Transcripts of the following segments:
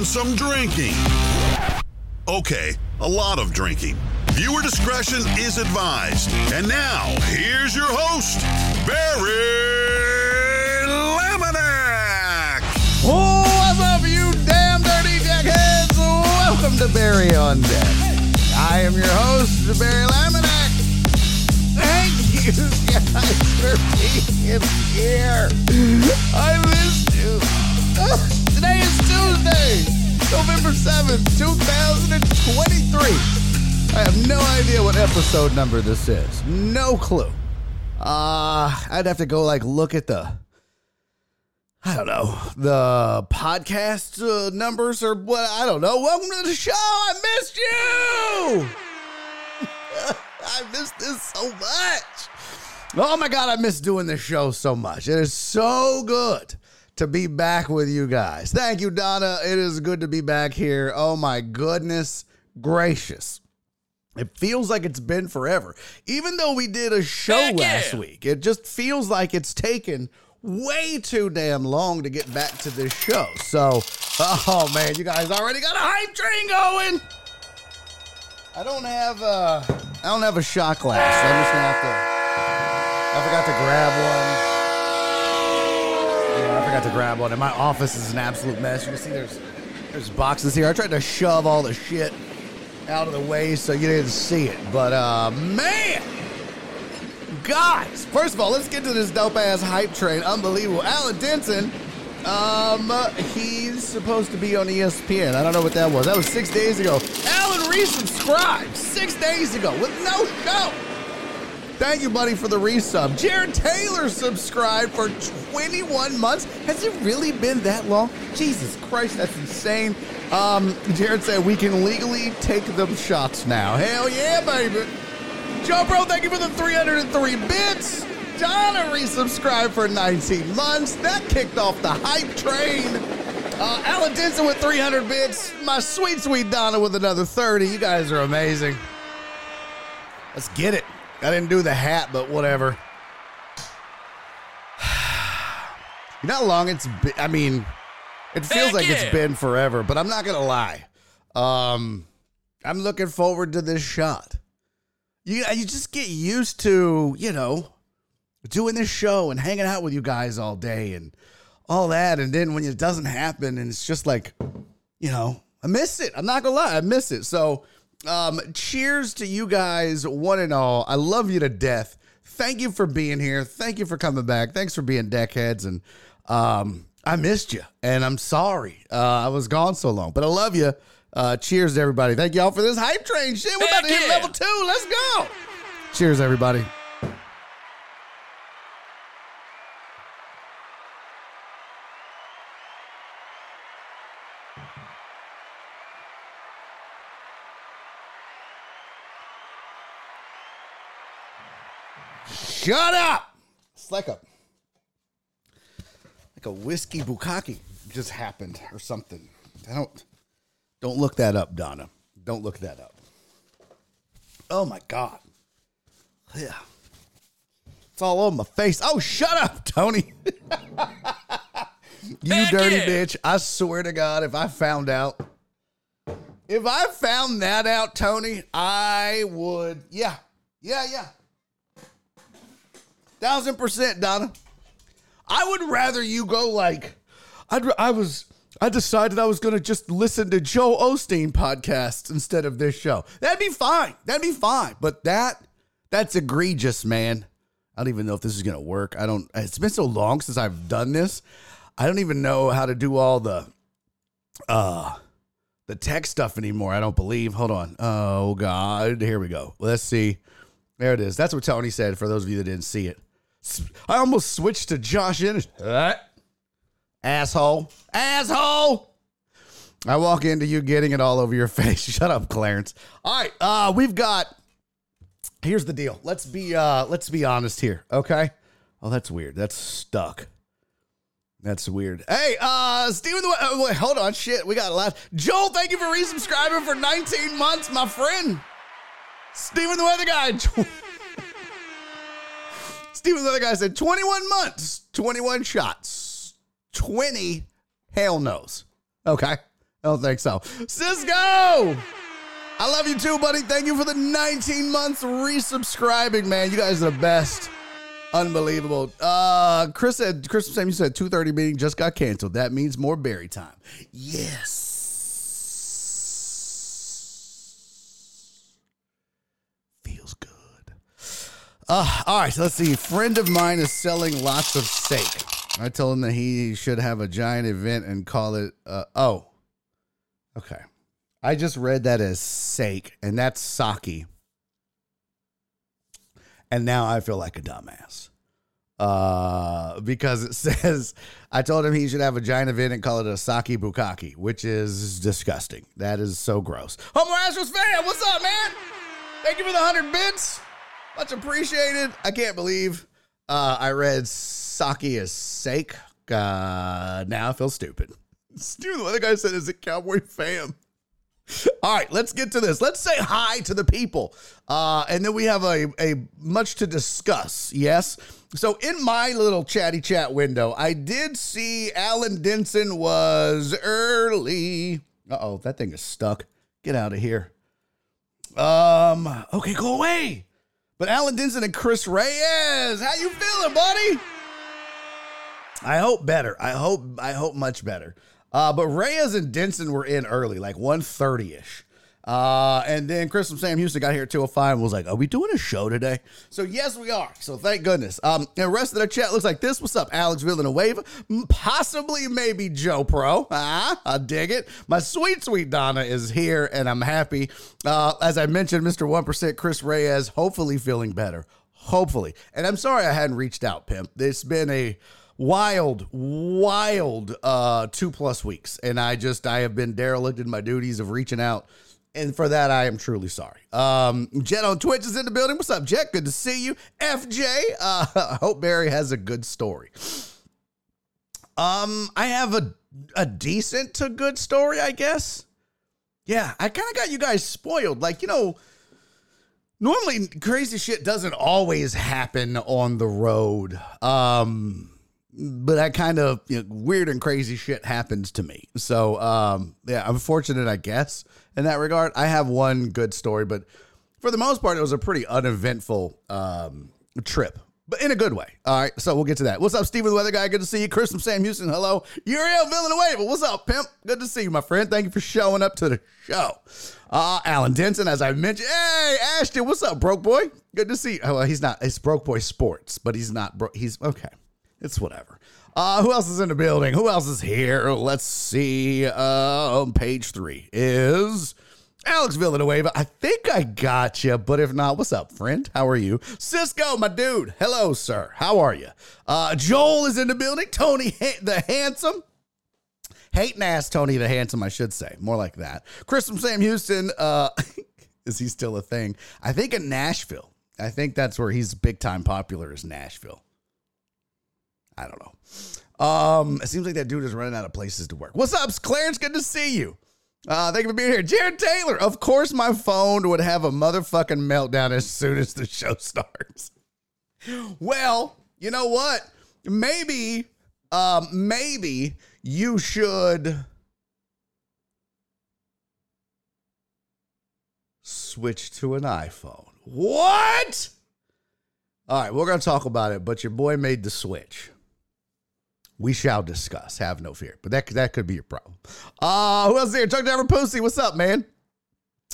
and some drinking. Okay, a lot of drinking. Viewer discretion is advised. And now, here's your host, Barry Laminack. What's up, you damn dirty jackheads? Welcome to Barry on Deck. I am your host, Barry Laminack. Thank you guys for being here. I missed you. Today is Tuesday, November 7th, 2023. I have no idea what episode number this is. No clue. Uh, I'd have to go like look at the I don't know, the podcast uh, numbers or what. I don't know. Welcome to the show. I missed you. I missed this so much. Oh my God, I miss doing this show so much. It is so good to be back with you guys. Thank you, Donna. It is good to be back here. Oh my goodness gracious. It feels like it's been forever. Even though we did a show Heck last week, it just feels like it's taken way too damn long to get back to this show. So, oh man, you guys already got a hype train going. I don't have uh I don't have a shot glass. So I'm just gonna have to I forgot to grab one. Forgot to grab one. And my office is an absolute mess. You can see there's there's boxes here. I tried to shove all the shit out of the way so you didn't see it. But uh man, guys, first of all, let's get to this dope ass hype train. Unbelievable. Alan Denson, um, he's supposed to be on ESPN. I don't know what that was. That was six days ago. Alan resubscribed six days ago with no show. Thank you, buddy, for the resub. Jared Taylor subscribed for 21 months. Has it really been that long? Jesus Christ, that's insane. Um, Jared said we can legally take them shots now. Hell yeah, baby. Joe Bro, thank you for the 303 bits. Donna resubscribed for 19 months. That kicked off the hype train. Uh, Alan Denson with 300 bits. My sweet, sweet Donna with another 30. You guys are amazing. Let's get it. I didn't do the hat, but whatever. You know how long it's been? I mean, it feels Heck like yeah. it's been forever, but I'm not gonna lie. Um, I'm looking forward to this shot. You you just get used to you know doing this show and hanging out with you guys all day and all that, and then when it doesn't happen, and it's just like you know I miss it. I'm not gonna lie, I miss it. So, um, cheers to you guys, one and all. I love you to death. Thank you for being here. Thank you for coming back. Thanks for being deckheads and um, I missed you, and I'm sorry uh, I was gone so long, but I love you. Uh, cheers to everybody. Thank y'all for this hype train. Shit, we're about to Heck hit yeah. level two. Let's go. Cheers, everybody. Shut up. It's like a like a whiskey bukkake just happened or something. I don't don't look that up, Donna. Don't look that up. Oh my god. Yeah. It's all over my face. Oh, shut up, Tony. you Heck dirty yeah. bitch. I swear to God, if I found out, if I found that out, Tony, I would, yeah, yeah, yeah. Thousand percent, Donna. I would rather you go like, I'd, I was, I decided I was going to just listen to Joel Osteen podcasts instead of this show. That'd be fine. That'd be fine. But that, that's egregious, man. I don't even know if this is going to work. I don't, it's been so long since I've done this. I don't even know how to do all the, uh, the tech stuff anymore. I don't believe. Hold on. Oh God. Here we go. Let's see. There it is. That's what Tony said. For those of you that didn't see it, I almost switched to Josh. Uh, asshole, asshole. I walk into you getting it all over your face. Shut up, Clarence. All right, uh, we've got. Here's the deal. Let's be uh, let's be honest here, okay? Oh, that's weird. That's stuck. That's weird. Hey, uh, Steven, the, uh, wait, hold on, shit. We got a lot. Joel, thank you for resubscribing for 19 months, my friend. Steven the Weather Guy. Steven the Other Guy said 21 months, 21 shots, 20 hell no's. Okay. I don't think so. Cisco! I love you too, buddy. Thank you for the 19 months resubscribing, man. You guys are the best. Unbelievable. Uh Chris said Chris Sam, you said 2:30 meeting just got canceled. That means more Barry time. Yes. Feels good. Uh, all right, so let's see. Friend of mine is selling lots of steak. I told him that he should have a giant event and call it. Uh, oh, okay. I just read that as sake, and that's sake. And now I feel like a dumbass. Uh, because it says I told him he should have a giant event and call it a sake bukkake, which is disgusting. That is so gross. Homo Astros fan, what's up, man? Thank you for the hundred bits. Much appreciated. I can't believe uh, I read sake as sake. Uh, now I feel stupid. Stupid. The other guy said, "Is it Cowboy fam?" All right, let's get to this. Let's say hi to the people, uh, and then we have a a much to discuss. Yes. So in my little chatty chat window, I did see Alan Denson was early. Uh oh, that thing is stuck. Get out of here. Um. Okay, go away. But Alan Denson and Chris Reyes, how you feeling, buddy? I hope better. I hope I hope much better. Uh, but Reyes and Denson were in early, like 1.30ish. Uh, and then Chris from Sam Houston got here at 205 and was like, Are we doing a show today? So, yes, we are. So, thank goodness. Um, and the rest of the chat looks like this. What's up, Alex Villanueva? Possibly, maybe Joe Pro. Ah, I dig it. My sweet, sweet Donna is here, and I'm happy. Uh, as I mentioned, Mr. 1% Chris Reyes, hopefully feeling better. Hopefully. And I'm sorry I hadn't reached out, Pimp. It's been a wild, wild uh, two plus weeks. And I just, I have been derelict in my duties of reaching out and for that, I am truly sorry. Um, Jet on Twitch is in the building. What's up, Jet? Good to see you. FJ, uh, I hope Barry has a good story. Um, I have a a decent to good story, I guess. Yeah, I kind of got you guys spoiled. Like, you know, normally crazy shit doesn't always happen on the road. Um, but that kind of you know, weird and crazy shit happens to me. So, um, yeah, I'm fortunate, I guess in that regard. I have one good story, but for the most part, it was a pretty uneventful um, trip, but in a good way. All right, so we'll get to that. What's up, Steven the Weather Guy? Good to see you. Chris from Sam Houston, hello. Uriel Villanueva, what's up, pimp? Good to see you, my friend. Thank you for showing up to the show. Uh, Alan Denson, as I mentioned. Hey, Ashton, what's up, broke boy? Good to see you. Oh, well, he's not, it's broke boy sports, but he's not, bro- he's okay. It's whatever. Uh, who else is in the building? Who else is here? Let's see. Uh, page three is Alex Villanueva. I think I got you, but if not, what's up, friend? How are you? Cisco, my dude. Hello, sir. How are you? Uh, Joel is in the building. Tony the Handsome. Hating ass Tony the Handsome, I should say. More like that. Chris from Sam Houston. Uh, is he still a thing? I think in Nashville. I think that's where he's big time popular is Nashville. I don't know. Um, it seems like that dude is running out of places to work. What's up, Clarence? Good to see you. Uh, thank you for being here. Jared Taylor. Of course, my phone would have a motherfucking meltdown as soon as the show starts. Well, you know what? Maybe, um, maybe you should switch to an iPhone. What? All right, we're going to talk about it, but your boy made the switch we shall discuss. Have no fear. But that that could be your problem. Uh, who else here? Chuck Driver Pussy, what's up, man?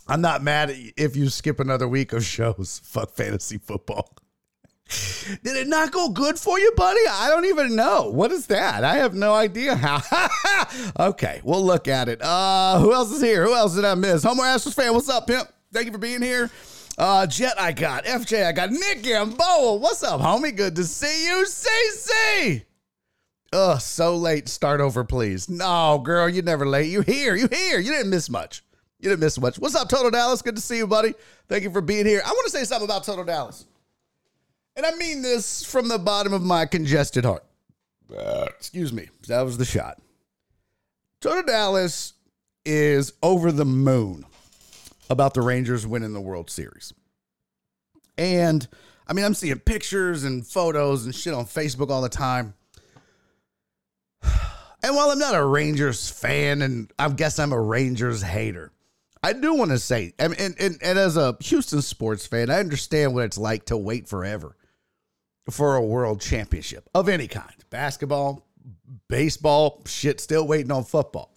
I'm not mad if you skip another week of shows. Fuck fantasy football. Did it not go good for you, buddy? I don't even know. What is that? I have no idea how. okay, we'll look at it. Uh, who else is here? Who else did I miss? Homer Astros fan, what's up, pimp? Thank you for being here. Uh, Jet, I got. FJ, I got. Nick Gamboa, what's up, homie? Good to see you. CC. Ugh, so late. Start over, please. No, girl, you never late. You here. You here. You didn't miss much. You didn't miss much. What's up, Total Dallas? Good to see you, buddy. Thank you for being here. I want to say something about Total Dallas. And I mean this from the bottom of my congested heart. Uh, excuse me. That was the shot. Total Dallas is over the moon about the Rangers winning the World Series. And I mean, I'm seeing pictures and photos and shit on Facebook all the time. And while I'm not a Rangers fan, and I guess I'm a Rangers hater, I do want to say, mean, and, and, and as a Houston sports fan, I understand what it's like to wait forever for a world championship of any kind basketball, baseball, shit, still waiting on football.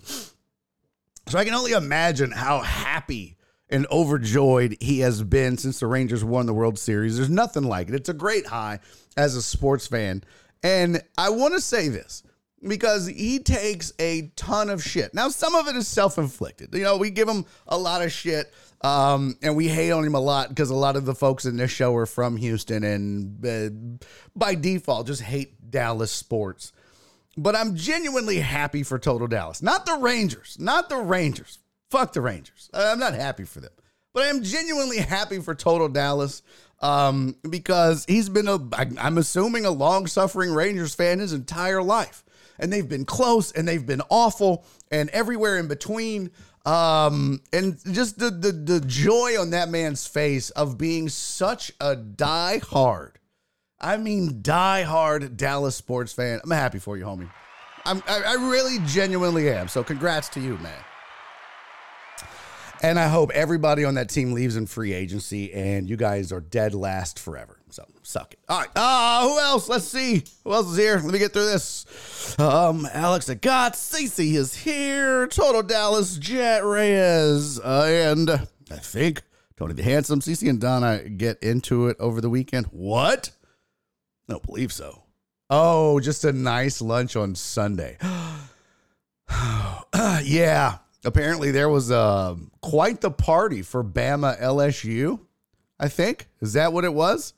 So I can only imagine how happy and overjoyed he has been since the Rangers won the World Series. There's nothing like it. It's a great high as a sports fan. And I want to say this because he takes a ton of shit. Now, some of it is self inflicted. You know, we give him a lot of shit um, and we hate on him a lot because a lot of the folks in this show are from Houston and uh, by default just hate Dallas sports. But I'm genuinely happy for Total Dallas. Not the Rangers. Not the Rangers. Fuck the Rangers. I'm not happy for them. But I am genuinely happy for Total Dallas um, because he's been a, I'm assuming, a long suffering Rangers fan his entire life. And they've been close and they've been awful and everywhere in between. Um, and just the, the, the joy on that man's face of being such a die hard, I mean, die hard Dallas sports fan. I'm happy for you, homie. I'm, I, I really genuinely am. So congrats to you, man. And I hope everybody on that team leaves in free agency and you guys are dead last forever. So suck it. All right. Uh, who else? Let's see. Who else is here? Let me get through this. Um, Alex Agat, Cece is here. Total Dallas, Jet Reyes, uh, and I think Tony the Handsome, Cece and Donna get into it over the weekend. What? Don't believe so. Oh, just a nice lunch on Sunday. yeah. Apparently, there was uh, quite the party for Bama LSU. I think is that what it was.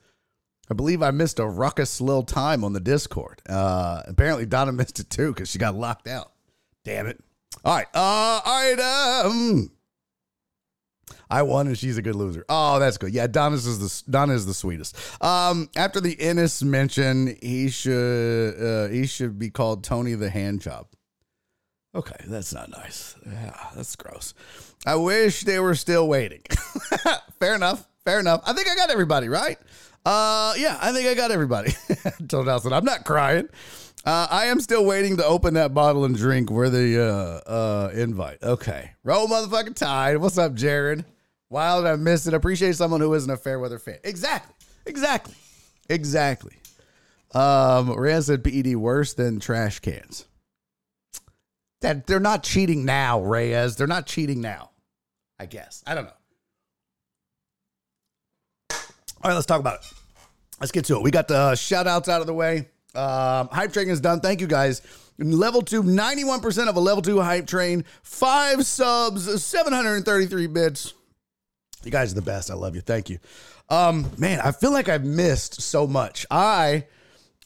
I believe I missed a ruckus little time on the Discord. Uh, apparently, Donna missed it too because she got locked out. Damn it! All right, uh, all right. Um, I won and she's a good loser. Oh, that's good. Yeah, Donna's is the Donna is the sweetest. Um, after the Ennis mention, he should uh, he should be called Tony the Hand Job. Okay, that's not nice. Yeah, that's gross. I wish they were still waiting. fair enough. Fair enough. I think I got everybody right. Uh, yeah, I think I got everybody. Told Nelson, I'm not crying. Uh, I am still waiting to open that bottle and drink where the uh, uh, invite. Okay, roll motherfucking tide. What's up, Jared? Wild, I missed it. Appreciate someone who isn't a fair weather fan. Exactly, exactly, exactly. Um, Rand said PED worse than trash cans that they're not cheating now, Reyes. They're not cheating now. I guess. I don't know. All right, let's talk about it. Let's get to it. We got the shout outs out of the way. Um, hype train is done. Thank you guys. Level two, 91% of a level two hype train, five subs, 733 bits. You guys are the best. I love you. Thank you. Um, man, I feel like I've missed so much. I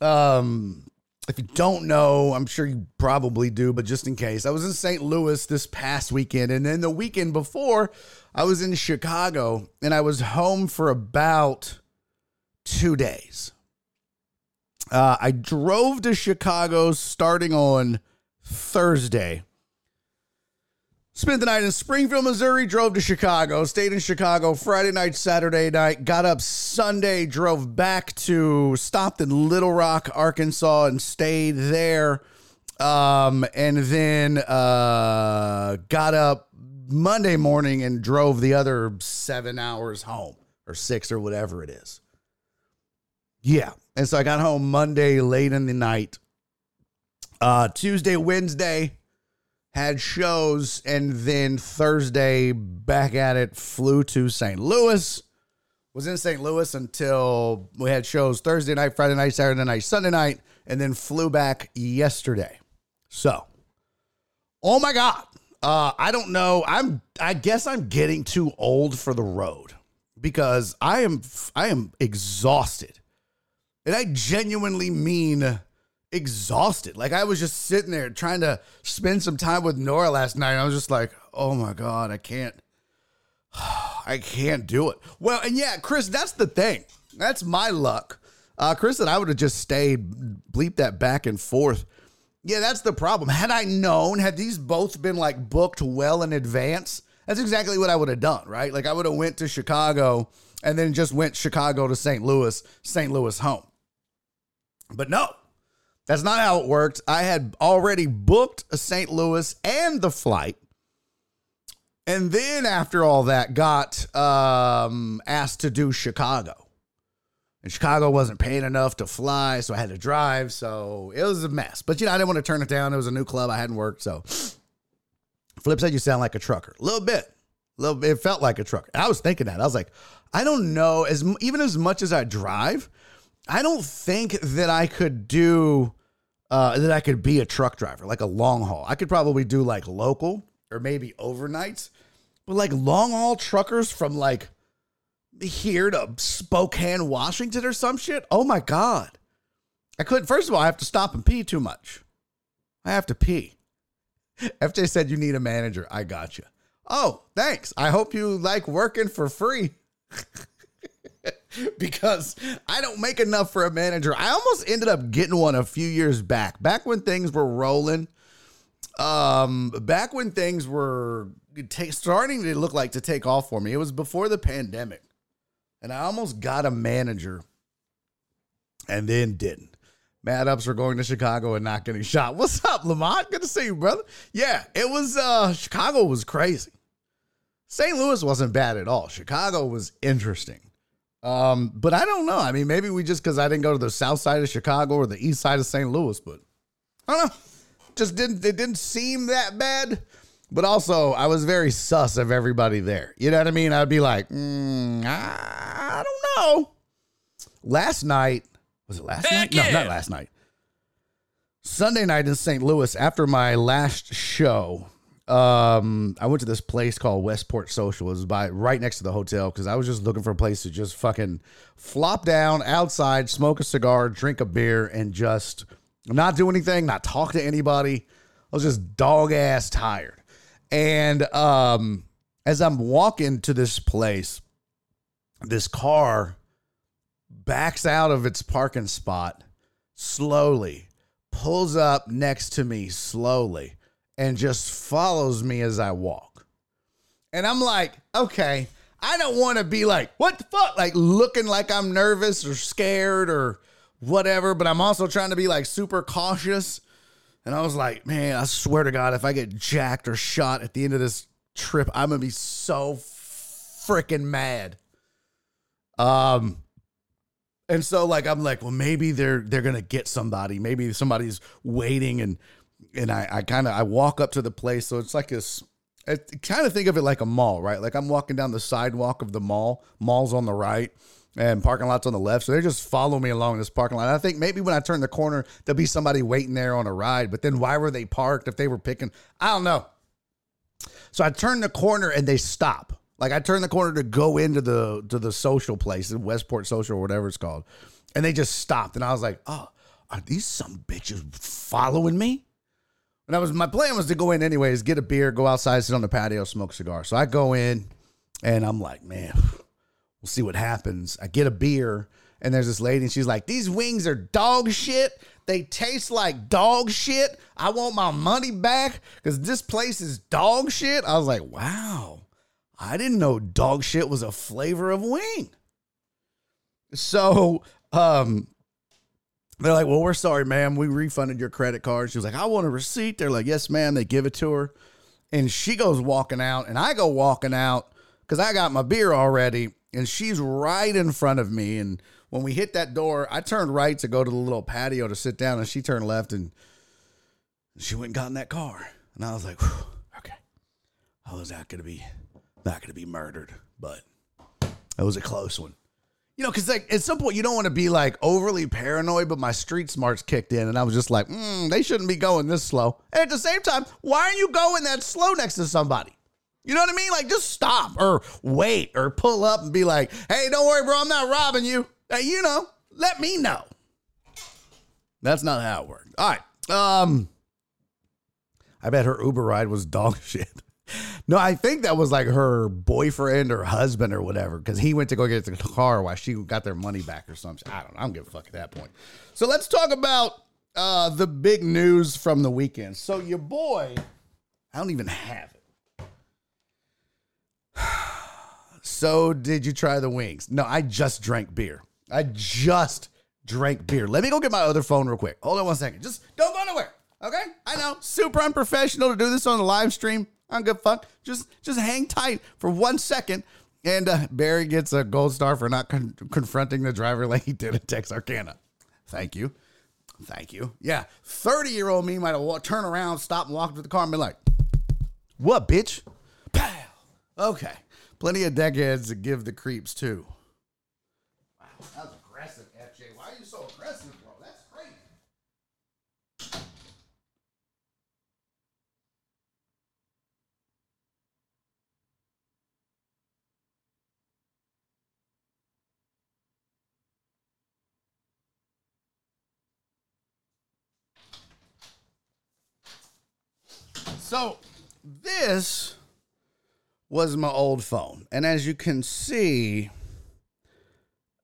um if you don't know, I'm sure you probably do, but just in case, I was in St. Louis this past weekend. And then the weekend before, I was in Chicago and I was home for about two days. Uh, I drove to Chicago starting on Thursday. Spent the night in Springfield, Missouri, drove to Chicago, stayed in Chicago Friday night, Saturday night, got up Sunday, drove back to, stopped in Little Rock, Arkansas, and stayed there. Um, and then uh, got up Monday morning and drove the other seven hours home or six or whatever it is. Yeah. And so I got home Monday late in the night. Uh, Tuesday, Wednesday, had shows, and then Thursday back at it, flew to St. Louis. Was in St. Louis until we had shows Thursday night, Friday night, Saturday night, Sunday night, and then flew back yesterday. So, oh my God. Uh, I don't know. I'm I guess I'm getting too old for the road because I am I am exhausted. And I genuinely mean exhausted. Like I was just sitting there trying to spend some time with Nora last night. I was just like, oh my God, I can't. I can't do it. Well, and yeah, Chris, that's the thing. That's my luck. Uh, Chris and I would have just stayed, bleep that back and forth. Yeah, that's the problem. Had I known, had these both been like booked well in advance, that's exactly what I would have done, right? Like I would have went to Chicago and then just went Chicago to St. Louis, St. Louis home. But no, that's not how it worked. I had already booked a St. Louis and the flight. And then after all that, got um, asked to do Chicago. And Chicago wasn't paying enough to fly, so I had to drive. So it was a mess. But you know, I didn't want to turn it down. It was a new club I hadn't worked. So Flip said you sound like a trucker. A little bit. A little bit. It felt like a trucker. I was thinking that. I was like, I don't know. As even as much as I drive, I don't think that I could do uh, that I could be a truck driver, like a long haul. I could probably do like local or maybe overnights, but like long haul truckers from like here to Spokane, Washington or some shit. Oh my God. I couldn't. First of all, I have to stop and pee too much. I have to pee. FJ said you need a manager. I got you. Oh, thanks. I hope you like working for free. because I don't make enough for a manager. I almost ended up getting one a few years back, back when things were rolling. Um, back when things were starting to look like to take off for me. It was before the pandemic, and I almost got a manager, and then didn't. Mad ups for going to Chicago and not getting shot. What's up, Lamont? Good to see you, brother. Yeah, it was. uh Chicago was crazy. St. Louis wasn't bad at all. Chicago was interesting. Um, but I don't know. I mean, maybe we just because I didn't go to the south side of Chicago or the east side of St. Louis, but I don't know. Just didn't it didn't seem that bad. But also, I was very sus of everybody there. You know what I mean? I'd be like, mm, I don't know. Last night was it last Heck night? Yeah. No, not last night. Sunday night in St. Louis after my last show um I went to this place called Westport Social. It was by right next to the hotel because I was just looking for a place to just fucking flop down outside, smoke a cigar, drink a beer, and just not do anything, not talk to anybody. I was just dog ass tired. And um as I'm walking to this place, this car backs out of its parking spot slowly, pulls up next to me slowly and just follows me as I walk. And I'm like, okay, I don't want to be like, what the fuck? Like looking like I'm nervous or scared or whatever, but I'm also trying to be like super cautious. And I was like, man, I swear to God, if I get jacked or shot at the end of this trip, I'm gonna be so freaking mad. Um, and so like I'm like, well, maybe they're they're gonna get somebody. Maybe somebody's waiting and and I, I kind of I walk up to the place, so it's like this. I kind of think of it like a mall, right? Like I'm walking down the sidewalk of the mall. Mall's on the right, and parking lot's on the left. So they just follow me along this parking lot. I think maybe when I turn the corner, there'll be somebody waiting there on a ride. But then why were they parked if they were picking? I don't know. So I turn the corner and they stop. Like I turn the corner to go into the to the social place, Westport Social or whatever it's called, and they just stopped. And I was like, oh, are these some bitches following me? And I was my plan was to go in anyways, get a beer, go outside, sit on the patio, smoke a cigar. So I go in and I'm like, man, we'll see what happens. I get a beer and there's this lady and she's like, these wings are dog shit. They taste like dog shit. I want my money back because this place is dog shit. I was like, wow, I didn't know dog shit was a flavor of wing. So um they're like, well, we're sorry, ma'am. We refunded your credit card. She was like, I want a receipt. They're like, yes, ma'am. They give it to her. And she goes walking out, and I go walking out because I got my beer already. And she's right in front of me. And when we hit that door, I turned right to go to the little patio to sit down, and she turned left and she went and got in that car. And I was like, okay, I was not going to be, not going to be murdered, but it was a close one you know, because like at some point you don't want to be like overly paranoid, but my street smarts kicked in, and I was just like, mm, they shouldn't be going this slow. And at the same time, why are you going that slow next to somebody? You know what I mean? Like, just stop or wait or pull up and be like, hey, don't worry, bro, I'm not robbing you. Hey, you know, let me know. That's not how it worked. All right. Um, I bet her Uber ride was dog shit. No, I think that was like her boyfriend or husband or whatever, because he went to go get the car while she got their money back or something. I don't know. I don't give a fuck at that point. So let's talk about uh, the big news from the weekend. So your boy, I don't even have it. So did you try the wings? No, I just drank beer. I just drank beer. Let me go get my other phone real quick. Hold on one second. Just don't go nowhere. Okay? I know, super unprofessional to do this on the live stream. I don't give a fuck. Just just hang tight for one second. And uh, Barry gets a gold star for not con- confronting the driver like he did at Texarkana. Thank you. Thank you. Yeah, 30 year old me might have walked, turn around, stop, and walked to the car and be like, What, bitch? Pow. Okay. Plenty of deckheads to give the creeps too. Wow, that was aggressive, FJ. Why are you so aggressive, bro? That's crazy. So, this was my old phone. And as you can see,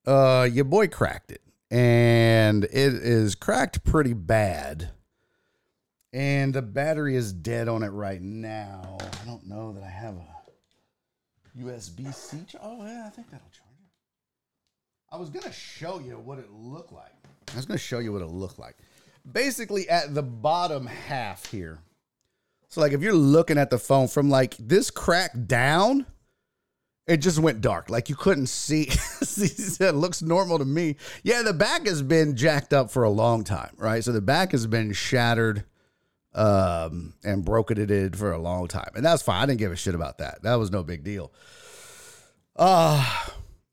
uh your boy cracked it. And it is cracked pretty bad. And the battery is dead on it right now. I don't know that I have a USB C. Oh, yeah, I think that'll charge it. I was going to show you what it looked like. I was going to show you what it looked like. Basically, at the bottom half here. So, like, if you're looking at the phone from like this crack down, it just went dark. Like you couldn't see. it looks normal to me. Yeah, the back has been jacked up for a long time, right? So the back has been shattered um, and brocketed for a long time, and that's fine. I didn't give a shit about that. That was no big deal. Uh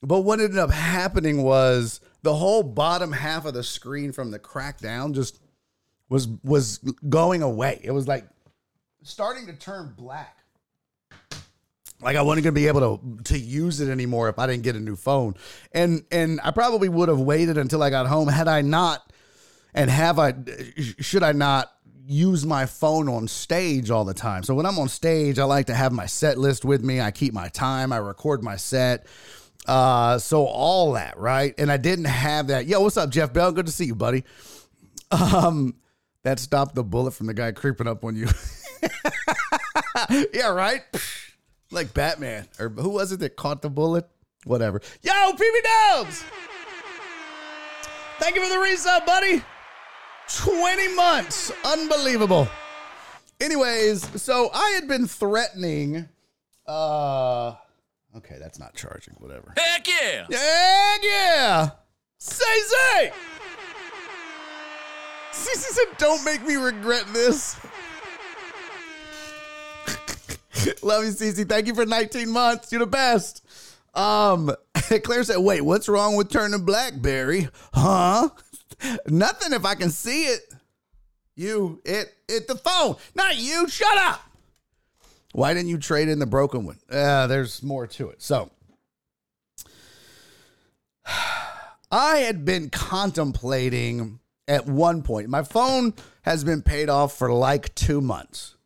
but what ended up happening was the whole bottom half of the screen from the crack down just was was going away. It was like starting to turn black like I wasn't gonna be able to to use it anymore if I didn't get a new phone. And and I probably would have waited until I got home had I not and have I should I not use my phone on stage all the time. So when I'm on stage, I like to have my set list with me. I keep my time, I record my set. Uh so all that, right? And I didn't have that. Yo, what's up, Jeff Bell? Good to see you, buddy. Um that stopped the bullet from the guy creeping up on you. yeah, right? like Batman or who was it that caught the bullet? Whatever. Yo, PB Dubs! Thank you for the resub, buddy. 20 months. Unbelievable. Anyways, so I had been threatening uh okay, that's not charging, whatever. Heck yeah! Heck yeah! Say say! Cece said, don't make me regret this. Love you, Cece. Thank you for 19 months. You're the best. Um, Claire said, wait, what's wrong with turning blackberry? Huh? Nothing if I can see it. You, it, it, the phone. Not you. Shut up. Why didn't you trade in the broken one? Uh, there's more to it. So, I had been contemplating at one point. My phone has been paid off for like two months.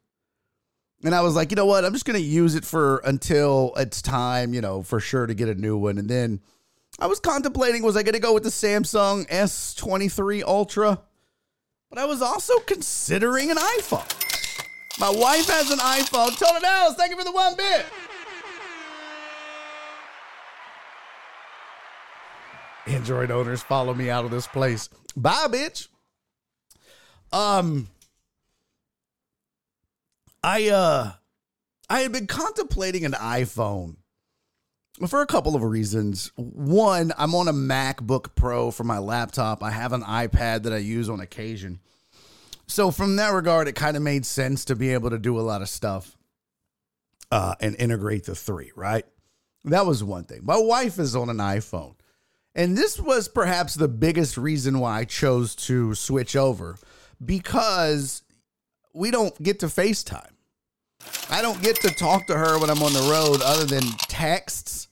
And I was like, you know what? I'm just going to use it for until it's time, you know, for sure to get a new one. And then I was contemplating was I going to go with the Samsung S23 Ultra? But I was also considering an iPhone. My wife has an iPhone. Tony Dallas, thank you for the one bit. Android owners follow me out of this place. Bye, bitch. Um, I uh, I had been contemplating an iPhone for a couple of reasons. One, I'm on a MacBook Pro for my laptop. I have an iPad that I use on occasion. So from that regard, it kind of made sense to be able to do a lot of stuff uh, and integrate the three, right? That was one thing. My wife is on an iPhone. And this was perhaps the biggest reason why I chose to switch over because we don't get to FaceTime. I don't get to talk to her when I'm on the road other than texts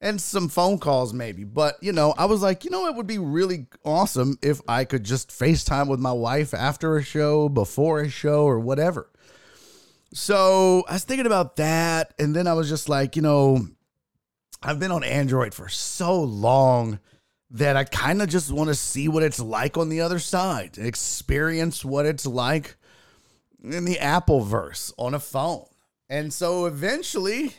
and some phone calls maybe. But, you know, I was like, you know, it would be really awesome if I could just FaceTime with my wife after a show, before a show, or whatever. So I was thinking about that. And then I was just like, you know, I've been on Android for so long that I kind of just want to see what it's like on the other side, experience what it's like in the Apple verse on a phone. And so eventually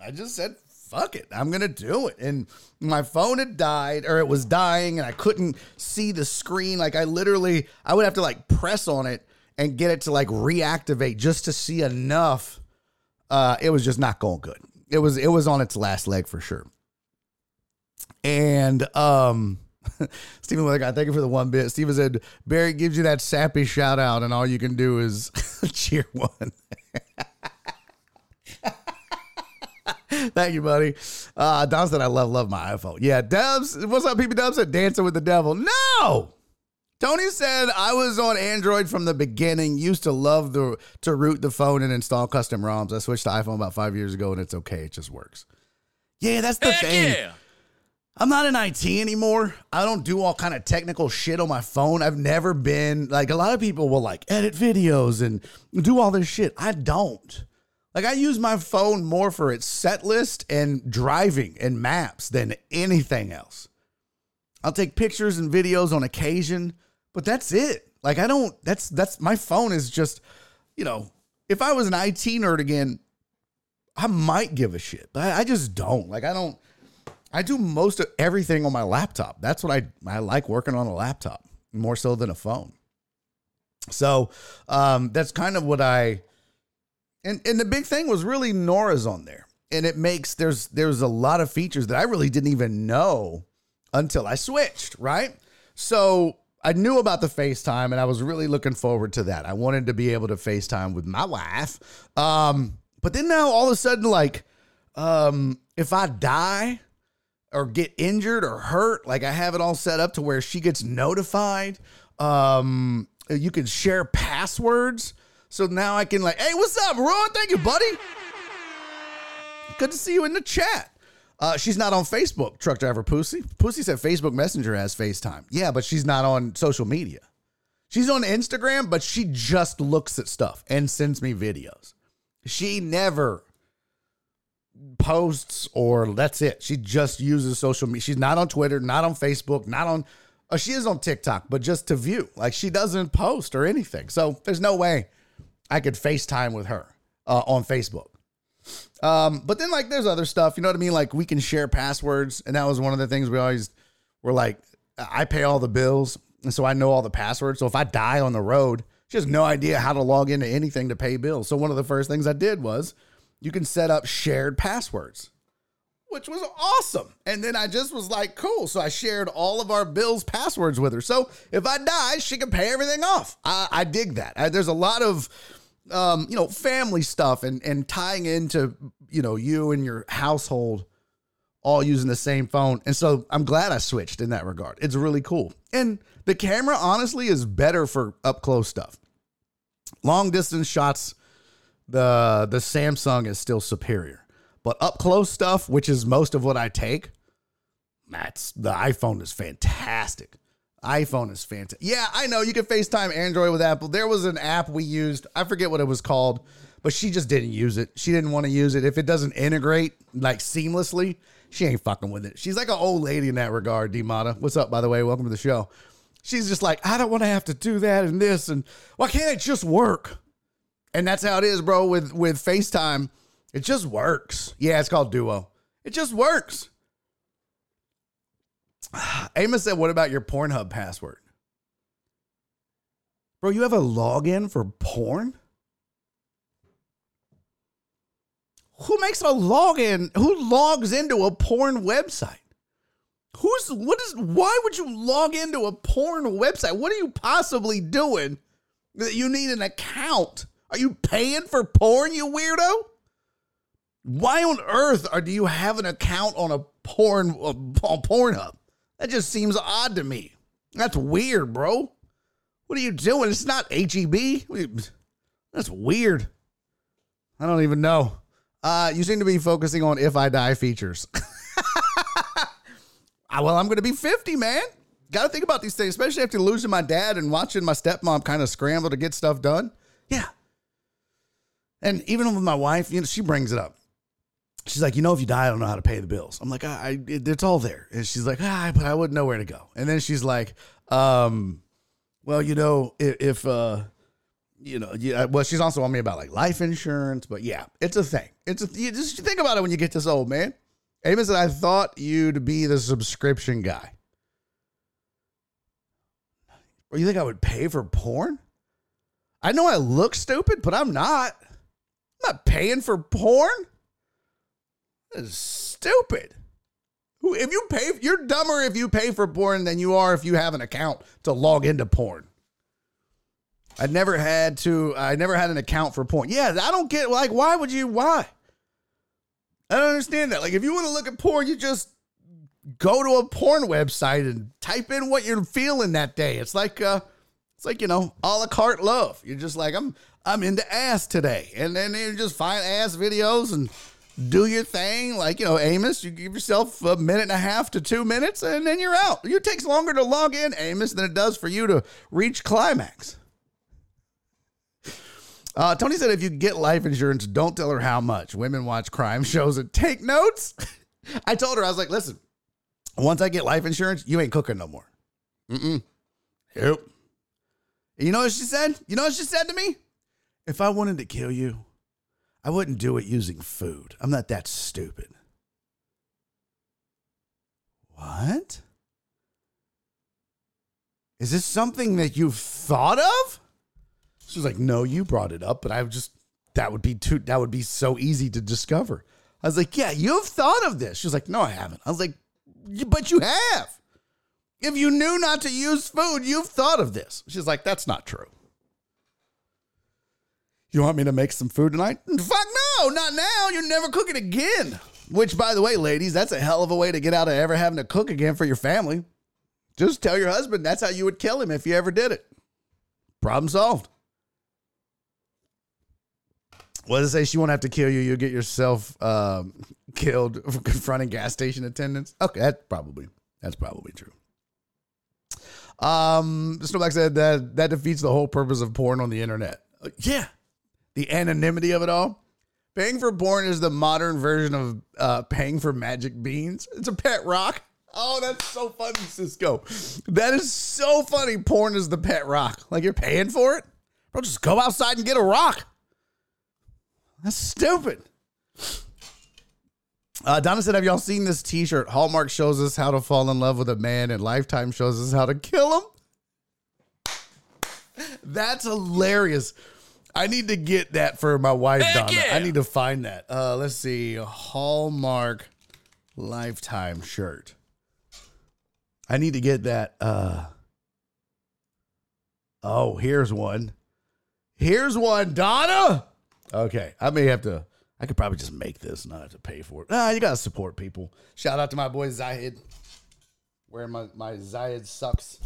I just said, fuck it, I'm to do it. And my phone had died or it was dying and I couldn't see the screen. Like I literally, I would have to like press on it and get it to like reactivate just to see enough. Uh, it was just not going good. It was, it was on its last leg for sure. And, um, Stephen Weatherguy, thank you for the one bit. Stephen said, Barry gives you that sappy shout out, and all you can do is cheer one. Thank you, buddy. Uh, Don said, I love, love my iPhone. Yeah, Dubs, what's up, people? Dubs said, dancing with the devil. No! Tony said, I was on Android from the beginning, used to love the to root the phone and install custom ROMs. I switched to iPhone about five years ago, and it's okay. It just works. Yeah, that's the Heck thing. yeah. I'm not in IT anymore. I don't do all kind of technical shit on my phone. I've never been like a lot of people will like edit videos and do all this shit. I don't. Like I use my phone more for its set list and driving and maps than anything else. I'll take pictures and videos on occasion, but that's it. Like I don't that's that's my phone is just, you know, if I was an IT nerd again, I might give a shit. But I, I just don't. Like I don't I do most of everything on my laptop. That's what I I like working on a laptop more so than a phone. So um, that's kind of what I and and the big thing was really Nora's on there, and it makes there's there's a lot of features that I really didn't even know until I switched. Right, so I knew about the FaceTime, and I was really looking forward to that. I wanted to be able to FaceTime with my wife, um, but then now all of a sudden, like, um, if I die or get injured or hurt, like I have it all set up to where she gets notified. Um, you can share passwords. So now I can like, hey, what's up, Ron? Thank you, buddy. Good to see you in the chat. Uh, she's not on Facebook, truck driver Pussy. Pussy said Facebook Messenger has FaceTime. Yeah, but she's not on social media. She's on Instagram, but she just looks at stuff and sends me videos. She never posts or that's it. She just uses social media. She's not on Twitter, not on Facebook, not on. Oh, she is on TikTok, but just to view. Like she doesn't post or anything. So there's no way I could FaceTime with her uh, on Facebook. Um, but then like there's other stuff, you know what I mean? Like we can share passwords, and that was one of the things we always were like. I pay all the bills, and so I know all the passwords. So if I die on the road, she has no idea how to log into anything to pay bills. So one of the first things I did was you can set up shared passwords, which was awesome. And then I just was like, cool. So I shared all of our bills' passwords with her. So if I die, she can pay everything off. I, I dig that. I, there's a lot of, um, you know, family stuff and and tying into you know you and your household all using the same phone. And so I'm glad I switched in that regard. It's really cool. And the camera honestly is better for up close stuff. Long distance shots the the Samsung is still superior. But up close stuff, which is most of what I take, that's the iPhone is fantastic. iPhone is fantastic. Yeah, I know you can FaceTime Android with Apple. There was an app we used. I forget what it was called, but she just didn't use it. She didn't want to use it. If it doesn't integrate like seamlessly, she ain't fucking with it. She's like an old lady in that regard, D Mata. What's up, by the way? Welcome to the show. She's just like, I don't want to have to do that and this and why can't it just work? And that's how it is, bro, with with FaceTime. It just works. Yeah, it's called Duo. It just works. Amos said, What about your Pornhub password? Bro, you have a login for porn? Who makes a login? Who logs into a porn website? Who's what is why would you log into a porn website? What are you possibly doing that you need an account? Are you paying for porn, you weirdo? Why on earth are, do you have an account on a porn on Pornhub? That just seems odd to me. That's weird, bro. What are you doing? It's not HEB. That's weird. I don't even know. Uh, you seem to be focusing on if I die features. Ah, well, I'm going to be 50, man. Got to think about these things, especially after losing my dad and watching my stepmom kind of scramble to get stuff done. Yeah. And even with my wife, you know, she brings it up. She's like, you know, if you die, I don't know how to pay the bills. I'm like, I, I it, it's all there. And she's like, ah, but I wouldn't know where to go. And then she's like, um, well, you know, if, if uh, you know, yeah, well, she's also on me about like life insurance, but yeah, it's a thing. It's a, you just think about it when you get this old, man. Amos said, I thought you'd be the subscription guy. Or you think I would pay for porn? I know I look stupid, but I'm not. I'm not paying for porn. That is stupid. Who if you pay you're dumber if you pay for porn than you are if you have an account to log into porn. I never had to I never had an account for porn. Yeah, I don't get like why would you why? I don't understand that. Like, if you want to look at porn, you just go to a porn website and type in what you're feeling that day. It's like, uh, it's like you know, a la carte love. You're just like, I'm, I'm into ass today, and then you just find ass videos and do your thing. Like you know, Amos, you give yourself a minute and a half to two minutes, and then you're out. It takes longer to log in, Amos, than it does for you to reach climax. Uh, Tony said if you get life insurance, don't tell her how much. Women watch crime shows and take notes. I told her, I was like, listen, once I get life insurance, you ain't cooking no more. Mm-mm. Yep. You know what she said? You know what she said to me? If I wanted to kill you, I wouldn't do it using food. I'm not that stupid. What? Is this something that you've thought of? She was like, "No, you brought it up, but I just that would be too that would be so easy to discover." I was like, "Yeah, you've thought of this." She was like, "No, I haven't." I was like, "But you have. If you knew not to use food, you've thought of this." She's like, "That's not true." You want me to make some food tonight? Fuck no, not now. You're never cooking again. Which, by the way, ladies, that's a hell of a way to get out of ever having to cook again for your family. Just tell your husband that's how you would kill him if you ever did it. Problem solved. What does it say? She won't have to kill you. You'll get yourself um, killed for confronting gas station attendants. Okay, that's probably that's probably true. Um, Snowback said that that defeats the whole purpose of porn on the internet. Uh, yeah, the anonymity of it all. Paying for porn is the modern version of uh, paying for magic beans. It's a pet rock. Oh, that's so funny, Cisco. That is so funny. Porn is the pet rock. Like you're paying for it? Bro, just go outside and get a rock. That's stupid. Uh, Donna said, Have y'all seen this t shirt? Hallmark shows us how to fall in love with a man, and Lifetime shows us how to kill him. That's hilarious. I need to get that for my wife, Heck Donna. Yeah. I need to find that. Uh, let's see. Hallmark Lifetime shirt. I need to get that. Uh, oh, here's one. Here's one, Donna. Okay, I may have to. I could probably just make this, and not have to pay for it. Ah, you gotta support people. Shout out to my boy Zahid. Where my my Zahid sucks.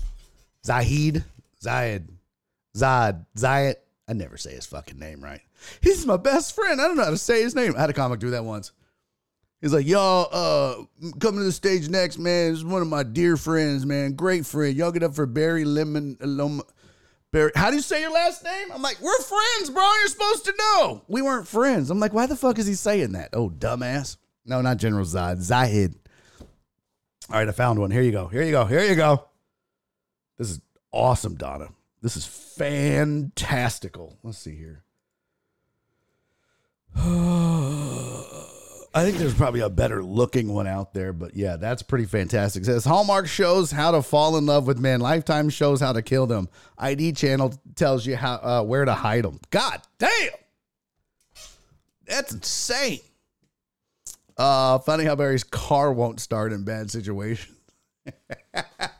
Zahid, Zahid, Zad, Zayed. I never say his fucking name right. He's my best friend. I don't know how to say his name. I had a comic do that once. He's like, y'all, uh, coming to the stage next, man. This is one of my dear friends, man. Great friend. Y'all get up for Barry Lemon. Loma, Barry, how do you say your last name? I'm like, we're friends, bro. You're supposed to know. We weren't friends. I'm like, why the fuck is he saying that? Oh, dumbass. No, not General Zod. Zahid. All right, I found one. Here you go. Here you go. Here you go. This is awesome, Donna. This is fantastical. Let's see here. I think there's probably a better looking one out there, but yeah, that's pretty fantastic. It says Hallmark shows how to fall in love with men. Lifetime shows how to kill them. ID channel tells you how uh, where to hide them. God damn, that's insane. Uh, funny how Barry's car won't start in bad situations.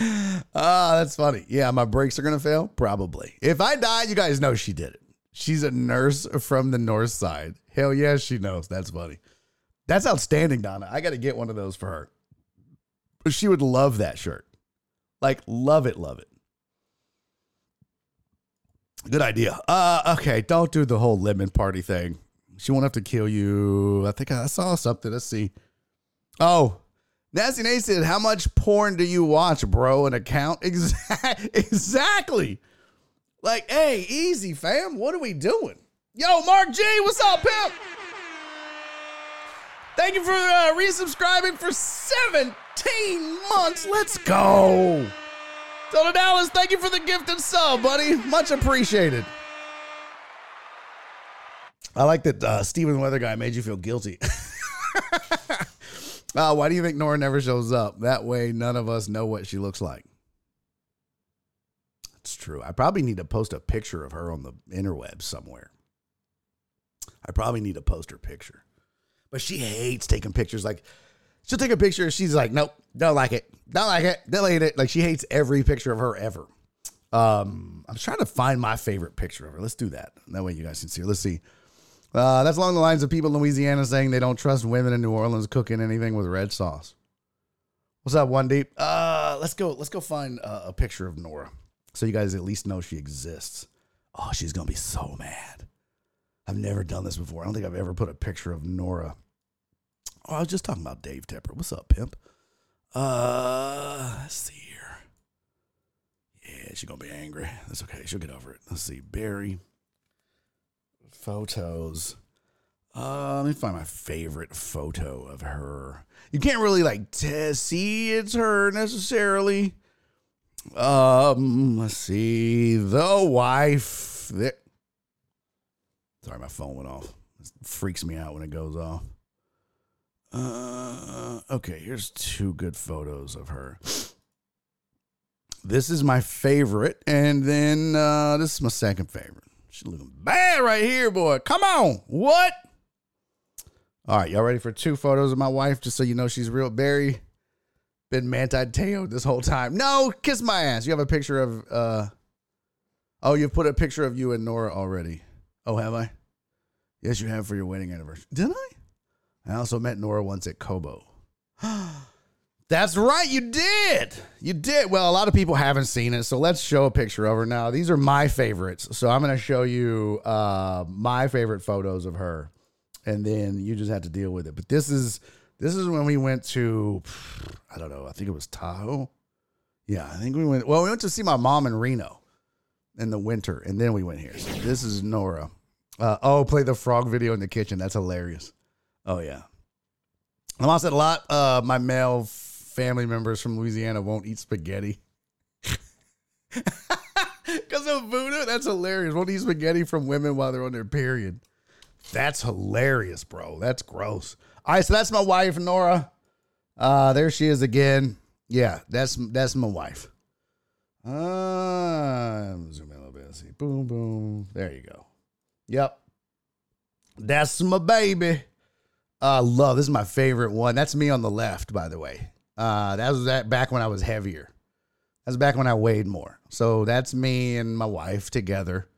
Ah, that's funny. Yeah, my brakes are gonna fail. Probably. If I die, you guys know she did it. She's a nurse from the north side. Hell yeah, she knows. That's funny. That's outstanding, Donna. I got to get one of those for her. She would love that shirt. Like, love it, love it. Good idea. Uh, okay, don't do the whole lemon party thing. She won't have to kill you. I think I saw something. Let's see. Oh, Nasty Nate said, How much porn do you watch, bro? An account? Exactly. Like, hey, easy, fam. What are we doing? Yo, Mark G, what's up, pimp? Thank you for uh, resubscribing for 17 months. Let's go. Donna Dallas, thank you for the gift and sub, buddy. Much appreciated. I like that uh, Steven Weather guy made you feel guilty. uh, why do you think Nora never shows up? That way, none of us know what she looks like. It's true. I probably need to post a picture of her on the interwebs somewhere. I probably need to post her picture. But she hates taking pictures. Like, she'll take a picture. She's like, nope, don't like it. Don't like it. Delete it. Like, she hates every picture of her ever. Um, I'm trying to find my favorite picture of her. Let's do that. That way you guys can see. Let's see. Uh, that's along the lines of people in Louisiana saying they don't trust women in New Orleans cooking anything with red sauce. What's up, one deep? Uh, let's go. Let's go find uh, a picture of Nora, so you guys at least know she exists. Oh, she's gonna be so mad. I've never done this before. I don't think I've ever put a picture of Nora. Oh, I was just talking about Dave Tepper. What's up, pimp? Uh, let's see here. Yeah, she's gonna be angry. That's okay. She'll get over it. Let's see, Barry photos. Uh, let me find my favorite photo of her. You can't really like t- see it's her necessarily. Um, let's see the wife. There. Sorry, my phone went off. It freaks me out when it goes off. Uh, okay, here's two good photos of her. This is my favorite, and then uh, this is my second favorite. She's looking bad right here, boy. Come on. What? All right, y'all ready for two photos of my wife, just so you know she's real Barry? Been Manti Teo this whole time. No, kiss my ass. You have a picture of uh oh, you've put a picture of you and Nora already. Oh, have I? Yes, you have for your wedding anniversary. Did I? I also met Nora once at Kobo. That's right, you did. You did. Well, a lot of people haven't seen it, so let's show a picture of her now. These are my favorites. So I'm going to show you uh, my favorite photos of her, and then you just have to deal with it. But this is this is when we went to, I don't know, I think it was Tahoe. Yeah, I think we went. Well, we went to see my mom in Reno in the winter, and then we went here. So this is Nora. Uh, oh, play the frog video in the kitchen. That's hilarious. Oh yeah. My mom said a lot. Uh, my male family members from Louisiana won't eat spaghetti. Because of voodoo? That's hilarious. Won't eat spaghetti from women while they're on their period. That's hilarious, bro. That's gross. All right, so that's my wife, Nora. Uh, there she is again. Yeah, that's that's my wife. Uh, zoom in a little bit. See. Boom, boom. There you go. Yep. That's my baby. Uh, love. This is my favorite one. That's me on the left, by the way. Uh, that was that back when I was heavier. That's back when I weighed more. So that's me and my wife together.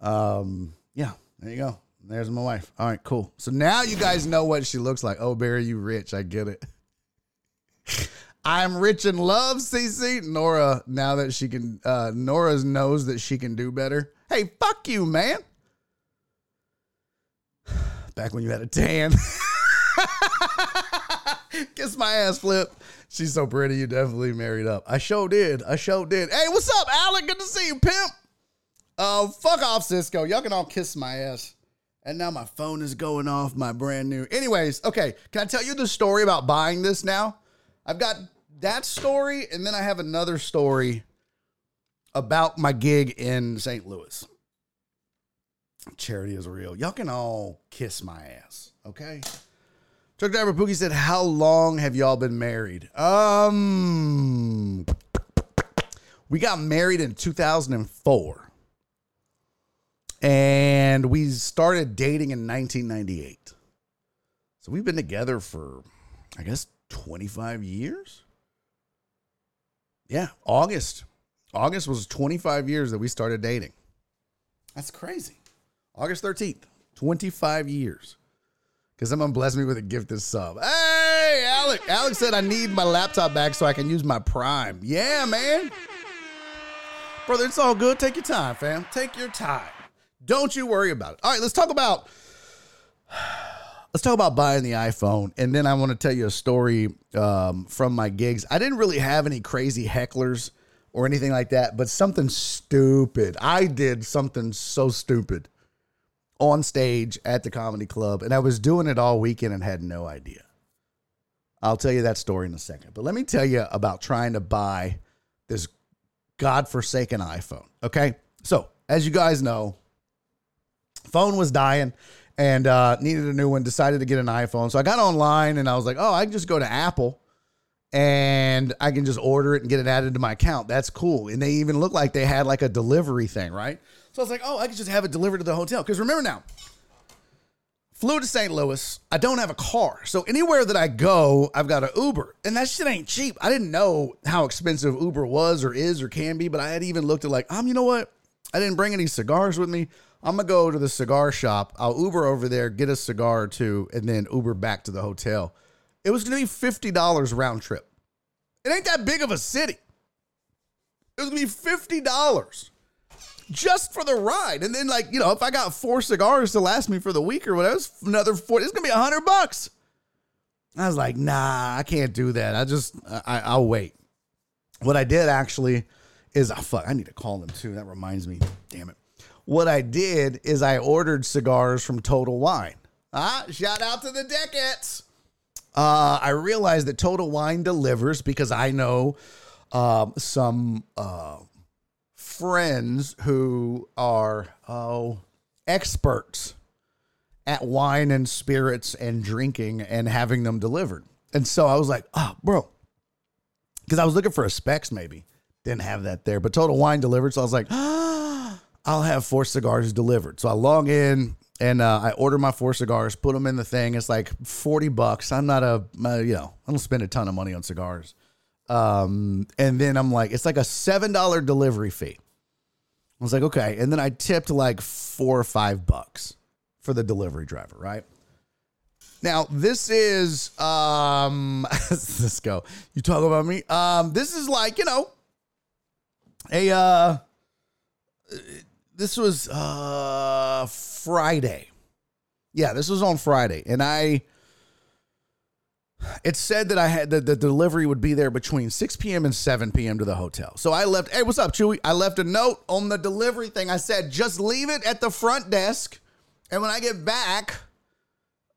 Um, yeah, there you go. There's my wife. All right, cool. So now you guys know what she looks like. Oh, Barry, you rich. I get it. I'm rich in love, CC. Nora, now that she can, uh, Nora knows that she can do better. Hey, fuck you, man. Back when you had a tan. Kiss my ass, Flip. She's so pretty. You definitely married up. I sure did. I sure did. Hey, what's up, Alec? Good to see you, pimp. Oh, uh, fuck off, Cisco. Y'all can all kiss my ass. And now my phone is going off, my brand new. Anyways, okay. Can I tell you the story about buying this now? I've got that story, and then I have another story about my gig in St. Louis. Charity is real. Y'all can all kiss my ass, okay? Truck driver Pookie said, "How long have y'all been married?" Um, we got married in 2004, and we started dating in 1998. So we've been together for, I guess, 25 years. Yeah, August. August was 25 years that we started dating. That's crazy. August 13th, 25 years. Because someone blessed me with a gifted sub. Hey, Alec. Alex said I need my laptop back so I can use my Prime. Yeah, man. Brother, it's all good. Take your time, fam. Take your time. Don't you worry about it. All right, let's talk about let's talk about buying the iPhone, and then I want to tell you a story um, from my gigs. I didn't really have any crazy hecklers or anything like that, but something stupid. I did something so stupid on stage at the comedy club, and I was doing it all weekend and had no idea. I'll tell you that story in a second. But let me tell you about trying to buy this godforsaken iPhone. Okay. So, as you guys know, phone was dying and uh, needed a new one, decided to get an iPhone. So I got online and I was like, oh, I can just go to Apple and I can just order it and get it added to my account. That's cool. And they even looked like they had like a delivery thing, right? So I was like, oh, I could just have it delivered to the hotel. Because remember now, flew to St. Louis. I don't have a car. So anywhere that I go, I've got an Uber. And that shit ain't cheap. I didn't know how expensive Uber was or is or can be, but I had even looked at like, um, you know what? I didn't bring any cigars with me. I'm gonna go to the cigar shop. I'll Uber over there, get a cigar or two, and then Uber back to the hotel. It was gonna be fifty dollars round trip. It ain't that big of a city. It was gonna be fifty dollars just for the ride, and then like you know, if I got four cigars to last me for the week or whatever, another four. It's gonna be a hundred bucks. I was like, nah, I can't do that. I just, I, I'll wait. What I did actually is, oh, fuck, I need to call them too. That reminds me. Damn it. What I did is I ordered cigars from Total Wine. Ah, shout out to the Deckets. Uh, I realized that Total Wine delivers because I know um, some uh, friends who are oh experts at wine and spirits and drinking and having them delivered. And so I was like, oh, bro, because I was looking for a Spec's maybe. Didn't have that there, but Total Wine delivered. So I was like, I'll have four cigars delivered. So I log in and uh, I order my four cigars, put them in the thing. It's like 40 bucks. I'm not a, uh, you know, I don't spend a ton of money on cigars. Um, and then I'm like, it's like a $7 delivery fee. I was like, okay. And then I tipped like four or five bucks for the delivery driver, right? Now, this is um let's go. You talk about me. Um, this is like, you know, a uh this was uh Friday. Yeah, this was on Friday. And I it said that I had that the delivery would be there between 6 p.m. and 7 p.m. to the hotel. So I left, hey, what's up, Chewy? I left a note on the delivery thing. I said, just leave it at the front desk. And when I get back,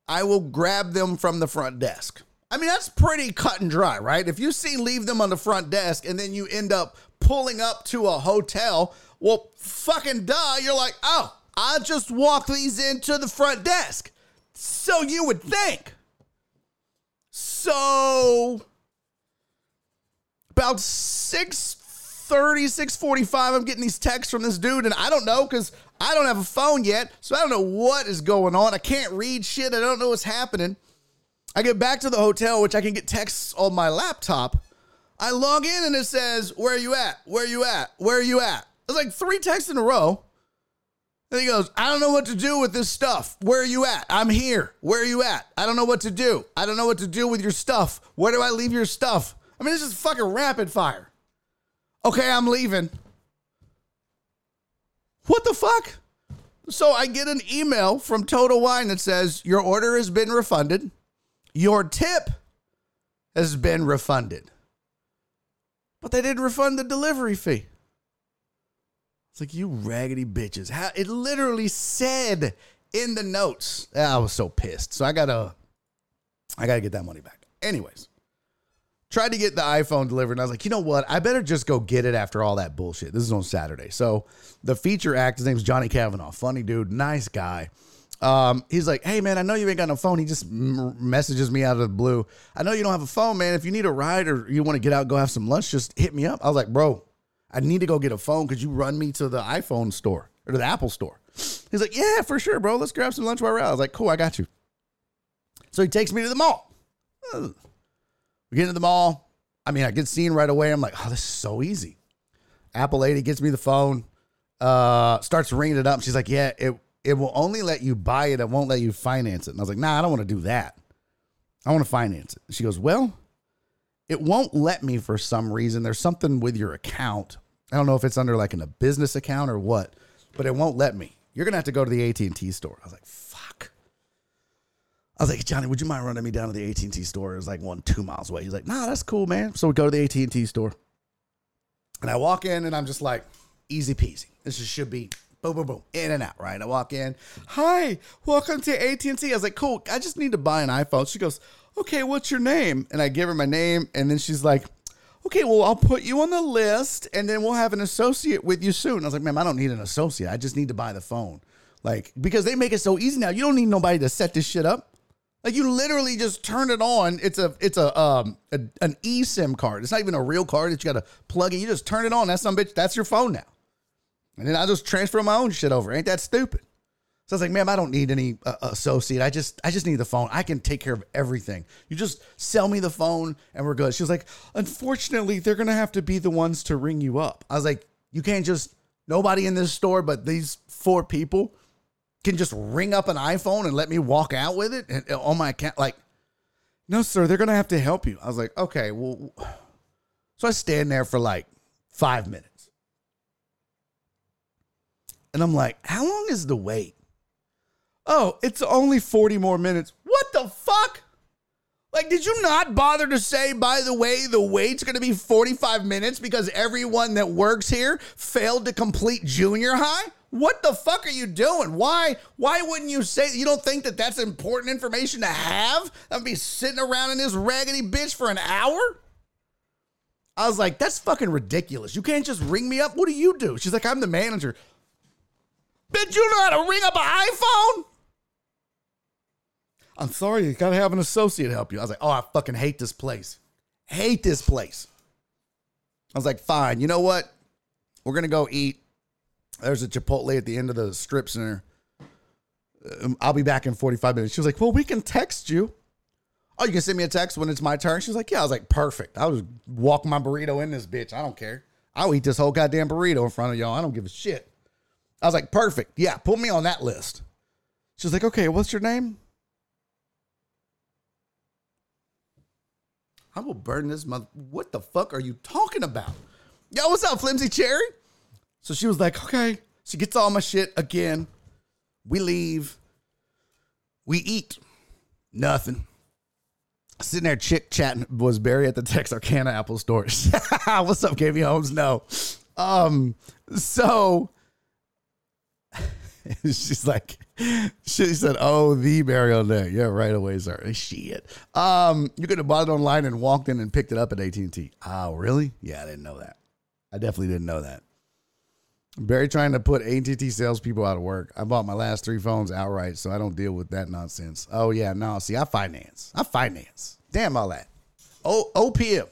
I will grab them from the front desk. I mean, that's pretty cut and dry, right? If you see leave them on the front desk and then you end up pulling up to a hotel, well, fucking duh, you're like, oh, I'll just walk these into the front desk. So you would think. So about 630, 645, I'm getting these texts from this dude, and I don't know because I don't have a phone yet. So I don't know what is going on. I can't read shit. I don't know what's happening. I get back to the hotel, which I can get texts on my laptop. I log in and it says, Where are you at? Where are you at? Where are you at? It's like three texts in a row. And he goes, I don't know what to do with this stuff. Where are you at? I'm here. Where are you at? I don't know what to do. I don't know what to do with your stuff. Where do I leave your stuff? I mean, this is fucking rapid fire. Okay, I'm leaving. What the fuck? So I get an email from Total Wine that says, Your order has been refunded. Your tip has been refunded. But they didn't refund the delivery fee. It's like you raggedy bitches. How it literally said in the notes. I was so pissed. So I gotta I gotta get that money back. Anyways. Tried to get the iPhone delivered, and I was like, you know what? I better just go get it after all that bullshit. This is on Saturday. So the feature act, his name's Johnny Kavanaugh. Funny dude, nice guy. Um, he's like, hey man, I know you ain't got no phone. He just m- messages me out of the blue. I know you don't have a phone, man. If you need a ride or you want to get out, go have some lunch, just hit me up. I was like, bro, I need to go get a phone. Could you run me to the iPhone store or to the Apple store? He's like, Yeah, for sure, bro. Let's grab some lunch while we're out. I was like, Cool, I got you. So he takes me to the mall. We get into the mall. I mean, I get seen right away. I'm like, Oh, this is so easy. Apple lady gets me the phone, uh, starts ringing it up. She's like, Yeah, it, it will only let you buy it. It won't let you finance it. And I was like, Nah, I don't want to do that. I want to finance it. She goes, Well, it won't let me for some reason. There's something with your account. I don't know if it's under like in a business account or what, but it won't let me. You're gonna have to go to the AT and T store. I was like, fuck. I was like, Johnny, would you mind running me down to the AT&T store? It was like one, two miles away. He's like, nah, that's cool, man. So we go to the AT&T store. And I walk in and I'm just like, easy peasy. This should be boom, boom, boom, in and out, right? I walk in, hi, welcome to AT&T. I was like, cool, I just need to buy an iPhone. She goes, okay, what's your name? And I give her my name. And then she's like, okay, well, I'll put you on the list and then we'll have an associate with you soon. I was like, ma'am, I don't need an associate. I just need to buy the phone. Like, because they make it so easy now. You don't need nobody to set this shit up. Like you literally just turn it on. It's a it's a um a, an eSIM card. It's not even a real card that you got to plug in. You just turn it on. That's some bitch. That's your phone now. And then I just transfer my own shit over. Ain't that stupid? So I was like, ma'am, I don't need any uh, associate. I just I just need the phone. I can take care of everything. You just sell me the phone and we're good. She was like, unfortunately, they're gonna have to be the ones to ring you up. I was like, you can't just nobody in this store but these four people can just ring up an iPhone and let me walk out with it and, on my account. Like, no, sir, they're gonna have to help you. I was like, okay, well, so I stand there for like five minutes, and I'm like, how long is the wait? Oh, it's only 40 more minutes. What the fuck? Like, did you not bother to say, by the way, the wait's gonna be 45 minutes because everyone that works here failed to complete junior high? What the fuck are you doing? Why why wouldn't you say you don't think that that's important information to have? I'd be sitting around in this raggedy bitch for an hour? I was like, that's fucking ridiculous. You can't just ring me up. What do you do? She's like, I'm the manager. Bitch, you know how to ring up an iPhone? I'm sorry, you gotta have an associate help you. I was like, oh, I fucking hate this place. Hate this place. I was like, fine, you know what? We're gonna go eat there's a Chipotle at the end of the strip center. Um, I'll be back in 45 minutes. She was like, Well, we can text you. Oh, you can send me a text when it's my turn? She was like, Yeah. I was like, Perfect. I'll just walk my burrito in this bitch. I don't care. I'll eat this whole goddamn burrito in front of y'all. I don't give a shit. I was like, Perfect. Yeah, put me on that list. She was like, Okay, what's your name? I will burn this mother. What the fuck are you talking about? Yo, what's up, Flimsy Cherry? So she was like, okay. She gets all my shit again. We leave. We eat. Nothing. Sitting there chick chatting was Barry at the Texarkana Apple stores. What's up, KB Holmes? No. Um, so she's like, she said, "Oh, the Barry on there, yeah, right away, sir." Shit. Um, you could have bought it online and walked in and picked it up at AT and T. Oh, really? Yeah, I didn't know that. I definitely didn't know that. Barry trying to put AT&T salespeople out of work. I bought my last three phones outright, so I don't deal with that nonsense. Oh yeah, no. See, I finance. I finance. Damn all that. Oh, OPM.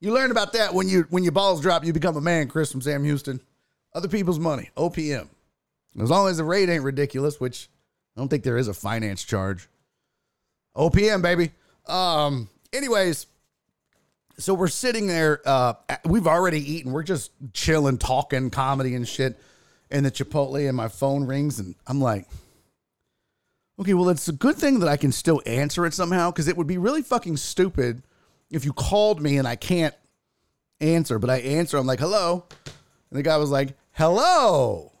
You learn about that when you when your balls drop. You become a man, Chris from Sam Houston. Other people's money. OPM. As long as the rate ain't ridiculous, which I don't think there is a finance charge. OPM, baby. Um. Anyways, so we're sitting there. Uh, we've already eaten. We're just chilling, talking comedy and shit in the Chipotle, and my phone rings, and I'm like, okay, well, it's a good thing that I can still answer it somehow because it would be really fucking stupid if you called me and I can't answer, but I answer. I'm like, hello. And the guy was like, hello.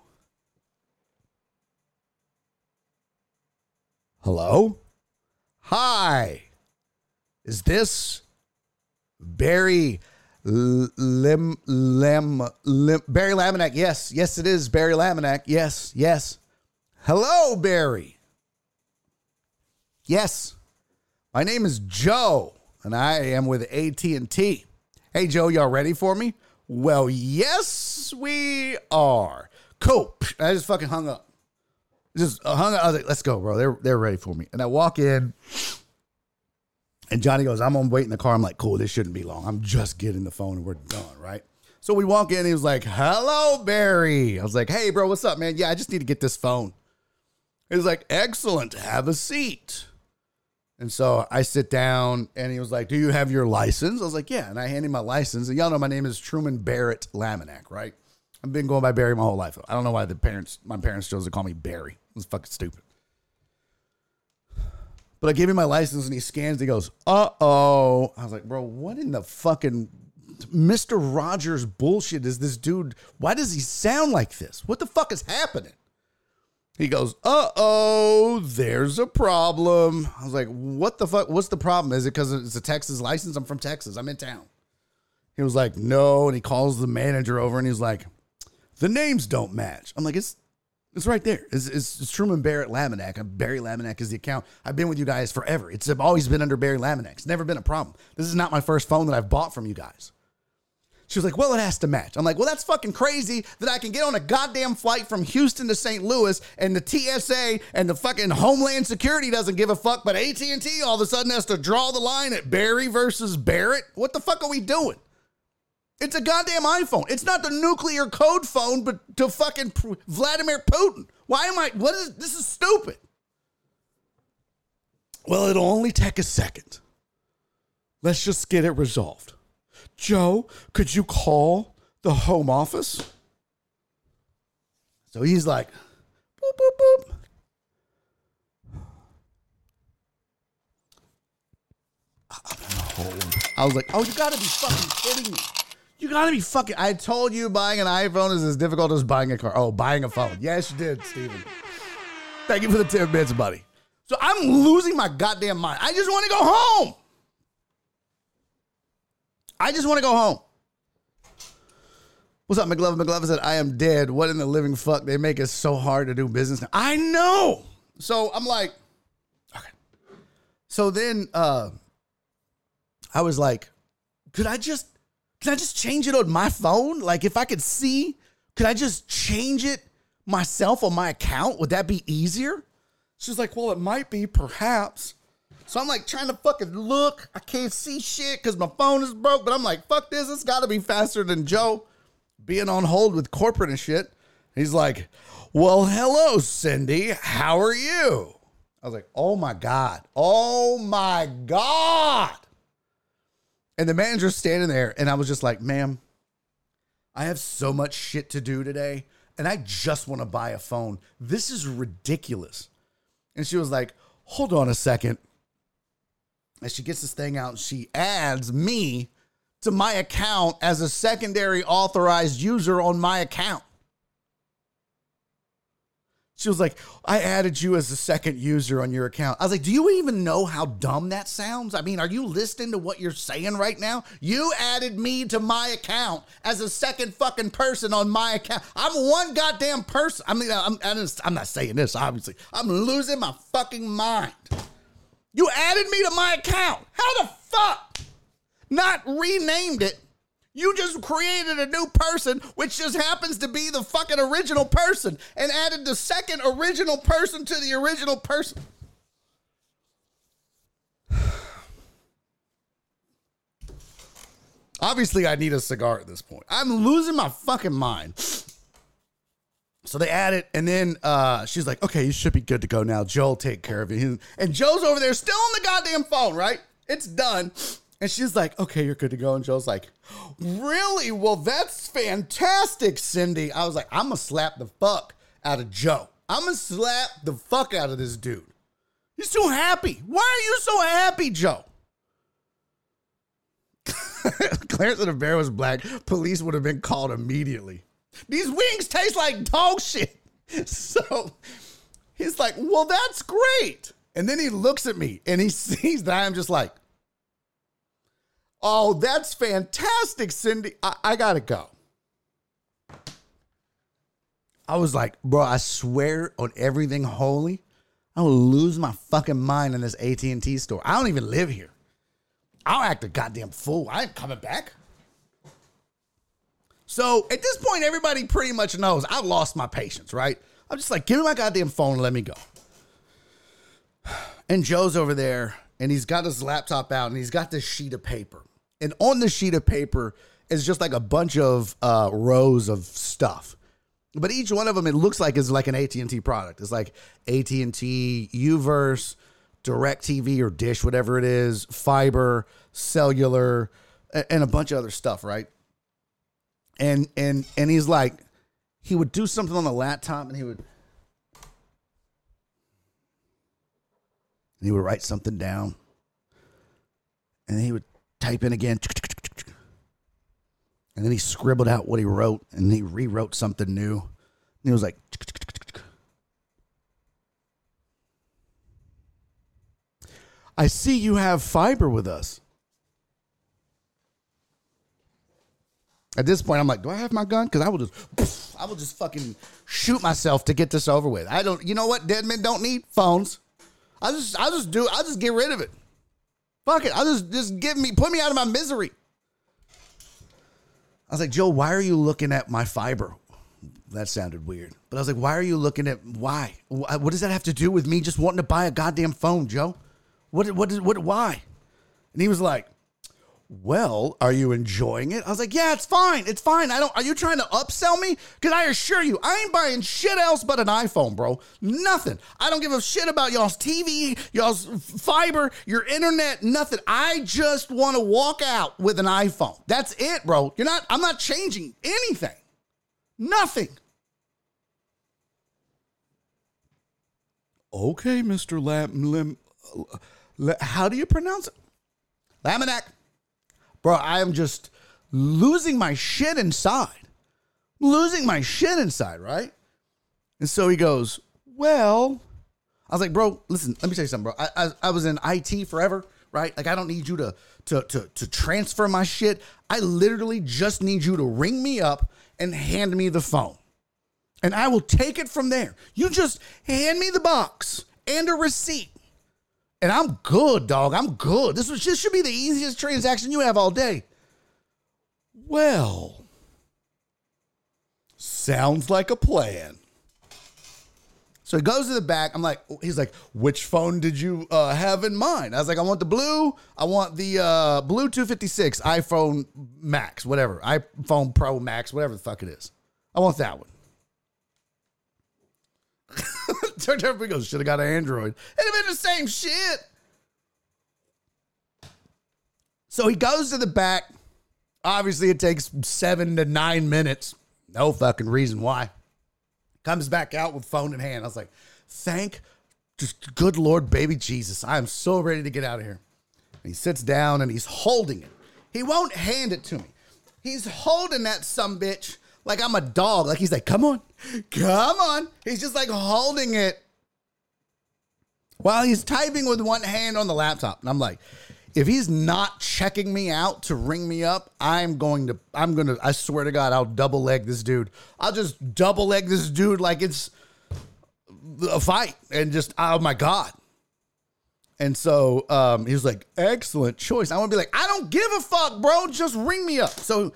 Hello? Hi. Is this Barry Lim Lim Lim Barry Laminack. Yes, yes, it is Barry Laminack. Yes, yes. Hello, Barry. Yes, my name is Joe, and I am with AT and T. Hey, Joe, y'all ready for me? Well, yes, we are. Cool. I just fucking hung up. Just hung. I was like, let's go, bro. They're they're ready for me. And I walk in. And Johnny goes, I'm gonna wait in the car. I'm like, cool, this shouldn't be long. I'm just getting the phone and we're done, right? So we walk in, he was like, Hello, Barry. I was like, Hey, bro, what's up, man? Yeah, I just need to get this phone. He was like, Excellent, have a seat. And so I sit down and he was like, Do you have your license? I was like, Yeah. And I hand him my license. And y'all know my name is Truman Barrett Laminack, right? I've been going by Barry my whole life. I don't know why the parents, my parents chose to call me Barry. Was fucking stupid. But I gave him my license and he scans. And He goes, "Uh oh." I was like, "Bro, what in the fucking Mister Rogers bullshit is this dude? Why does he sound like this? What the fuck is happening?" He goes, uh oh, there's a problem. I was like, what the fuck? What's the problem? Is it because it's a Texas license? I'm from Texas. I'm in town. He was like, no. And he calls the manager over and he's like, the names don't match. I'm like, it's it's right there. It's, it's, it's Truman Barrett Laminack. Uh, Barry Laminack is the account. I've been with you guys forever. It's I've always been under Barry Laminack. It's never been a problem. This is not my first phone that I've bought from you guys. She was like, well, it has to match. I'm like, well, that's fucking crazy that I can get on a goddamn flight from Houston to St. Louis and the TSA and the fucking Homeland Security doesn't give a fuck, but AT&T all of a sudden has to draw the line at Barry versus Barrett. What the fuck are we doing? It's a goddamn iPhone. It's not the nuclear code phone, but to fucking Vladimir Putin. Why am I? What is this? Is stupid. Well, it'll only take a second. Let's just get it resolved. Joe, could you call the home office? So he's like, boop, boop, boop. I was like, oh, you gotta be fucking kidding me. You gotta be fucking. I told you buying an iPhone is as difficult as buying a car. Oh, buying a phone. Yes, you did, Steven. Thank you for the 10 bits, buddy. So I'm losing my goddamn mind. I just wanna go home. I just want to go home. What's up, McLovin? McLovin said, I am dead. What in the living fuck? They make it so hard to do business now. I know. So I'm like, okay. So then uh I was like, could I just can I just change it on my phone? Like if I could see, could I just change it myself on my account? Would that be easier? She's like, well, it might be, perhaps. So I'm like trying to fucking look. I can't see shit because my phone is broke, but I'm like, fuck this. It's got to be faster than Joe being on hold with corporate and shit. He's like, well, hello, Cindy. How are you? I was like, oh my God. Oh my God. And the manager's standing there, and I was just like, ma'am, I have so much shit to do today, and I just want to buy a phone. This is ridiculous. And she was like, hold on a second and she gets this thing out and she adds me to my account as a secondary authorized user on my account. She was like, I added you as a second user on your account. I was like, Do you even know how dumb that sounds? I mean, are you listening to what you're saying right now? You added me to my account as a second fucking person on my account. I'm one goddamn person. I mean, I'm, I'm not saying this, obviously. I'm losing my fucking mind. You added me to my account. How the fuck? Not renamed it. You just created a new person, which just happens to be the fucking original person, and added the second original person to the original person. Obviously, I need a cigar at this point. I'm losing my fucking mind. So they add it, and then uh, she's like, "Okay, you should be good to go now. Joe'll take care of you. And Joe's over there, still on the goddamn phone. Right? It's done. And she's like, "Okay, you're good to go." And Joe's like, "Really? Well, that's fantastic, Cindy." I was like, "I'm gonna slap the fuck out of Joe. I'm gonna slap the fuck out of this dude. He's too happy. Why are you so happy, Joe?" Clarence and the bear was black. Police would have been called immediately. These wings taste like dog shit. So he's like, Well, that's great. And then he looks at me and he sees that I'm just like, Oh, that's fantastic, Cindy. I, I gotta go. I was like, bro, I swear on everything holy, I will lose my fucking mind in this AT&T store. I don't even live here. I'll act a goddamn fool. I ain't coming back. So at this point, everybody pretty much knows I've lost my patience, right? I'm just like, give me my goddamn phone and let me go. And Joe's over there and he's got his laptop out and he's got this sheet of paper. And on the sheet of paper is just like a bunch of uh, rows of stuff. But each one of them, it looks like is like an AT&T product. It's like AT&T, Uverse, DirecTV or Dish, whatever it is, fiber, cellular, and a bunch of other stuff, right? and and and he's like he would do something on the laptop and he would and he would write something down, and he would type in again, and then he scribbled out what he wrote, and he rewrote something new, and he was like. I see you have fiber with us. At this point, I'm like, do I have my gun? Because I will just, I will just fucking shoot myself to get this over with. I don't, you know what? Dead men don't need phones. I just, I just do, I just get rid of it. Fuck it. I just, just give me, put me out of my misery. I was like, Joe, why are you looking at my fiber? That sounded weird. But I was like, why are you looking at why? What does that have to do with me just wanting to buy a goddamn phone, Joe? What, what, what, why? And he was like, well, are you enjoying it? I was like, yeah, it's fine. It's fine. I don't, are you trying to upsell me? Because I assure you, I ain't buying shit else but an iPhone, bro. Nothing. I don't give a shit about y'all's TV, y'all's fiber, your internet, nothing. I just want to walk out with an iPhone. That's it, bro. You're not, I'm not changing anything. Nothing. Okay, Mr. Lam, Lim, uh, how do you pronounce it? Lamanak. Bro, I am just losing my shit inside. Losing my shit inside, right? And so he goes, Well, I was like, Bro, listen, let me tell you something, bro. I, I, I was in IT forever, right? Like, I don't need you to, to, to, to transfer my shit. I literally just need you to ring me up and hand me the phone. And I will take it from there. You just hand me the box and a receipt. And I'm good, dog. I'm good. This, was, this should be the easiest transaction you have all day. Well, sounds like a plan. So he goes to the back. I'm like, he's like, which phone did you uh, have in mind? I was like, I want the blue. I want the uh, blue 256 iPhone Max, whatever, iPhone Pro Max, whatever the fuck it is. I want that one. Turned and goes, should have got an Android. It'd have been the same shit. So he goes to the back. Obviously, it takes seven to nine minutes. No fucking reason why. Comes back out with phone in hand. I was like, thank just good Lord, baby Jesus. I am so ready to get out of here. And he sits down and he's holding it. He won't hand it to me. He's holding that some bitch like I'm a dog. Like he's like, come on, come on. He's just like holding it while he's typing with one hand on the laptop. And I'm like, if he's not checking me out to ring me up, I'm going to, I'm going to, I swear to God, I'll double leg this dude. I'll just double leg this dude like it's a fight and just, oh my God. And so um, he was like, excellent choice. I want to be like, I don't give a fuck, bro. Just ring me up. So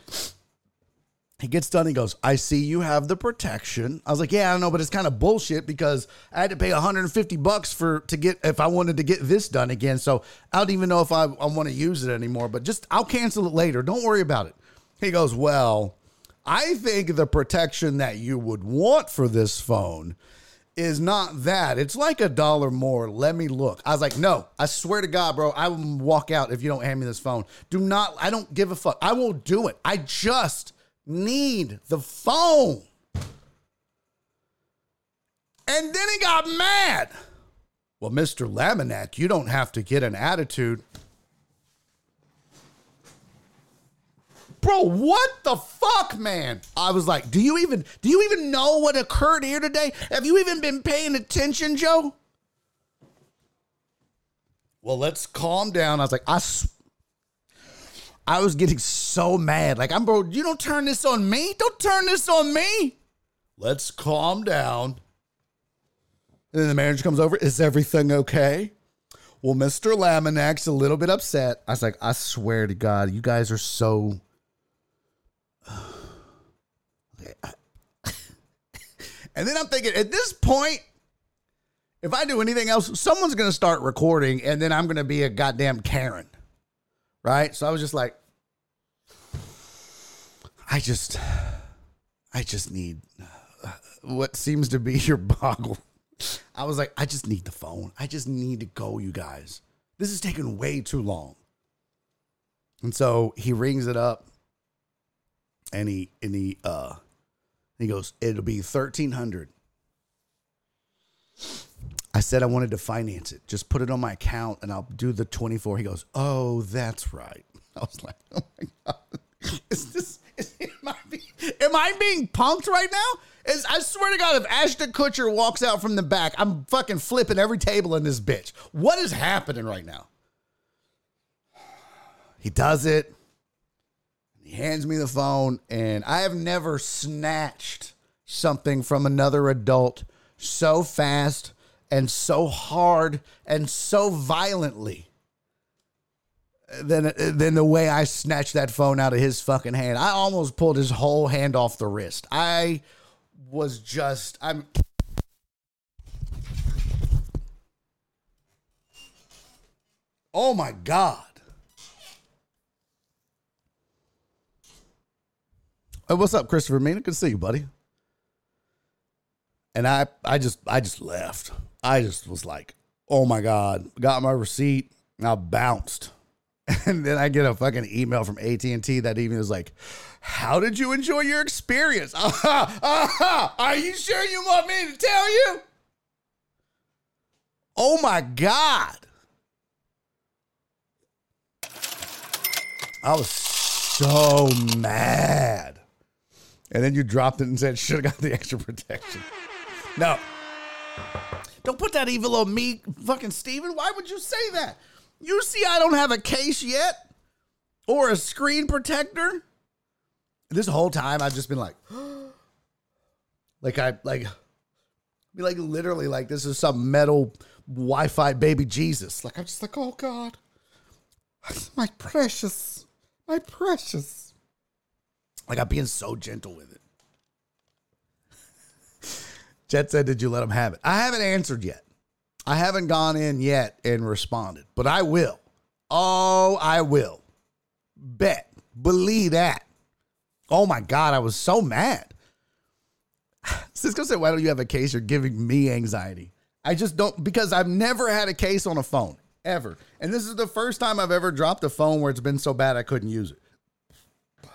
he gets done. He goes, I see you have the protection. I was like, yeah, I don't know, but it's kind of bullshit because I had to pay 150 bucks for to get if I wanted to get this done again. So I don't even know if I, I want to use it anymore, but just I'll cancel it later. Don't worry about it. He goes, Well, I think the protection that you would want for this phone is not that. It's like a dollar more. Let me look. I was like, no, I swear to God, bro, I will walk out if you don't hand me this phone. Do not, I don't give a fuck. I won't do it. I just need the phone. And then he got mad. Well, Mr. Lamanak, you don't have to get an attitude. Bro, what the fuck, man? I was like, do you even do you even know what occurred here today? Have you even been paying attention, Joe? Well, let's calm down. I was like, I I was getting so mad. Like, I'm, bro, you don't turn this on me. Don't turn this on me. Let's calm down. And then the manager comes over. Is everything okay? Well, Mr. Laminak's a little bit upset. I was like, I swear to God, you guys are so. and then I'm thinking, at this point, if I do anything else, someone's going to start recording and then I'm going to be a goddamn Karen right? So I was just like, I just, I just need uh, what seems to be your boggle. I was like, I just need the phone. I just need to go, you guys. This is taking way too long. And so he rings it up and he and he uh he goes, it'll be thirteen hundred. I said I wanted to finance it. Just put it on my account and I'll do the 24. He goes, Oh, that's right. I was like, Oh my God. Is this, is, am, I being, am I being punked right now? Is, I swear to God, if Ashton Kutcher walks out from the back, I'm fucking flipping every table in this bitch. What is happening right now? he does it. He hands me the phone, and I have never snatched something from another adult so fast and so hard and so violently than, than the way I snatched that phone out of his fucking hand. I almost pulled his whole hand off the wrist. I was just, I'm. Oh my God. Hey, what's up, Christopher Mina? Good to see you, buddy. And I, I just, I just left. I just was like, oh my God. Got my receipt. And I bounced. And then I get a fucking email from AT&T that evening is like, how did you enjoy your experience? Are you sure you want me to tell you? Oh my God. I was so mad. And then you dropped it and said, should have got the extra protection. No. Don't put that evil on me, fucking Steven. Why would you say that? You see, I don't have a case yet or a screen protector. This whole time, I've just been like, like I like, be like literally like this is some metal Wi-Fi baby Jesus. Like I'm just like, oh God, my precious, my precious. Like I'm being so gentle with it. Jet said, "Did you let him have it?" I haven't answered yet. I haven't gone in yet and responded, but I will. Oh, I will. Bet. Believe that. Oh my God, I was so mad. Cisco said, Why don't you have a case? You're giving me anxiety. I just don't, because I've never had a case on a phone, ever. And this is the first time I've ever dropped a phone where it's been so bad I couldn't use it.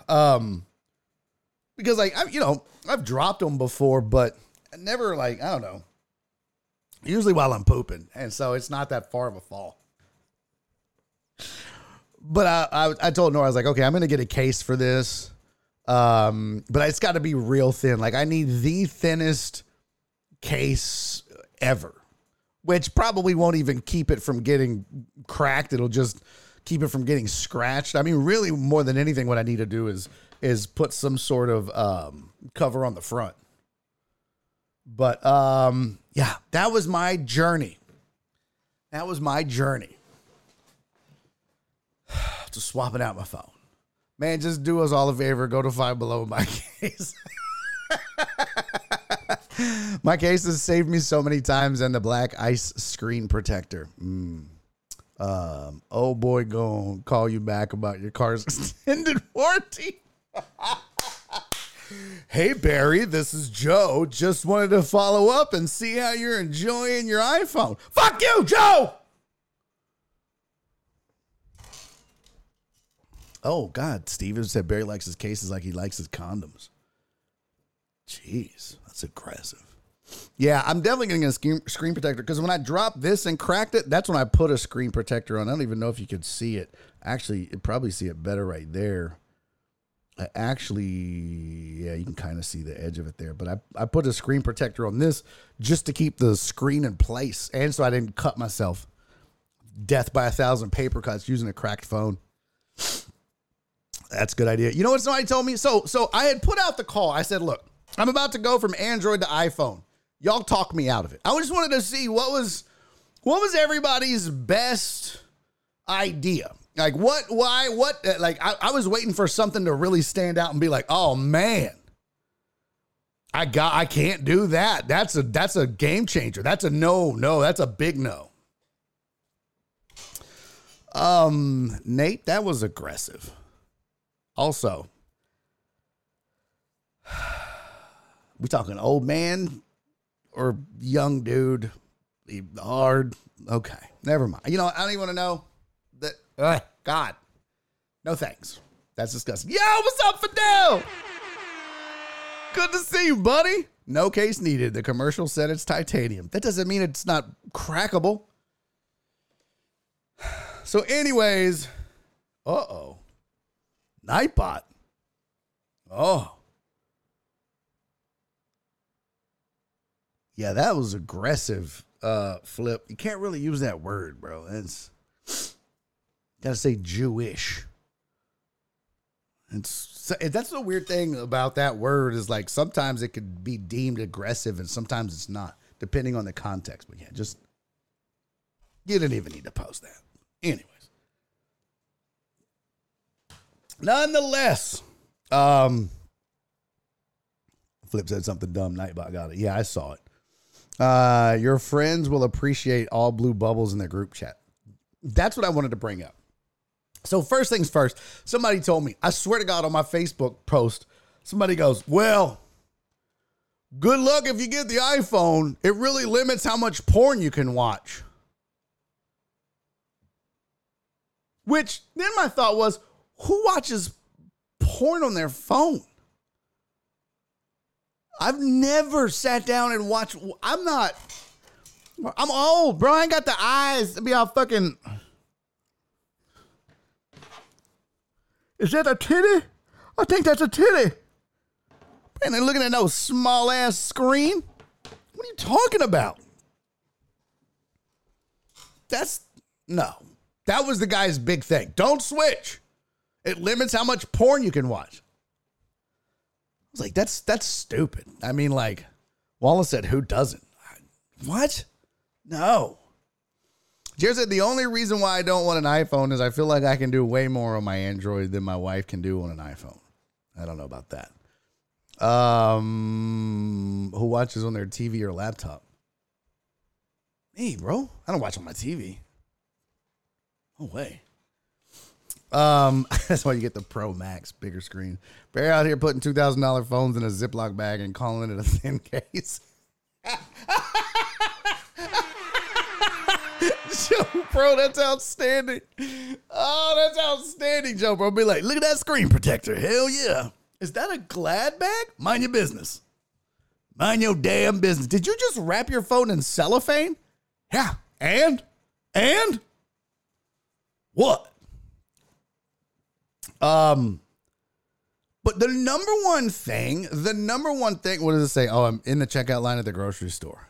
Um, because like I, you know, I've dropped them before, but never like I don't know. Usually while I'm pooping, and so it's not that far of a fall. But I, I, I told Nora I was like, okay, I'm gonna get a case for this, um, but it's got to be real thin. Like I need the thinnest case ever, which probably won't even keep it from getting cracked. It'll just keep it from getting scratched. I mean, really, more than anything, what I need to do is is put some sort of um, cover on the front. But um, yeah, that was my journey. That was my journey to swapping out my phone. Man, just do us all a favor. Go to Five Below my case. my case has saved me so many times, and the black ice screen protector. Mm. Um, oh boy, gonna call you back about your car's extended warranty. hey Barry, this is Joe. Just wanted to follow up and see how you're enjoying your iPhone. Fuck you, Joe. Oh God, Steven said Barry likes his cases like he likes his condoms. Jeez, that's aggressive. Yeah, I'm definitely getting a screen, protector because when I dropped this and cracked it, that's when I put a screen protector on. I don't even know if you could see it. Actually, you probably see it better right there. I actually, yeah, you can kind of see the edge of it there. But I, I put a screen protector on this just to keep the screen in place and so I didn't cut myself. Death by a thousand paper cuts using a cracked phone. That's a good idea. You know what somebody told me? So so I had put out the call. I said, look, I'm about to go from Android to iPhone. Y'all talk me out of it. I just wanted to see what was what was everybody's best idea. Like what? Why? What? uh, Like I, I was waiting for something to really stand out and be like, oh man, I got. I can't do that. That's a that's a game changer. That's a no, no. That's a big no. Um, Nate, that was aggressive. Also, we talking old man or young dude? Hard. Okay, never mind. You know, I don't even want to know. Ugh, God, no thanks. That's disgusting. Yo, what's up, Fidel? Good to see you, buddy. No case needed. The commercial said it's titanium. That doesn't mean it's not crackable. So, anyways, uh oh, Nightbot. Oh, yeah, that was aggressive. Uh, flip. You can't really use that word, bro. It's gotta say Jewish. It's that's the weird thing about that word is like sometimes it could be deemed aggressive and sometimes it's not, depending on the context. But yeah, just you didn't even need to post that. Anyways. Nonetheless, um Flip said something dumb. Nightbot got it. Yeah, I saw it. Uh, your friends will appreciate all blue bubbles in their group chat. That's what I wanted to bring up. So first things first, somebody told me, I swear to God on my Facebook post, somebody goes, Well, good luck if you get the iPhone. It really limits how much porn you can watch. Which then my thought was, who watches porn on their phone? I've never sat down and watched. I'm not. I'm old, bro. I ain't got the eyes to be all fucking. Is that a titty? I think that's a titty. And they're looking at no small ass screen. What are you talking about? That's no. That was the guy's big thing. Don't switch. It limits how much porn you can watch. I was like, that's that's stupid. I mean, like, Wallace said, who doesn't? What? No. Jared said the only reason why I don't want an iPhone is I feel like I can do way more on my Android than my wife can do on an iPhone. I don't know about that. Um, who watches on their TV or laptop? Me, bro. I don't watch on my TV. No way. Um, that's why you get the Pro Max, bigger screen. Barry out here putting two thousand dollar phones in a Ziploc bag and calling it a thin case. Joe Pro, that's outstanding. Oh, that's outstanding, Joe Pro. Be like, look at that screen protector. Hell yeah. Is that a glad bag? Mind your business. Mind your damn business. Did you just wrap your phone in cellophane? Yeah. And? And? What? Um, but the number one thing, the number one thing, what does it say? Oh, I'm in the checkout line at the grocery store.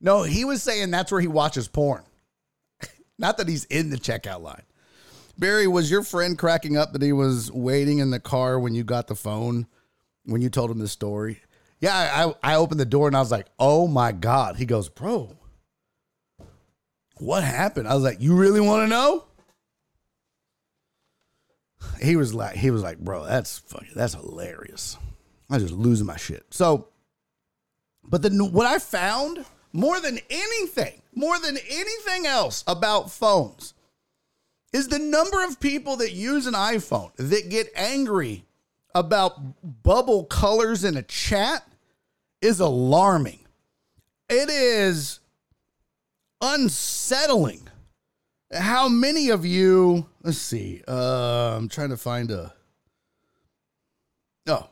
No, he was saying that's where he watches porn. Not that he's in the checkout line. Barry, was your friend cracking up that he was waiting in the car when you got the phone when you told him the story? Yeah, I, I opened the door and I was like, oh my God. He goes, bro, what happened? I was like, you really want to know? He was like, he was like, bro, that's fucking, that's hilarious. I just losing my shit. So, but then what I found more than anything, more than anything else about phones is the number of people that use an iPhone that get angry about bubble colors in a chat is alarming. It is unsettling. How many of you, let's see, uh, I'm trying to find a. Oh.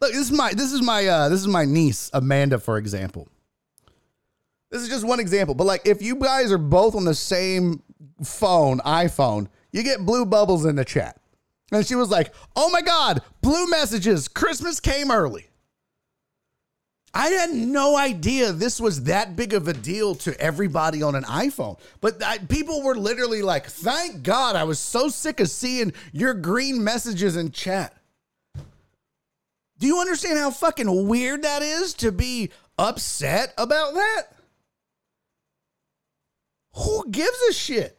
Look, this is my this is my uh this is my niece, Amanda, for example. This is just one example, but like if you guys are both on the same phone, iPhone, you get blue bubbles in the chat. And she was like, oh my God, blue messages, Christmas came early. I had no idea this was that big of a deal to everybody on an iPhone. But I, people were literally like, thank God, I was so sick of seeing your green messages in chat. Do you understand how fucking weird that is to be upset about that? Who gives a shit?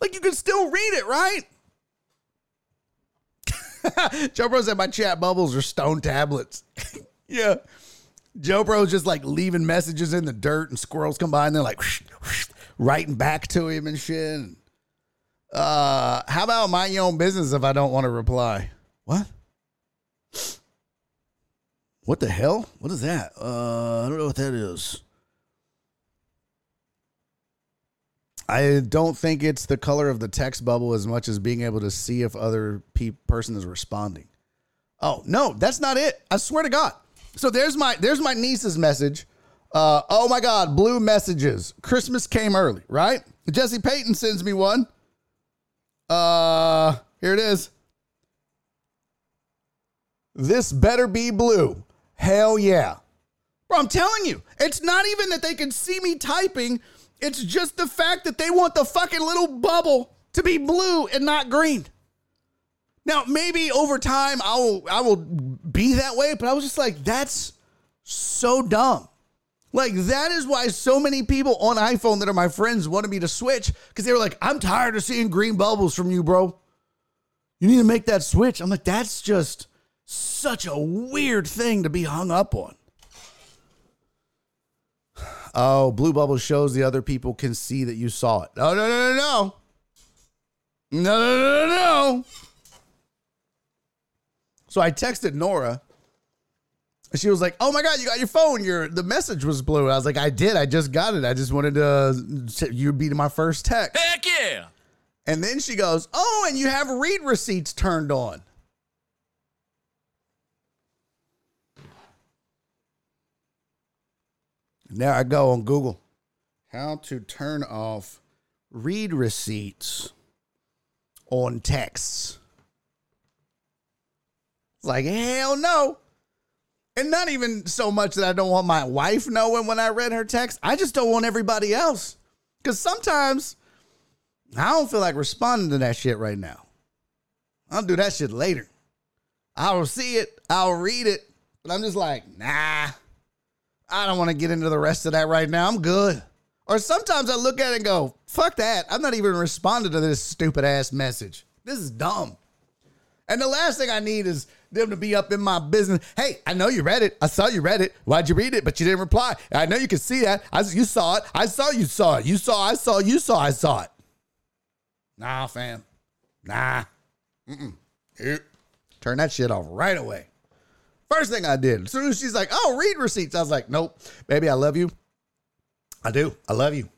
Like you can still read it, right? Joe Bro said my chat bubbles are stone tablets. yeah. Joe Bro's just like leaving messages in the dirt and squirrels come by and they're like whoosh, whoosh, writing back to him and shit. Uh, how about mind your own business if I don't want to reply? What? What the hell? What is that? Uh, I don't know what that is. I don't think it's the color of the text bubble as much as being able to see if other pe- person is responding. Oh no, that's not it. I swear to God. So there's my there's my niece's message. Uh, oh my God, blue messages. Christmas came early, right? Jesse Payton sends me one. Uh, here it is. This better be blue. Hell yeah. Bro, I'm telling you, it's not even that they can see me typing. It's just the fact that they want the fucking little bubble to be blue and not green. Now, maybe over time I will I will be that way, but I was just like, that's so dumb. Like that is why so many people on iPhone that are my friends wanted me to switch because they were like, I'm tired of seeing green bubbles from you, bro. You need to make that switch. I'm like, that's just such a weird thing to be hung up on. Oh, blue bubble shows the other people can see that you saw it. No, no, no, no, no. No, no, no, no, no. So I texted Nora. and She was like, "Oh my god, you got your phone. Your the message was blue." I was like, "I did. I just got it. I just wanted to you be my first text." Heck yeah! And then she goes, "Oh, and you have read receipts turned on." There I go on Google. How to turn off read receipts on texts. It's like, hell no. And not even so much that I don't want my wife knowing when I read her text. I just don't want everybody else. Because sometimes I don't feel like responding to that shit right now. I'll do that shit later. I'll see it, I'll read it, but I'm just like, nah, I don't want to get into the rest of that right now. I'm good. Or sometimes I look at it and go, fuck that. I'm not even responding to this stupid ass message. This is dumb. And the last thing I need is them to be up in my business. Hey, I know you read it. I saw you read it. Why'd you read it? But you didn't reply. I know you can see that. I, you saw it. I saw you saw it. You saw, I saw, you saw, I saw it. Nah, fam. Nah. Mm-mm. Turn that shit off right away. First thing I did. As soon as she's like, oh, read receipts. I was like, nope. Baby, I love you. I do. I love you.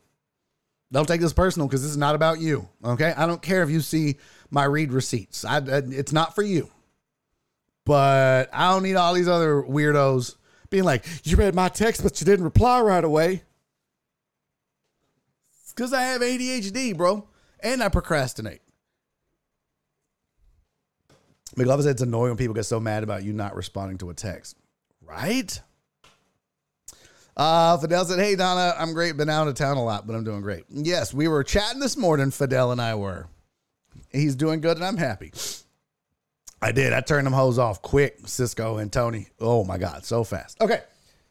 Don't take this personal because this is not about you. Okay. I don't care if you see my read receipts. I, it's not for you. But I don't need all these other weirdos being like, you read my text, but you didn't reply right away. It's because I have ADHD, bro. And I procrastinate. McLovin said it's annoying when people get so mad about you not responding to a text. Right? Uh, Fidel said, Hey, Donna, I'm great. Been out of town a lot, but I'm doing great. Yes, we were chatting this morning, Fidel and I were. He's doing good, and I'm happy. I did. I turned them hoes off quick, Cisco and Tony. Oh my God, so fast. Okay.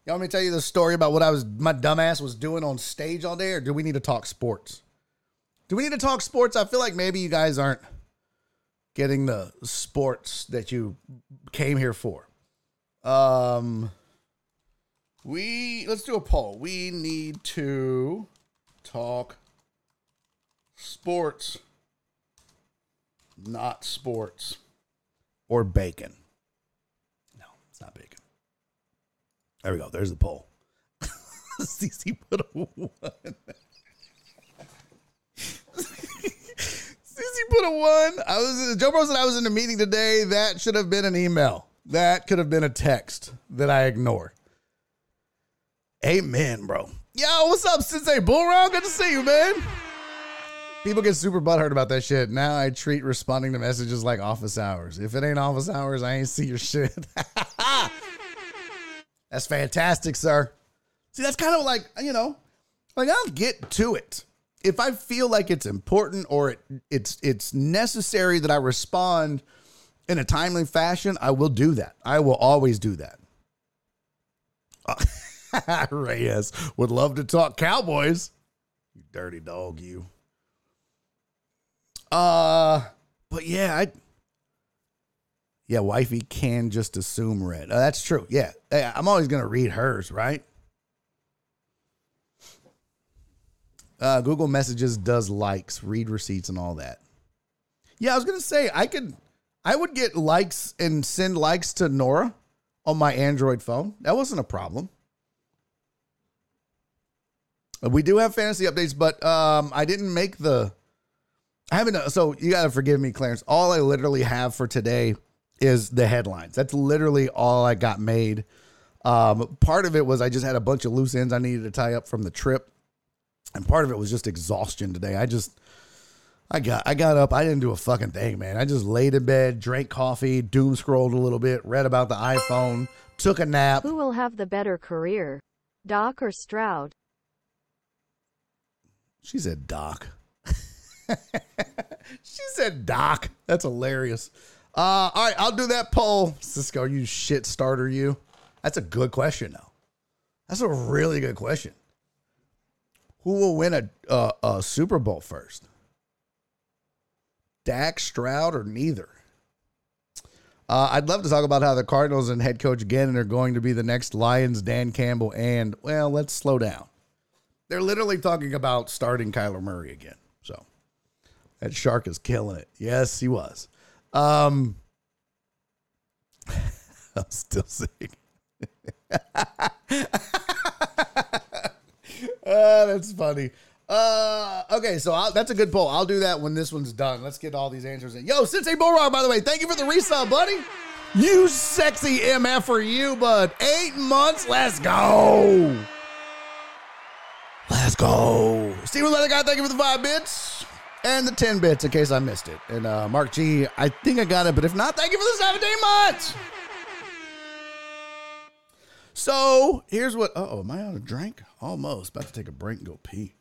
Y'all want me to tell you the story about what I was, my dumbass was doing on stage all day, or do we need to talk sports? Do we need to talk sports? I feel like maybe you guys aren't getting the sports that you came here for. Um, we let's do a poll. We need to talk sports, not sports, or bacon. No, it's not bacon. There we go. There's the poll. CC put a one. CC put a one. I was Joe Bro said I was in a meeting today. That should have been an email. That could have been a text that I ignore. Amen, bro. Yo, what's up, Sensei Bull Round? Good to see you, man. People get super butthurt about that shit. Now I treat responding to messages like office hours. If it ain't office hours, I ain't see your shit. that's fantastic, sir. See, that's kind of like, you know, like I'll get to it. If I feel like it's important or it, it's it's necessary that I respond in a timely fashion, I will do that. I will always do that. Reyes would love to talk Cowboys. You dirty dog, you. Uh, but yeah, I. Yeah, wifey can just assume red. Uh, that's true. Yeah, I'm always gonna read hers, right? Uh, Google Messages does likes, read receipts, and all that. Yeah, I was gonna say I could, I would get likes and send likes to Nora on my Android phone. That wasn't a problem. We do have fantasy updates, but um, I didn't make the. I haven't. So you got to forgive me, Clarence. All I literally have for today is the headlines. That's literally all I got made. Um, part of it was I just had a bunch of loose ends I needed to tie up from the trip, and part of it was just exhaustion today. I just. I got I got up. I didn't do a fucking thing, man. I just laid in bed, drank coffee, doom scrolled a little bit, read about the iPhone, took a nap. Who will have the better career, Dak or Stroud? She said Dak. she said Dak. That's hilarious. Uh, all right, I'll do that poll. Cisco, you shit starter, you. That's a good question, though. That's a really good question. Who will win a, a, a Super Bowl first? Dak, Stroud, or neither? Uh, I'd love to talk about how the Cardinals and head coach Gannon are going to be the next Lions, Dan Campbell, and, well, let's slow down. They're literally talking about starting Kyler Murray again. So that shark is killing it. Yes, he was. Um, I'm still sick. uh, that's funny. Uh, okay, so I'll, that's a good poll. I'll do that when this one's done. Let's get all these answers in. Yo, Sensei Bulrock, by the way, thank you for the resub, buddy. You sexy MF for you, bud. Eight months. Let's go. Let's go. Steven Leather Guy, thank you for the five bits and the 10 bits in case I missed it. And uh, Mark G, I think I got it, but if not, thank you for the 17 months. So here's what. Oh, am I out of drink? Almost. About to take a break and go pee.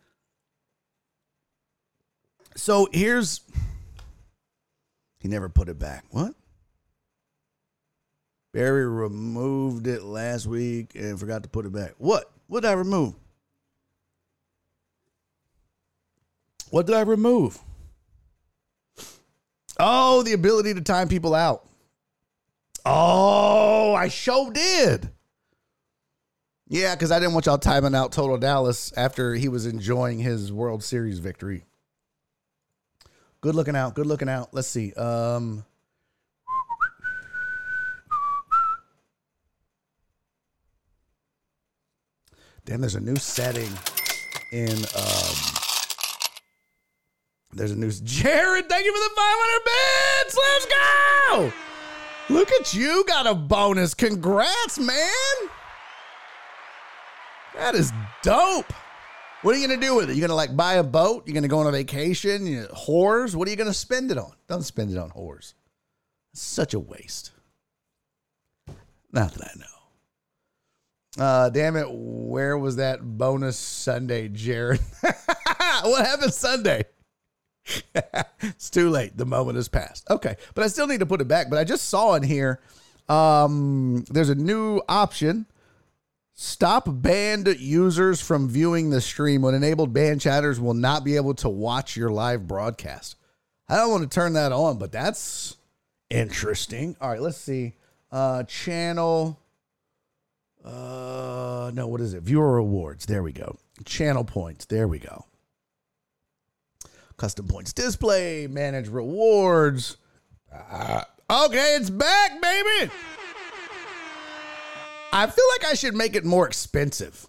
So here's. He never put it back. What? Barry removed it last week and forgot to put it back. What? What did I remove? What did I remove? Oh, the ability to time people out. Oh, I sure did. Yeah, because I didn't want y'all timing out Total Dallas after he was enjoying his World Series victory. Good looking out. Good looking out. Let's see. Um, damn, there's a new setting in. Um, there's a new. Jared, thank you for the 500 bits. Let's go. Look at you. Got a bonus. Congrats, man. That is dope. What are you gonna do with it? You gonna like buy a boat? You're gonna go on a vacation? You know, whores? What are you gonna spend it on? Don't spend it on whores. It's such a waste. Not that I know. Uh, damn it! Where was that bonus Sunday, Jared? what happened Sunday? it's too late. The moment has passed. Okay, but I still need to put it back. But I just saw in here. Um, there's a new option Stop banned users from viewing the stream. When enabled, banned chatters will not be able to watch your live broadcast. I don't want to turn that on, but that's interesting. All right, let's see. Uh, channel. Uh, no, what is it? Viewer rewards. There we go. Channel points. There we go. Custom points display. Manage rewards. Uh, okay, it's back, baby. I feel like I should make it more expensive.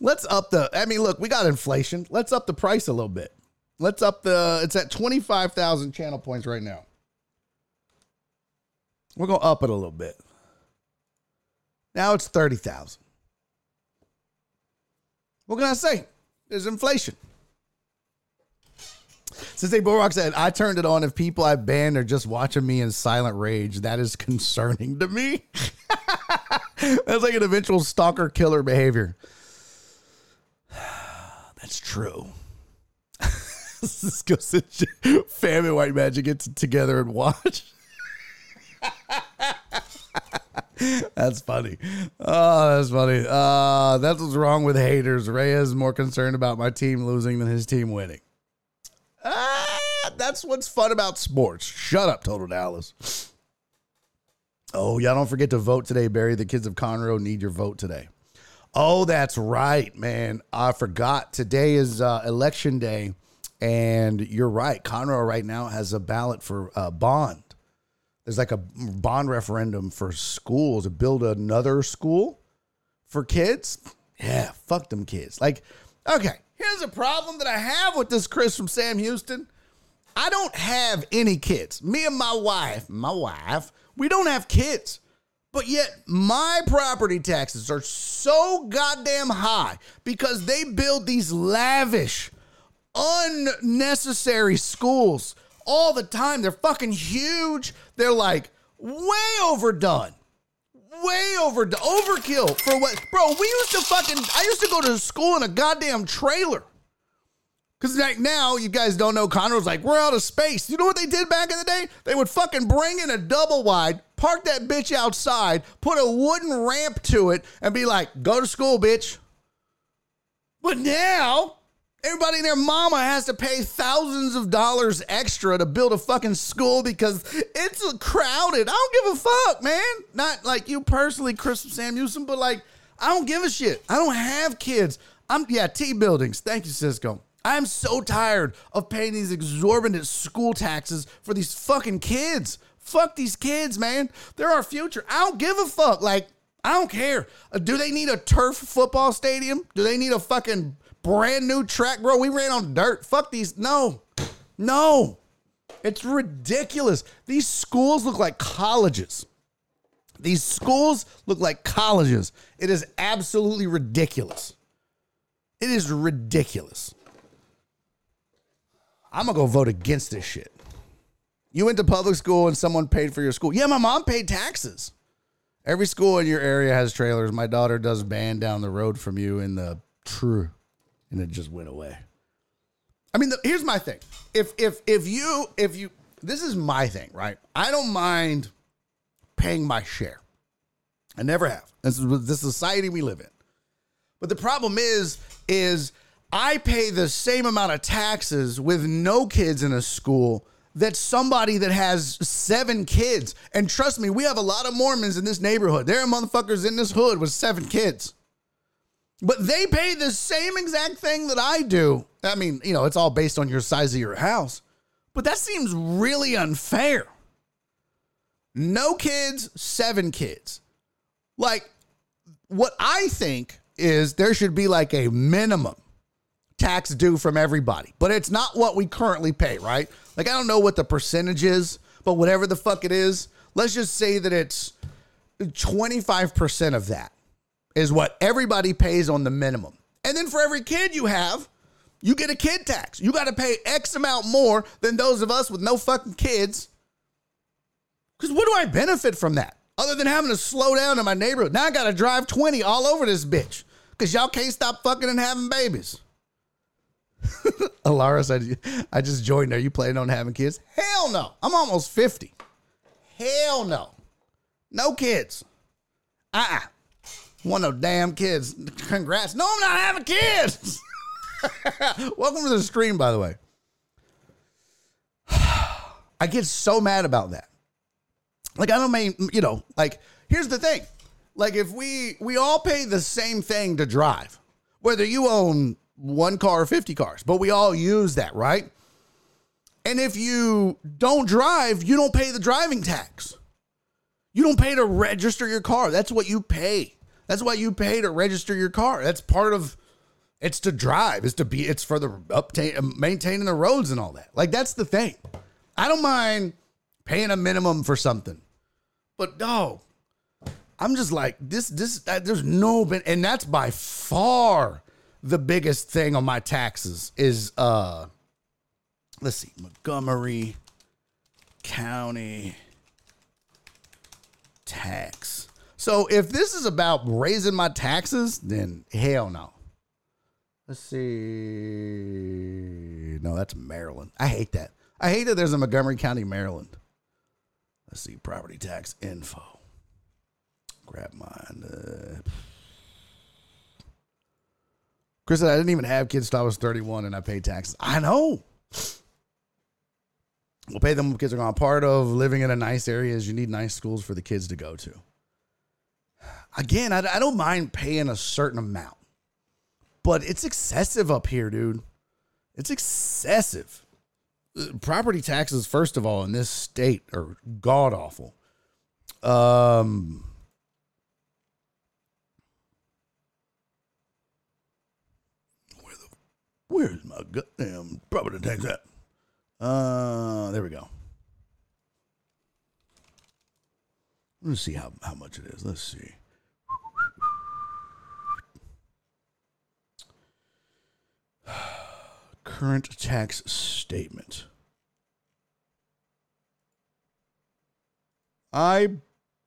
Let's up the. I mean, look, we got inflation. Let's up the price a little bit. Let's up the. It's at twenty five thousand channel points right now. We're gonna up it a little bit. Now it's thirty thousand. What can I say? There's inflation. Sensei Bulrock said, I turned it on. If people I banned are just watching me in silent rage, that is concerning to me. That's like an eventual stalker killer behavior. That's true. Cisco Fam and White Magic get together and watch. that's funny. Oh, that's funny. Uh, that's what's wrong with haters. Ray is more concerned about my team losing than his team winning. Ah, that's what's fun about sports. Shut up, Total Dallas. Oh, y'all don't forget to vote today, Barry. The kids of Conroe need your vote today. Oh, that's right, man. I forgot. Today is uh, election day, and you're right. Conroe right now has a ballot for uh, bond. There's like a bond referendum for schools to build another school for kids. Yeah, fuck them kids. Like, okay, here's a problem that I have with this Chris from Sam Houston. I don't have any kids. Me and my wife, my wife, we don't have kids. But yet, my property taxes are so goddamn high because they build these lavish, unnecessary schools all the time. They're fucking huge. They're like way overdone. Way overdone. Overkill for what? Bro, we used to fucking, I used to go to school in a goddamn trailer Because like now, you guys don't know, Conroe's like, we're out of space. You know what they did back in the day? They would fucking bring in a double wide, park that bitch outside, put a wooden ramp to it, and be like, go to school, bitch. But now, everybody and their mama has to pay thousands of dollars extra to build a fucking school because it's crowded. I don't give a fuck, man. Not like you personally, Chris Samuelson, but like, I don't give a shit. I don't have kids. I'm, yeah, T buildings. Thank you, Cisco. I'm so tired of paying these exorbitant school taxes for these fucking kids. Fuck these kids, man. They're our future. I don't give a fuck. Like, I don't care. Uh, do they need a turf football stadium? Do they need a fucking brand new track, bro? We ran on dirt. Fuck these. No, no. It's ridiculous. These schools look like colleges. These schools look like colleges. It is absolutely ridiculous. It is ridiculous. I'm gonna go vote against this shit. You went to public school and someone paid for your school. Yeah, my mom paid taxes. Every school in your area has trailers. My daughter does band down the road from you in the true, and it just went away. I mean, the, here's my thing. If if if you if you this is my thing, right? I don't mind paying my share. I never have. This is the society we live in. But the problem is, is I pay the same amount of taxes with no kids in a school that somebody that has seven kids. And trust me, we have a lot of Mormons in this neighborhood. There are motherfuckers in this hood with seven kids. But they pay the same exact thing that I do. I mean, you know, it's all based on your size of your house. But that seems really unfair. No kids, seven kids. Like, what I think is there should be like a minimum tax due from everybody, but it's not what we currently pay, right? Like, I don't know what the percentage is, but whatever the fuck it is, let's just say that it's 25% of that is what everybody pays on the minimum. And then for every kid you have, you get a kid tax. You got to pay X amount more than those of us with no fucking kids. Because what do I benefit from that? Other than having to slow down in my neighborhood. Now I got to drive 20 all over this bitch because y'all can't stop fucking and having babies. Alara said, I just joined. Are you planning on having kids? Hell no. I'm almost 50. Hell no. No kids. Uh uh-uh. One of damn kids. Congrats. No, I'm not having kids. Welcome to the stream, by the way. I get so mad about that. Like, I don't mean, you know, like, here's the thing. Like, if we we all pay the same thing to drive, whether you own one car or 50 cars, but we all use that, right? And if you don't drive, you don't pay the driving tax. You don't pay to register your car. That's what you pay. That's what you pay to register your car. That's part of it's to drive. It's to be it's for the uptain maintaining the roads and all that. Like that's the thing. I don't mind paying a minimum for something. But no. I'm just like this this there's no and that's by far the biggest thing on my taxes is uh let's see, Montgomery County tax. So if this is about raising my taxes, then hell no. Let's see. No, that's Maryland. I hate that. I hate that there's a Montgomery County, Maryland. Let's see, property tax info. Grab mine. Uh, Chris said, I didn't even have kids until I was 31 and I paid taxes. I know. We'll pay them kids are gone. Part of living in a nice area is you need nice schools for the kids to go to. Again, I, I don't mind paying a certain amount, but it's excessive up here, dude. It's excessive. Uh, property taxes, first of all, in this state are god awful. Um, Where's my goddamn property tax at? Uh, there we go. Let's see how, how much it is. Let's see. Current tax statement. I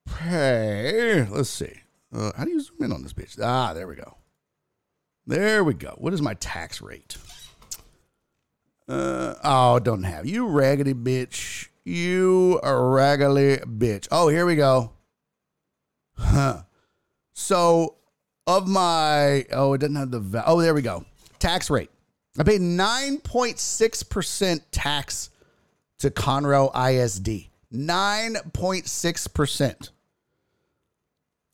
pay. Let's see. Uh, how do you zoom in on this bitch? Ah, there we go. There we go. What is my tax rate? Uh, oh, don't have you raggedy bitch. You raggedy bitch. Oh, here we go. Huh. So, of my oh, it doesn't have the va- oh, there we go. Tax rate. I paid nine point six percent tax to Conroe ISD. Nine point six percent.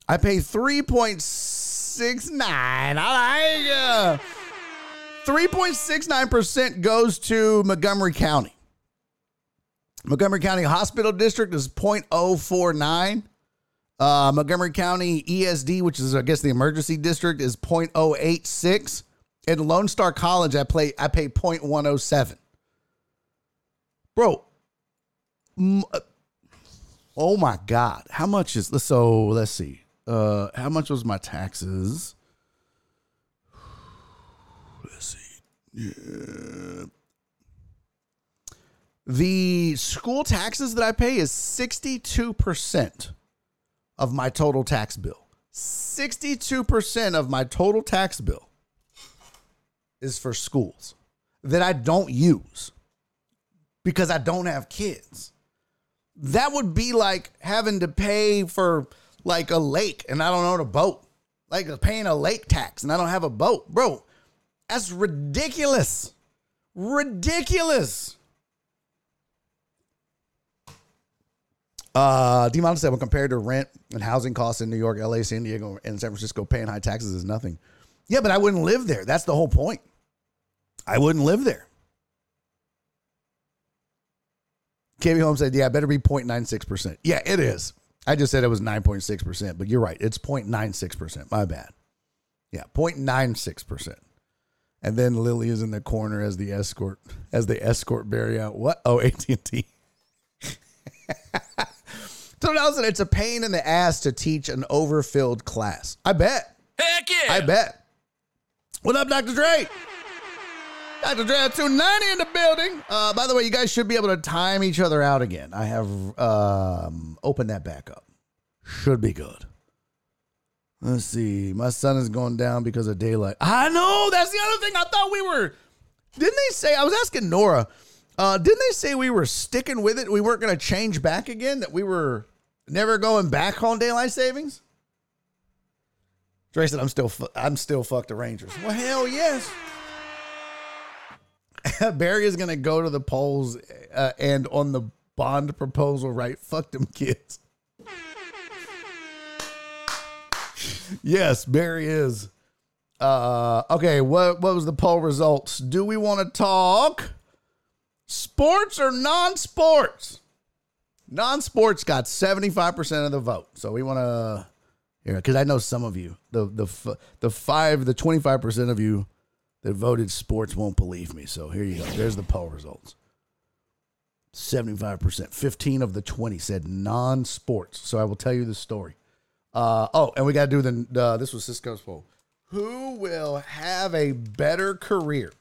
I pay three point six nine. I like. Uh, 3.69% goes to Montgomery County. Montgomery County Hospital District is 0.049. Uh, Montgomery County ESD, which is I guess the emergency district, is 0.086. And Lone Star College, I play I pay 0.107. Bro, uh, oh my God, how much is so? Let's see. Uh, how much was my taxes? Let's see. Yeah. The school taxes that I pay is 62% of my total tax bill. 62% of my total tax bill is for schools that I don't use because I don't have kids. That would be like having to pay for like a lake and I don't own a boat. Like paying a lake tax and I don't have a boat. Bro, that's ridiculous. Ridiculous. Uh, Demon said, when compared to rent and housing costs in New York, LA, San Diego, and San Francisco, paying high taxes is nothing. Yeah, but I wouldn't live there. That's the whole point. I wouldn't live there. KB Holmes said, yeah, better be 0.96%. Yeah, it is. I just said it was 9.6%, but you're right. It's 0.96%. My bad. Yeah, 0.96%. And then Lily is in the corner as the escort, as they escort Barry out. What? Oh, AT&T. So Nelson, it's a pain in the ass to teach an overfilled class. I bet. Heck yeah! I bet. What up, Dr. Dre? Dr. Dre 290 in the building. Uh, by the way, you guys should be able to time each other out again. I have um, opened that back up. Should be good. Let's see. My son is going down because of daylight. I know. That's the other thing. I thought we were. Didn't they say? I was asking Nora. Uh, didn't they say we were sticking with it? We weren't going to change back again. That we were never going back on daylight savings. Dre said, "I'm still, fu- I'm still fuck the Rangers." Well, hell yes. Barry is going to go to the polls uh, and on the bond proposal, right? Fuck them kids. yes, Barry is. Uh, okay, what what was the poll results? Do we want to talk sports or non-sports? Non-sports got 75% of the vote. So we want to cuz I know some of you, the the the 5 the 25% of you that voted sports won't believe me. So here you go. There's the poll results. 75%. 15 of the 20 said non-sports. So I will tell you the story. Uh, oh, and we got to do the, uh, this was Cisco's poll. Who will have a better career?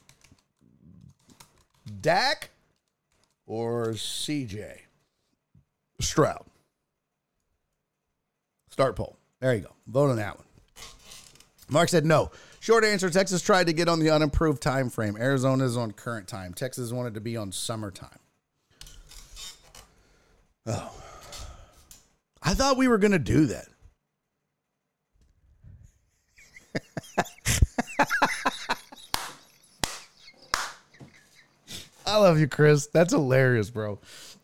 Dak or CJ? Stroud. Start poll. There you go. Vote on that one. Mark said no. Short answer Texas tried to get on the unimproved time frame. Arizona is on current time. Texas wanted to be on summertime. Oh. I thought we were going to do that. I love you, Chris. That's hilarious, bro.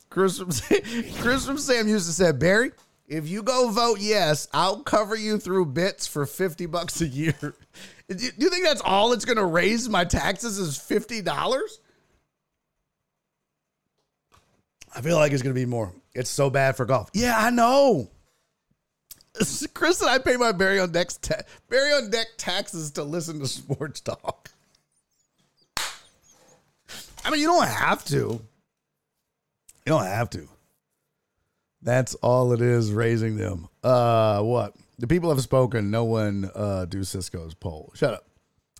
Chris from, Chris from Sam used to say, Barry, if you go vote yes, I'll cover you through bits for 50 bucks a year. Do you think that's all it's going to raise my taxes is $50? I feel like it's going to be more. It's so bad for golf. Yeah, I know. Chris and I pay my Barry on deck ta- Barry on deck taxes to listen to sports talk. I mean, you don't have to. You don't have to. That's all it is raising them. Uh what? The people have spoken. No one uh do Cisco's poll. Shut up.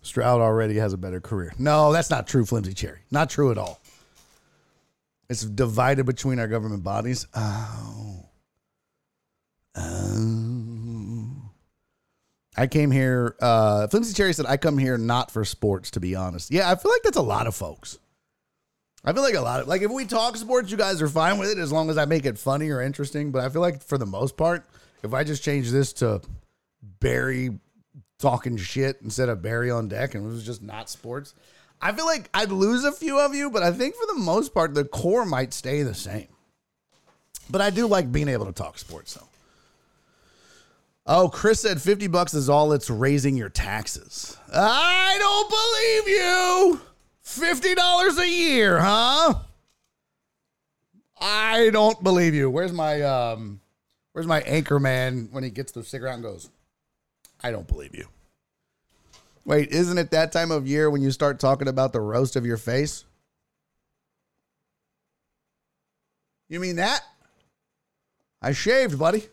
Stroud already has a better career. No, that's not true, Flimsy Cherry. Not true at all. It's divided between our government bodies. Oh. Oh. I came here. Uh, Flimsy Cherry said, I come here not for sports, to be honest. Yeah, I feel like that's a lot of folks. I feel like a lot of like if we talk sports, you guys are fine with it as long as I make it funny or interesting. But I feel like for the most part, if I just change this to Barry talking shit instead of Barry on deck and it was just not sports, I feel like I'd lose a few of you, but I think for the most part, the core might stay the same. But I do like being able to talk sports though. Oh, Chris said 50 bucks is all it's raising your taxes. I don't believe you. $50 a year, huh? I don't believe you. Where's my um where's my anchor man when he gets the cigarette and goes, I don't believe you. Wait, isn't it that time of year when you start talking about the roast of your face? You mean that? I shaved, buddy.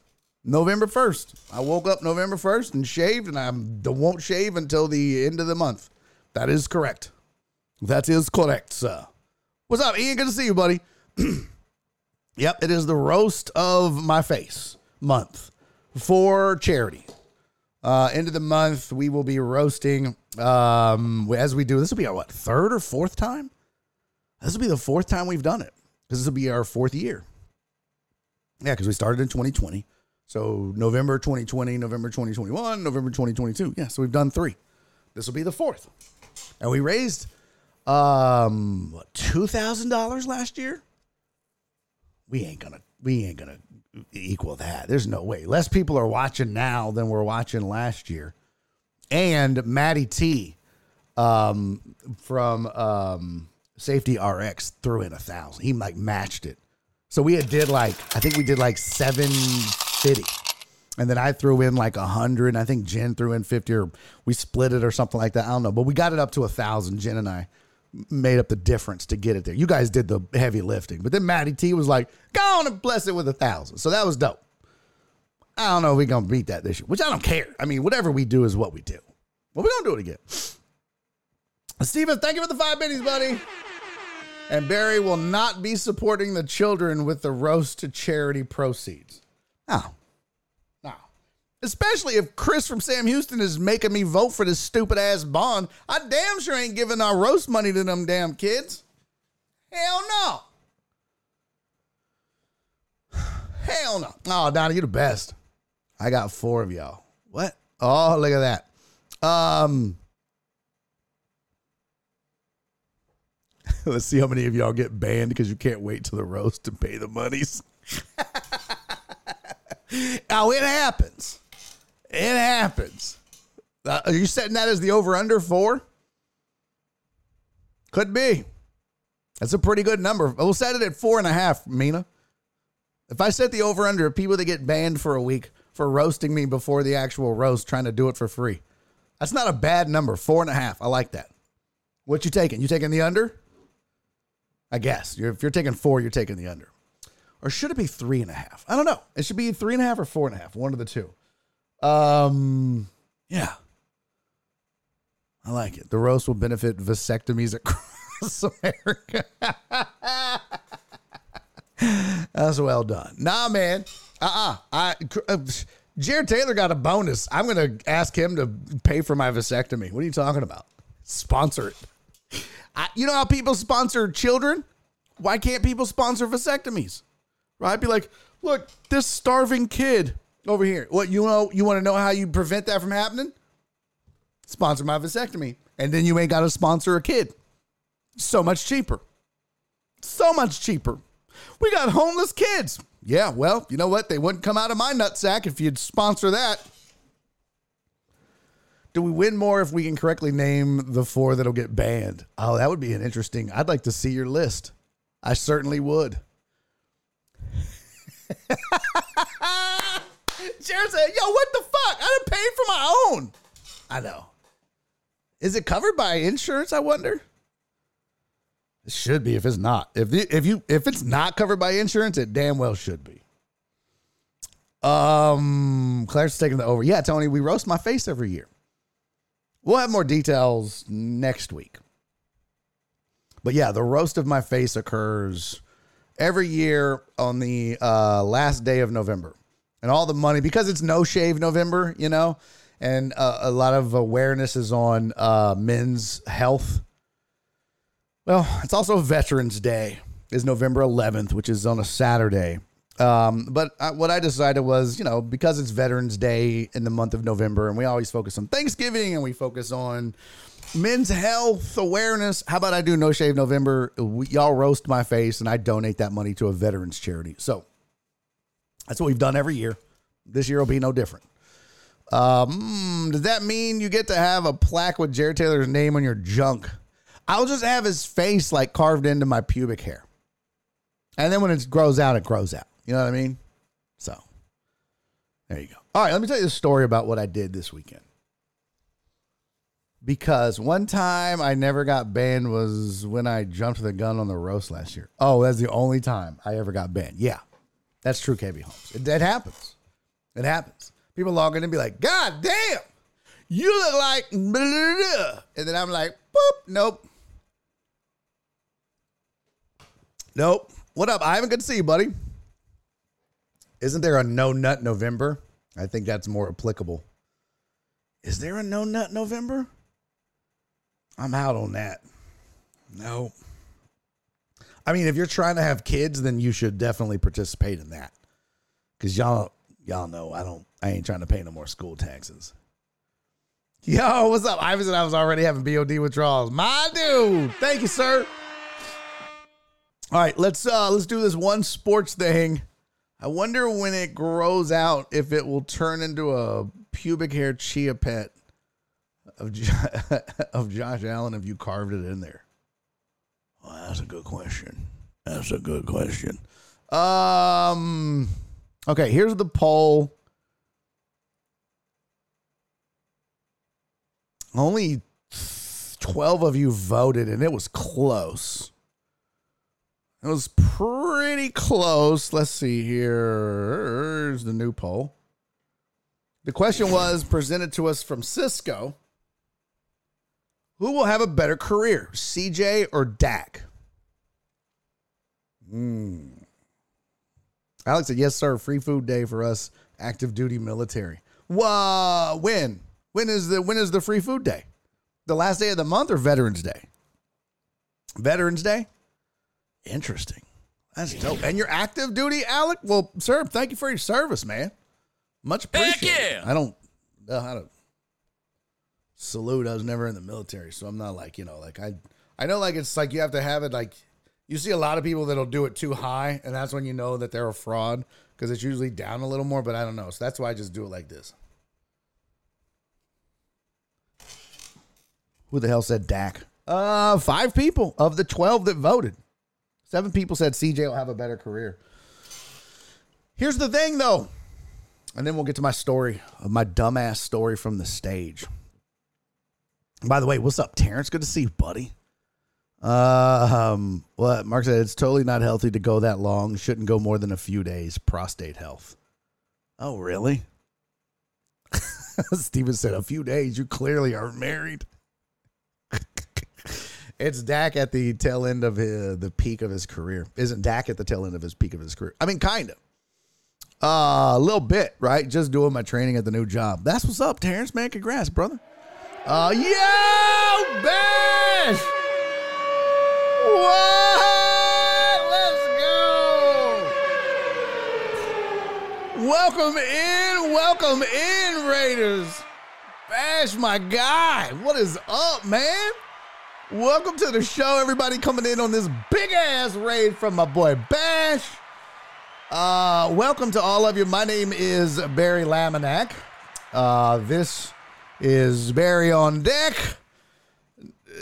November 1st. I woke up November 1st and shaved, and I won't shave until the end of the month. That is correct. That is correct, sir. What's up, Ian? Good to see you, buddy. yep, it is the roast of my face month for charity. Uh, end of the month, we will be roasting um, as we do. This will be our what third or fourth time. This will be the fourth time we've done it because this will be our fourth year. Yeah, because we started in 2020. So November 2020, November 2021, November 2022. Yeah, so we've done three. This will be the fourth. And we raised um two thousand dollars last year. We ain't gonna we ain't gonna equal that. There's no way. Less people are watching now than were watching last year. And Maddie T um from um Safety RX threw in a thousand. He like matched it. So we had did like I think we did like seven fifty. And then I threw in like a hundred. I think Jen threw in fifty, or we split it or something like that. I don't know, but we got it up to a thousand. Jen and I made up the difference to get it there. You guys did the heavy lifting, but then Maddie T was like, "Go on and bless it with a thousand. So that was dope. I don't know if we're gonna beat that this year, which I don't care. I mean, whatever we do is what we do. Well, we don't do it again. Steven, thank you for the five minutes, buddy. And Barry will not be supporting the children with the roast to charity proceeds. No. Especially if Chris from Sam Houston is making me vote for this stupid ass bond. I damn sure ain't giving our roast money to them damn kids. Hell no. Hell no. Oh, Donnie, you're the best. I got four of y'all. What? Oh, look at that. Um, let's see how many of y'all get banned because you can't wait till the roast to pay the monies. oh, it happens. It happens. Uh, are you setting that as the over under four? Could be. That's a pretty good number. We'll set it at four and a half, Mina. If I set the over under people that get banned for a week for roasting me before the actual roast, trying to do it for free, that's not a bad number. Four and a half. I like that. What you taking? You taking the under? I guess. You're, if you're taking four, you're taking the under. Or should it be three and a half? I don't know. It should be three and a half or four and a half. One of the two. Um, yeah. I like it. The roast will benefit vasectomies across America. That's well done. Nah, man. Uh-uh. I uh, Jared Taylor got a bonus. I'm gonna ask him to pay for my vasectomy. What are you talking about? Sponsor it. I, you know how people sponsor children? Why can't people sponsor vasectomies? Right? Be like, look, this starving kid over here. What you know? You want to know how you prevent that from happening? Sponsor my vasectomy, and then you ain't got to sponsor a kid. So much cheaper. So much cheaper. We got homeless kids. Yeah, well, you know what? They wouldn't come out of my nutsack if you'd sponsor that. Do we win more if we can correctly name the four that'll get banned? Oh, that would be an interesting. I'd like to see your list. I certainly would. Jared said, "Yo, what the fuck? I didn't pay for my own." I know. Is it covered by insurance? I wonder. It should be if it's not. If if you if it's not covered by insurance, it damn well should be. Um, Claire's taking the over. Yeah, Tony, we roast my face every year. We'll have more details next week. But yeah, the roast of my face occurs every year on the uh, last day of November. And all the money, because it's no shave November, you know, and uh, a lot of awareness is on uh, men's health. Well, it's also Veterans Day. Is November 11th, which is on a Saturday. Um, but I, what I decided was, you know, because it's Veterans Day in the month of November, and we always focus on Thanksgiving and we focus on men's health awareness. How about I do No Shave November? We, y'all roast my face, and I donate that money to a veterans charity. So that's what we've done every year. This year will be no different. Um, does that mean you get to have a plaque with Jared Taylor's name on your junk? I'll just have his face like carved into my pubic hair. And then when it grows out, it grows out. You know what I mean? So there you go. All right, let me tell you a story about what I did this weekend. Because one time I never got banned was when I jumped the gun on the roast last year. Oh, that's the only time I ever got banned. Yeah, that's true, KB Holmes. It, that happens. It happens. People log in and be like, God damn, you look like, blah, blah, blah. and then I'm like, boop, nope. Nope. What up? Ivan, good to see you, buddy. Isn't there a no nut November? I think that's more applicable. Is there a no nut November? I'm out on that. No. I mean, if you're trying to have kids, then you should definitely participate in that. Cause y'all y'all know I don't I ain't trying to pay no more school taxes. Yo, what's up? Ivan I was already having BOD withdrawals. My dude. Thank you, sir. All right, let's uh let's do this one sports thing. I wonder when it grows out if it will turn into a pubic hair chia pet of of Josh Allen if you carved it in there. Well, that's a good question. That's a good question. Um okay, here's the poll. Only 12 of you voted and it was close. It was pretty close. Let's see here. Here's the new poll. The question was presented to us from Cisco. Who will have a better career, CJ or Dak? Hmm. Alex said, yes, sir. Free food day for us active duty military. Whoa, when? When is the when is the free food day? The last day of the month or Veterans Day? Veterans Day? Interesting. That's dope. And you're active duty, Alec? Well, sir, thank you for your service, man. Much appreciated. yeah. I don't know how to salute. I was never in the military, so I'm not like, you know, like I I know like it's like you have to have it like you see a lot of people that'll do it too high, and that's when you know that they're a fraud because it's usually down a little more, but I don't know. So that's why I just do it like this. Who the hell said Dak? Uh, five people of the 12 that voted. Seven people said CJ will have a better career. Here's the thing, though, and then we'll get to my story, my dumbass story from the stage. By the way, what's up, Terrence? Good to see you, buddy. Uh, um, what Mark said, it's totally not healthy to go that long. Shouldn't go more than a few days. Prostate health. Oh, really? Steven said, a few days. You clearly aren't married. it's Dak at the tail end of his, the peak of his career. Isn't Dak at the tail end of his peak of his career? I mean, kind of. Uh, a little bit, right? Just doing my training at the new job. That's what's up, Terrence, man. Congrats, brother. Uh, yo, Bash! What? Let's go! Welcome in, welcome in, Raiders. Bash, my guy. What is up, man? Welcome to the show, everybody coming in on this big ass raid from my boy Bash. Uh, welcome to all of you. My name is Barry Laminack. Uh, this is Barry on deck.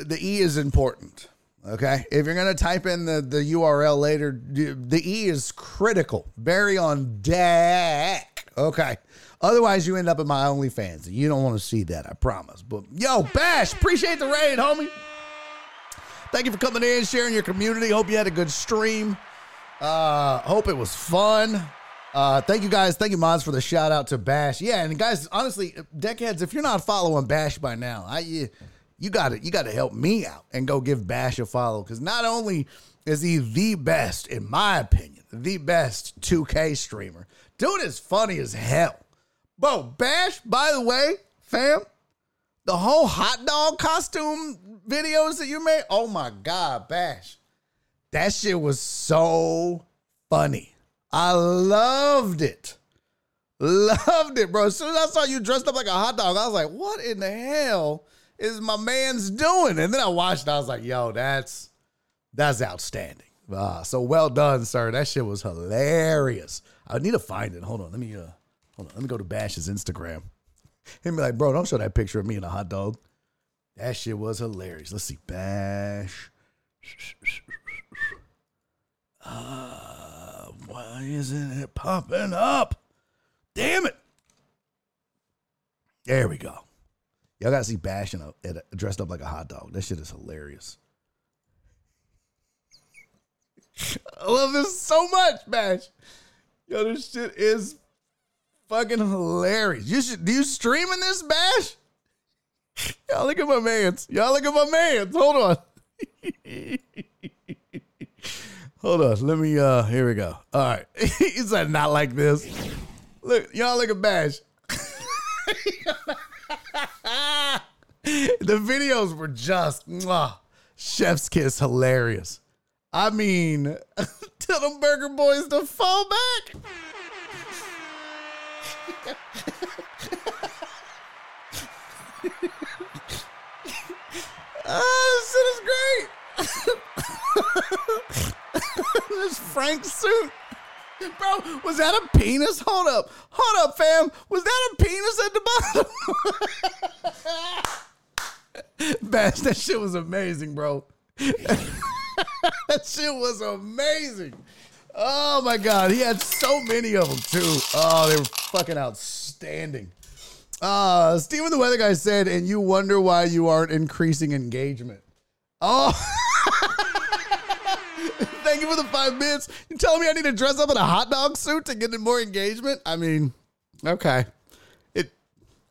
The E is important. Okay. If you're going to type in the, the URL later, the E is critical. Barry on deck. Okay. Otherwise, you end up in my OnlyFans. You don't want to see that, I promise. But yo, Bash, appreciate the raid, homie. Thank you for coming in, sharing your community. Hope you had a good stream. Uh, hope it was fun. Uh, thank you guys. Thank you, mods, for the shout out to Bash. Yeah, and guys, honestly, deckheads, if you're not following Bash by now, I you, you got to you got to help me out and go give Bash a follow because not only is he the best, in my opinion, the best 2K streamer, dude is funny as hell. Bro, Bash, by the way, fam, The whole hot dog costume videos that you made. Oh my God, Bash. That shit was so funny. I loved it. Loved it, bro. As soon as I saw you dressed up like a hot dog, I was like, what in the hell is my man's doing? And then I watched, I was like, yo, that's that's outstanding. Uh, so well done, sir. That shit was hilarious. I need to find it. Hold on. Let me uh hold on. Let me go to Bash's Instagram. He'd be like, bro, don't show that picture of me and a hot dog. That shit was hilarious. Let's see. Bash. Uh, why isn't it popping up? Damn it. There we go. Y'all gotta see Bash a, a, dressed up like a hot dog. That shit is hilarious. I love this so much, Bash. Yo, this shit is fucking hilarious. You should do you streaming this, Bash? Y'all look at my man's. Y'all look at my man's. Hold on. Hold on. Let me uh here we go. All right. he said not like this. Look, y'all look at Bash. the videos were just mwah, chef's kiss hilarious. I mean, tell them burger boys to fall back. oh, this shit is great. This Frank suit. Bro, was that a penis? Hold up. Hold up, fam. Was that a penis at the bottom? Bash, that shit was amazing, bro. that shit was amazing. Oh my god, he had so many of them too. Oh, they were fucking outstanding. Uh, Steven the Weather Guy said, and you wonder why you aren't increasing engagement. Oh, thank you for the five minutes. You telling me I need to dress up in a hot dog suit to get more engagement? I mean, okay. It,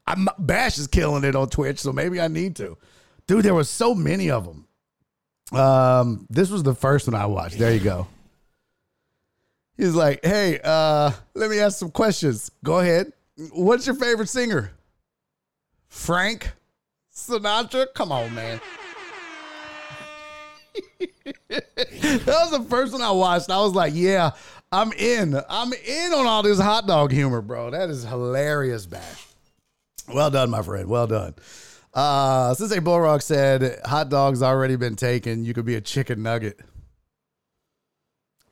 I'm Bash is killing it on Twitch, so maybe I need to. Dude, there was so many of them. Um, this was the first one I watched. There you go. He's like, hey, uh, let me ask some questions. Go ahead. What's your favorite singer? Frank Sinatra? Come on, man. that was the first one I watched. I was like, yeah, I'm in. I'm in on all this hot dog humor, bro. That is hilarious, Bash. Well done, my friend. Well done. Uh, Sensei Bulrock said hot dogs already been taken, you could be a chicken nugget.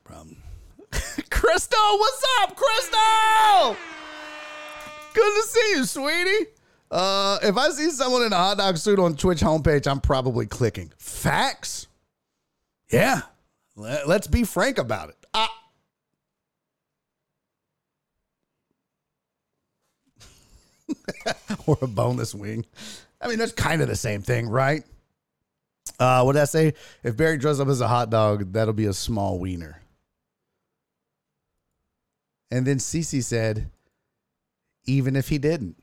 Problem. Crystal, what's up, Crystal? Good to see you, sweetie. Uh, if I see someone in a hot dog suit on Twitch homepage, I'm probably clicking. Facts? Yeah. Let, us be frank about it. Ah. or a boneless wing. I mean, that's kind of the same thing, right? Uh, what did I say? If Barry dresses up as a hot dog, that'll be a small wiener. And then Cece said, even if he didn't.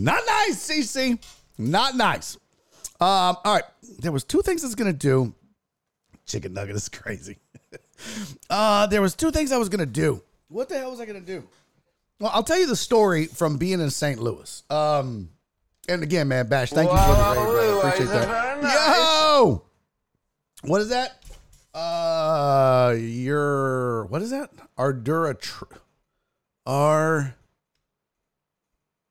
Not nice, CC. Not nice. Um, all right. There was two things I was gonna do. Chicken nugget is crazy. uh, there was two things I was gonna do. What the hell was I gonna do? Well, I'll tell you the story from being in St. Louis. Um, and again, man, Bash, thank you for the raid, brother. Appreciate that. Yo, what is that? Uh, your what is that? Ardura, tr- R.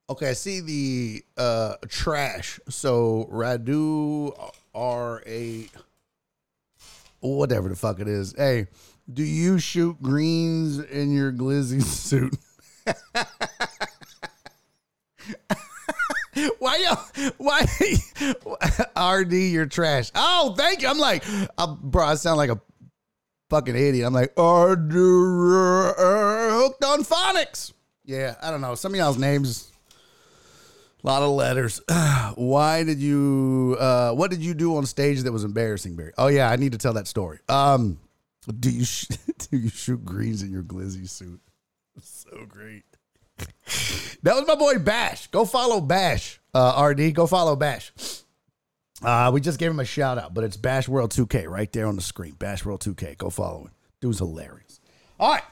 Okay, I see the uh trash. So Radu R A whatever the fuck it is. Hey, do you shoot greens in your glizzy suit? why y'all why RD you're trash. Oh, thank you. I'm like, uh, bro, I sound like a fucking idiot. I'm like, RD hooked on phonics. Yeah, I don't know. Some of y'all's names a lot of letters. Why did you? Uh, what did you do on stage that was embarrassing, Barry? Oh yeah, I need to tell that story. Um, do you sh- do you shoot greens in your glizzy suit? So great. that was my boy Bash. Go follow Bash. Uh, RD. Go follow Bash. Uh, we just gave him a shout out, but it's Bash World 2K right there on the screen. Bash World 2K. Go follow him. Dude's hilarious. All right.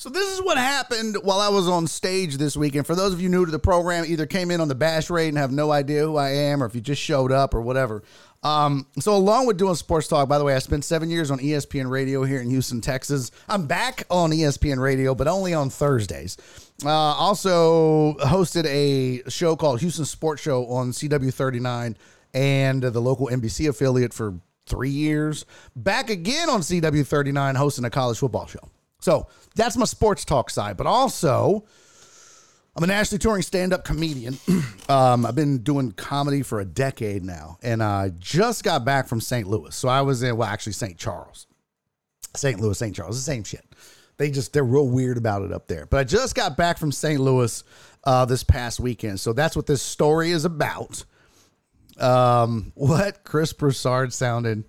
So this is what happened while I was on stage this weekend. For those of you new to the program, either came in on the bash rate and have no idea who I am, or if you just showed up or whatever. Um, so along with doing sports talk, by the way, I spent seven years on ESPN Radio here in Houston, Texas. I'm back on ESPN Radio, but only on Thursdays. Uh, also hosted a show called Houston Sports Show on CW39 and the local NBC affiliate for three years. Back again on CW39 hosting a college football show. So that's my sports talk side, but also I'm a nationally touring stand-up comedian. um, I've been doing comedy for a decade now, and I just got back from St. Louis. So I was in, well, actually St. Charles, St. Louis, St. Charles, the same shit. They just they're real weird about it up there. But I just got back from St. Louis uh, this past weekend, so that's what this story is about. Um, what Chris Broussard sounded.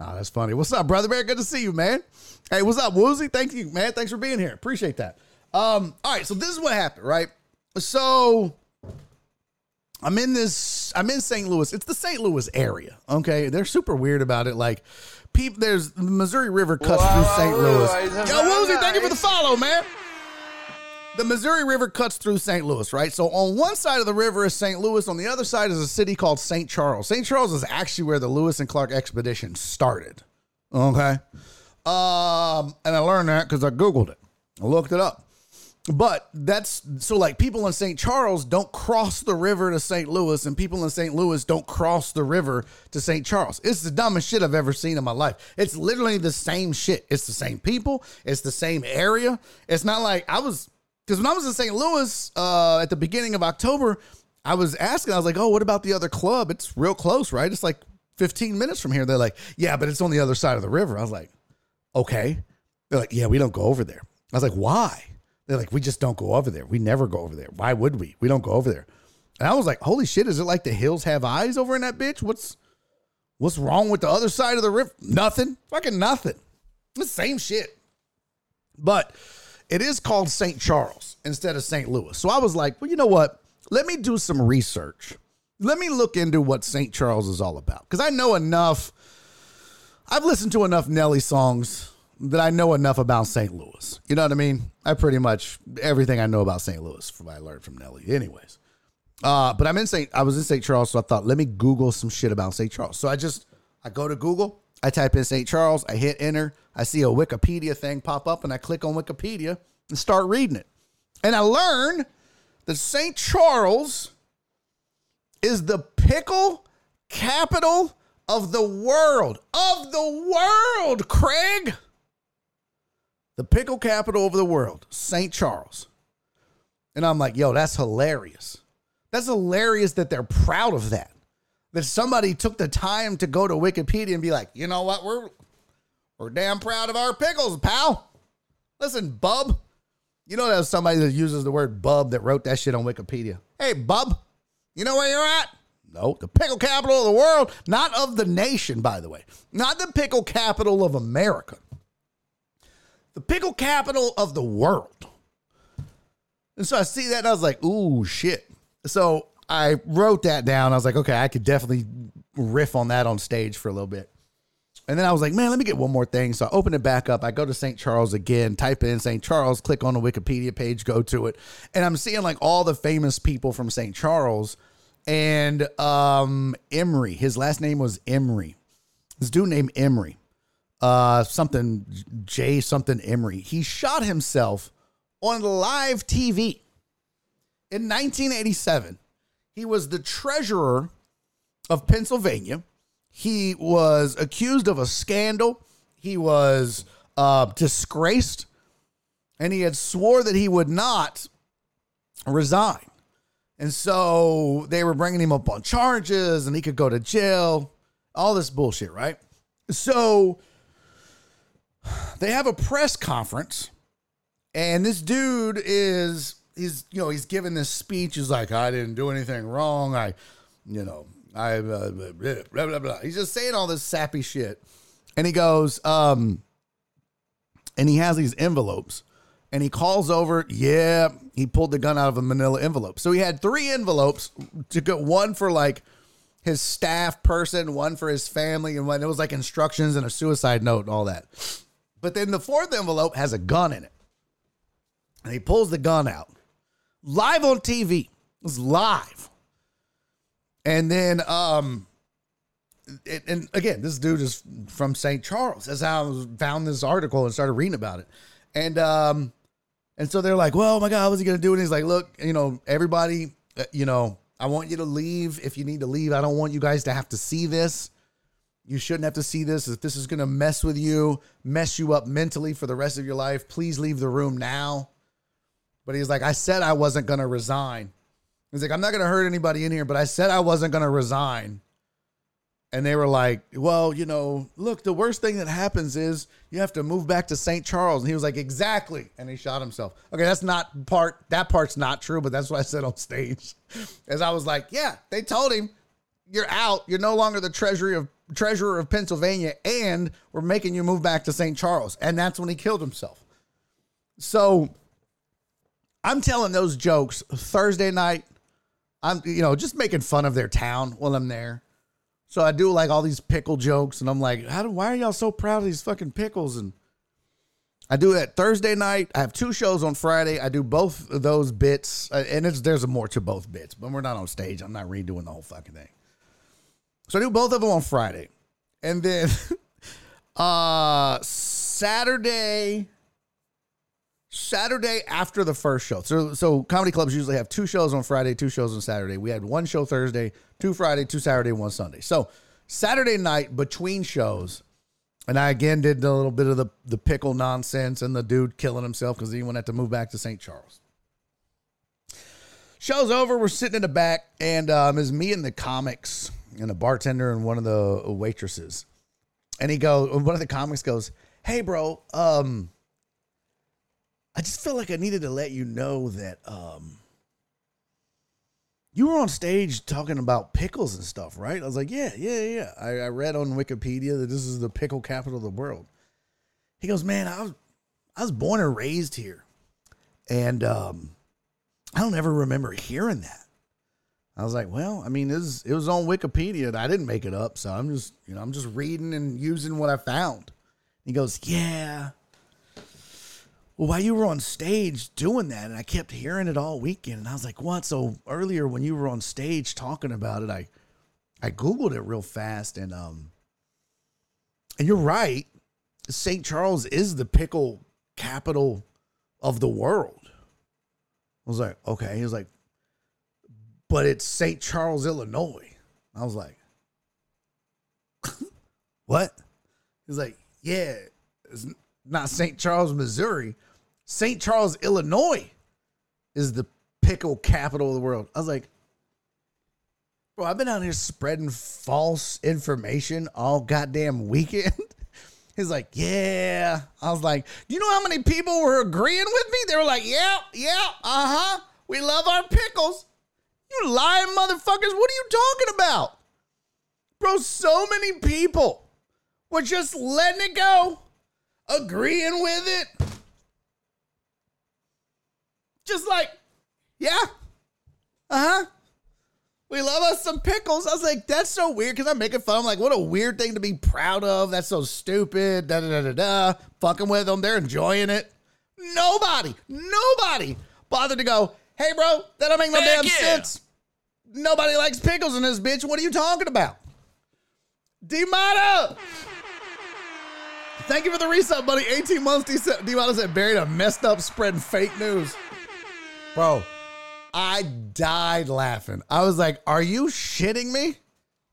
Oh, that's funny. What's up, brother bear? Good to see you, man. Hey, what's up, Woozy? Thank you, man. Thanks for being here. Appreciate that. Um, all right, so this is what happened, right? So I'm in this, I'm in St. Louis. It's the St. Louis area. Okay. They're super weird about it. Like, people, there's the Missouri River cuts through St. Louis. Yo, Woozy, thank you for the follow, man. The Missouri River cuts through St. Louis, right? So on one side of the river is St. Louis, on the other side is a city called St. Charles. St. Charles is actually where the Lewis and Clark expedition started. Okay. Um, and I learned that because I Googled it. I looked it up. But that's so like people in St. Charles don't cross the river to St. Louis, and people in St. Louis don't cross the river to St. Charles. It's the dumbest shit I've ever seen in my life. It's literally the same shit. It's the same people. It's the same area. It's not like I was because when I was in St. Louis uh, at the beginning of October, I was asking. I was like, "Oh, what about the other club? It's real close, right? It's like 15 minutes from here." They're like, "Yeah, but it's on the other side of the river." I was like, "Okay." They're like, "Yeah, we don't go over there." I was like, "Why?" They're like, we just don't go over there. We never go over there. Why would we? We don't go over there. And I was like, holy shit, is it like the hills have eyes over in that bitch? What's what's wrong with the other side of the river? Nothing. Fucking nothing. The same shit. But it is called St. Charles instead of St. Louis. So I was like, well, you know what? Let me do some research. Let me look into what St. Charles is all about. Because I know enough. I've listened to enough Nelly songs that I know enough about St. Louis. You know what I mean? I pretty much everything I know about St. Louis from I learned from Nelly. Anyways. Uh, but I'm in St. I was in St. Charles, so I thought, let me Google some shit about St. Charles. So I just I go to Google, I type in St. Charles, I hit enter, I see a Wikipedia thing pop up, and I click on Wikipedia and start reading it. And I learn that St. Charles is the pickle capital of the world. Of the world, Craig the pickle capital of the world, St. Charles. And I'm like, yo, that's hilarious. That's hilarious that they're proud of that. That somebody took the time to go to Wikipedia and be like, you know what, we're we're damn proud of our pickles, pal. Listen, bub. You know there's somebody that uses the word bub that wrote that shit on Wikipedia. Hey, bub, you know where you're at? No, the pickle capital of the world, not of the nation, by the way. Not the pickle capital of America the pickle capital of the world. And so I see that and I was like, ooh, shit. So I wrote that down. I was like, okay, I could definitely riff on that on stage for a little bit. And then I was like, man, let me get one more thing. So I open it back up. I go to St. Charles again, type in St. Charles, click on the Wikipedia page, go to it. And I'm seeing like all the famous people from St. Charles and um Emery. His last name was Emery. This dude named Emery uh, something J something Emery. He shot himself on live TV in 1987. He was the treasurer of Pennsylvania. He was accused of a scandal. He was uh, disgraced, and he had swore that he would not resign. And so they were bringing him up on charges, and he could go to jail. All this bullshit, right? So they have a press conference and this dude is he's you know he's giving this speech he's like i didn't do anything wrong i you know i uh, blah, blah blah he's just saying all this sappy shit and he goes um and he has these envelopes and he calls over yeah he pulled the gun out of a manila envelope so he had three envelopes to go one for like his staff person, one for his family, and one it was like instructions and a suicide note and all that. But then the fourth envelope has a gun in it. And he pulls the gun out. Live on TV. It was live. And then um it, and again, this dude is from St. Charles. That's how I found this article and started reading about it. And um and so they're like, "Well, oh my God, what's he gonna do?" And he's like, "Look, you know, everybody, uh, you know, I want you to leave if you need to leave. I don't want you guys to have to see this. You shouldn't have to see this. If this is gonna mess with you, mess you up mentally for the rest of your life, please leave the room now." But he's like, "I said I wasn't gonna resign." He's like, "I'm not gonna hurt anybody in here, but I said I wasn't gonna resign." and they were like, "Well, you know, look, the worst thing that happens is you have to move back to St. Charles." And he was like, "Exactly," and he shot himself. Okay, that's not part. That part's not true, but that's what I said on stage. As I was like, "Yeah, they told him you're out. You're no longer the treasury of treasurer of Pennsylvania, and we're making you move back to St. Charles." And that's when he killed himself. So I'm telling those jokes Thursday night. I'm, you know, just making fun of their town while I'm there. So I do like all these pickle jokes, and I'm like, how do, why are y'all so proud of these fucking pickles? And I do that Thursday night. I have two shows on Friday. I do both of those bits, uh, and it's there's more to both bits, but we're not on stage. I'm not redoing the whole fucking thing. So I do both of them on Friday, and then uh Saturday. Saturday after the first show. So so comedy clubs usually have two shows on Friday, two shows on Saturday. We had one show Thursday, two Friday, two Saturday, one Sunday. So Saturday night between shows, and I again did a little bit of the the pickle nonsense and the dude killing himself because he wanted to move back to St. Charles. Show's over. We're sitting in the back, and um, it's me and the comics and a bartender and one of the waitresses. And he goes, one of the comics goes, "Hey, bro, um." I just felt like I needed to let you know that um, you were on stage talking about pickles and stuff, right? I was like, yeah, yeah, yeah. I, I read on Wikipedia that this is the pickle capital of the world. He goes, man, I was I was born and raised here, and um, I don't ever remember hearing that. I was like, well, I mean, it was, it was on Wikipedia. I didn't make it up, so I'm just, you know, I'm just reading and using what I found. He goes, yeah, well, while you were on stage doing that, and I kept hearing it all weekend, and I was like, what? So earlier when you were on stage talking about it, I I Googled it real fast and um and you're right. St. Charles is the pickle capital of the world. I was like, okay. He was like, but it's St. Charles, Illinois. I was like, what? He's like, yeah, it's not St. Charles, Missouri. St. Charles, Illinois is the pickle capital of the world. I was like, bro, I've been out here spreading false information all goddamn weekend. He's like, yeah. I was like, you know how many people were agreeing with me? They were like, yeah, yeah, uh huh. We love our pickles. You lying motherfuckers. What are you talking about? Bro, so many people were just letting it go, agreeing with it. Just like, yeah, uh huh. We love us some pickles. I was like, that's so weird because I'm making fun. I'm like, what a weird thing to be proud of. That's so stupid. Da da da da da. Fucking with them. They're enjoying it. Nobody, nobody bothered to go, hey, bro, that don't make no Heck damn yeah. sense. Nobody likes pickles in this bitch. What are you talking about? D-Mata! Thank you for the reset, buddy. 18 months, D- D-Mata said, Barry a messed up spreading fake news. Bro, I died laughing. I was like, are you shitting me?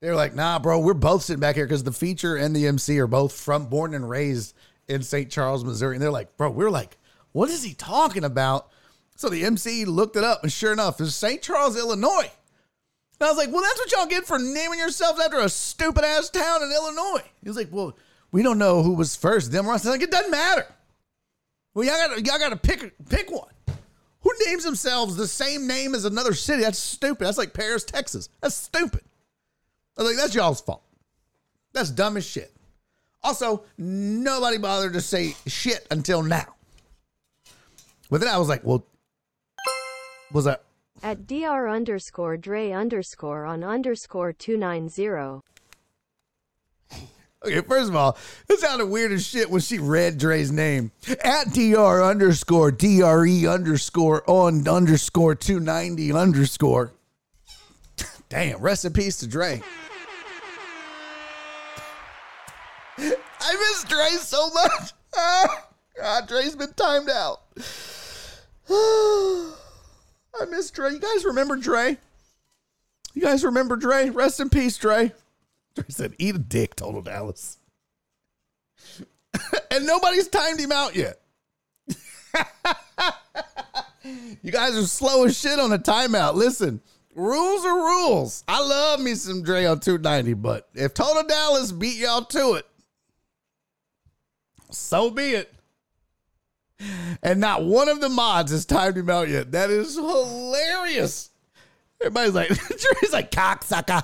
They were like, nah, bro, we're both sitting back here because the feature and the MC are both from born and raised in St. Charles, Missouri. And they're like, bro, we're like, what is he talking about? So the MC looked it up, and sure enough, it's St. Charles, Illinois. And I was like, well, that's what y'all get for naming yourselves after a stupid ass town in Illinois. He was like, well, we don't know who was first. Them or us. I was like, it doesn't matter. Well, y'all got y'all got to pick pick one. Who names themselves the same name as another city? That's stupid. That's like Paris, Texas. That's stupid. I was like, that's y'all's fault. That's dumb as shit. Also, nobody bothered to say shit until now. But then I was like, well, was that? At dr underscore Dre underscore on underscore 290. Okay, first of all, it sounded weird as shit when she read Dre's name. At dr underscore dre underscore on underscore 290 underscore. Damn, rest in peace to Dre. I miss Dre so much. Ah, God, Dre's been timed out. I miss Dre. You guys remember Dre? You guys remember Dre? Rest in peace, Dre. Dre said, eat a dick, Total Dallas. and nobody's timed him out yet. you guys are slow as shit on a timeout. Listen, rules are rules. I love me some Dre on 290, but if Total Dallas beat y'all to it, so be it. And not one of the mods has timed him out yet. That is hilarious. Everybody's like, Dre's like, cocksucker.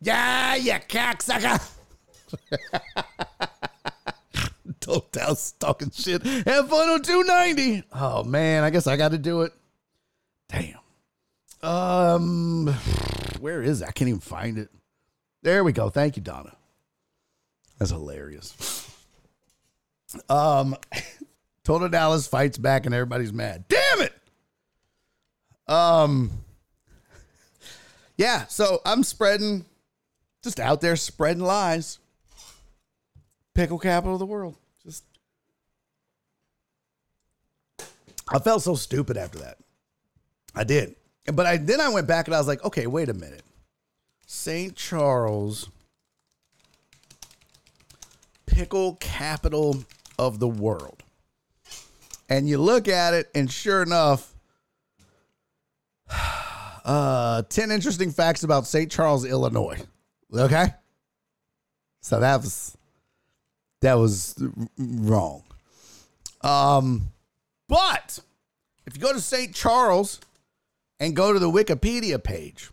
Yeah, you cocksucker. Total talking shit. Have fun on 290. Oh man, I guess I got to do it. Damn. Um, where is? I can't even find it. There we go. Thank you, Donna. That's hilarious. Um, Total Dallas fights back and everybody's mad. Damn it. Um, yeah. So I'm spreading, just out there spreading lies. Pickle capital of the world. Just, I felt so stupid after that. I did. But I then I went back and I was like, okay, wait a minute. St. Charles, pickle capital of the world. And you look at it, and sure enough, uh, 10 interesting facts about St. Charles, Illinois. Okay? So that was that was wrong. Um, but if you go to St. Charles and go to the Wikipedia page,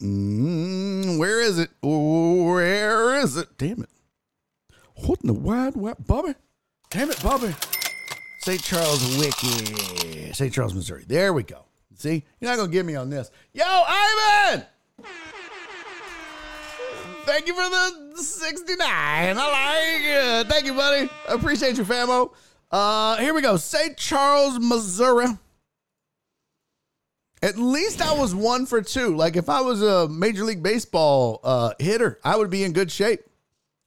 mm, where is it? Where is it? Damn it. What in the wide, wide, Bobby? Damn it, Bobby. St. Charles Wiki. St. Charles, Missouri. There we go. See? You're not to get me on this. Yo, Ivan! Thank you for the 69. I like it. Thank you, buddy. I appreciate you, famo. Uh, here we go. St. Charles, Missouri. At least I was one for two. Like if I was a Major League Baseball uh, hitter, I would be in good shape.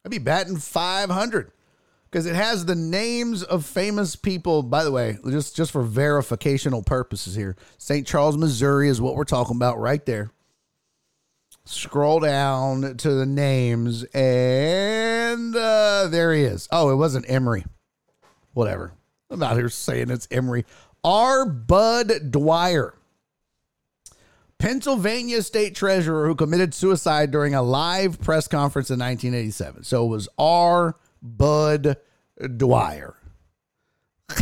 I'd be batting 500 because it has the names of famous people. By the way, just just for verificational purposes here, St. Charles, Missouri is what we're talking about right there. Scroll down to the names, and uh, there he is. Oh, it wasn't Emery. Whatever. I'm out here saying it's Emery. R. Bud Dwyer. Pennsylvania state treasurer who committed suicide during a live press conference in 1987. So it was R. Bud Dwyer.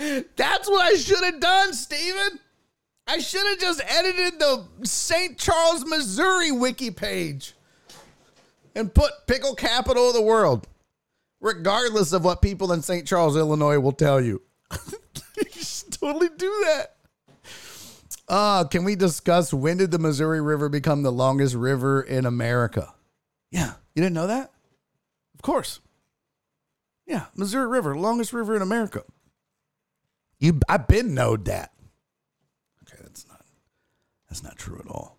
That's what I should have done, Steven. I should have just edited the St. Charles, Missouri wiki page and put pickle capital of the world, regardless of what people in St. Charles, Illinois will tell you. you should totally do that. Uh, can we discuss when did the Missouri River become the longest river in America? Yeah, you didn't know that? Of course. Yeah, Missouri River, longest river in America. You, I've been knowed that. That's not true at all.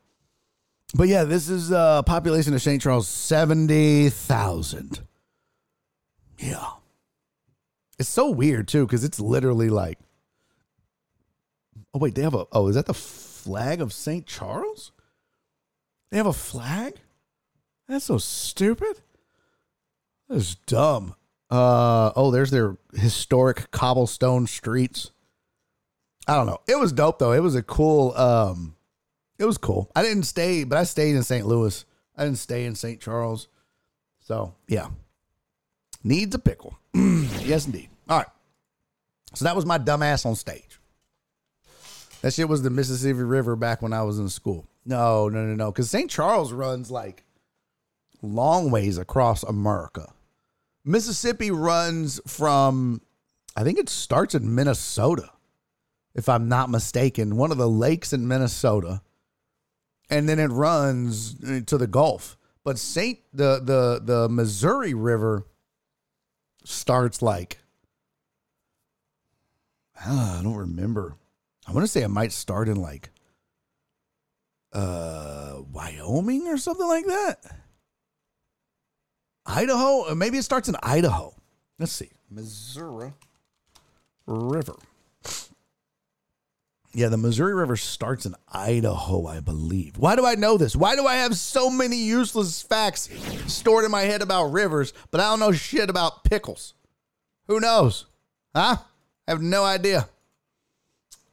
But yeah, this is uh population of St. Charles seventy thousand. Yeah, it's so weird too because it's literally like. Oh wait, they have a. Oh, is that the flag of St. Charles? They have a flag. That's so stupid. That's dumb. Uh oh, there's their historic cobblestone streets. I don't know. It was dope though. It was a cool um it was cool. I didn't stay, but I stayed in St. Louis. I didn't stay in St. Charles. So, yeah. Needs a pickle. yes indeed. All right. So that was my dumbass on stage. That shit was the Mississippi River back when I was in school. No, no, no, no. Because St. Charles runs like long ways across America. Mississippi runs from I think it starts in Minnesota, if I'm not mistaken. One of the lakes in Minnesota, and then it runs to the Gulf. But Saint the the the Missouri River starts like ah, I don't remember. I want to say it might start in like uh Wyoming or something like that. Idaho, maybe it starts in Idaho. Let's see. Missouri River. Yeah, the Missouri River starts in Idaho, I believe. Why do I know this? Why do I have so many useless facts stored in my head about rivers, but I don't know shit about pickles? Who knows? Huh? I have no idea.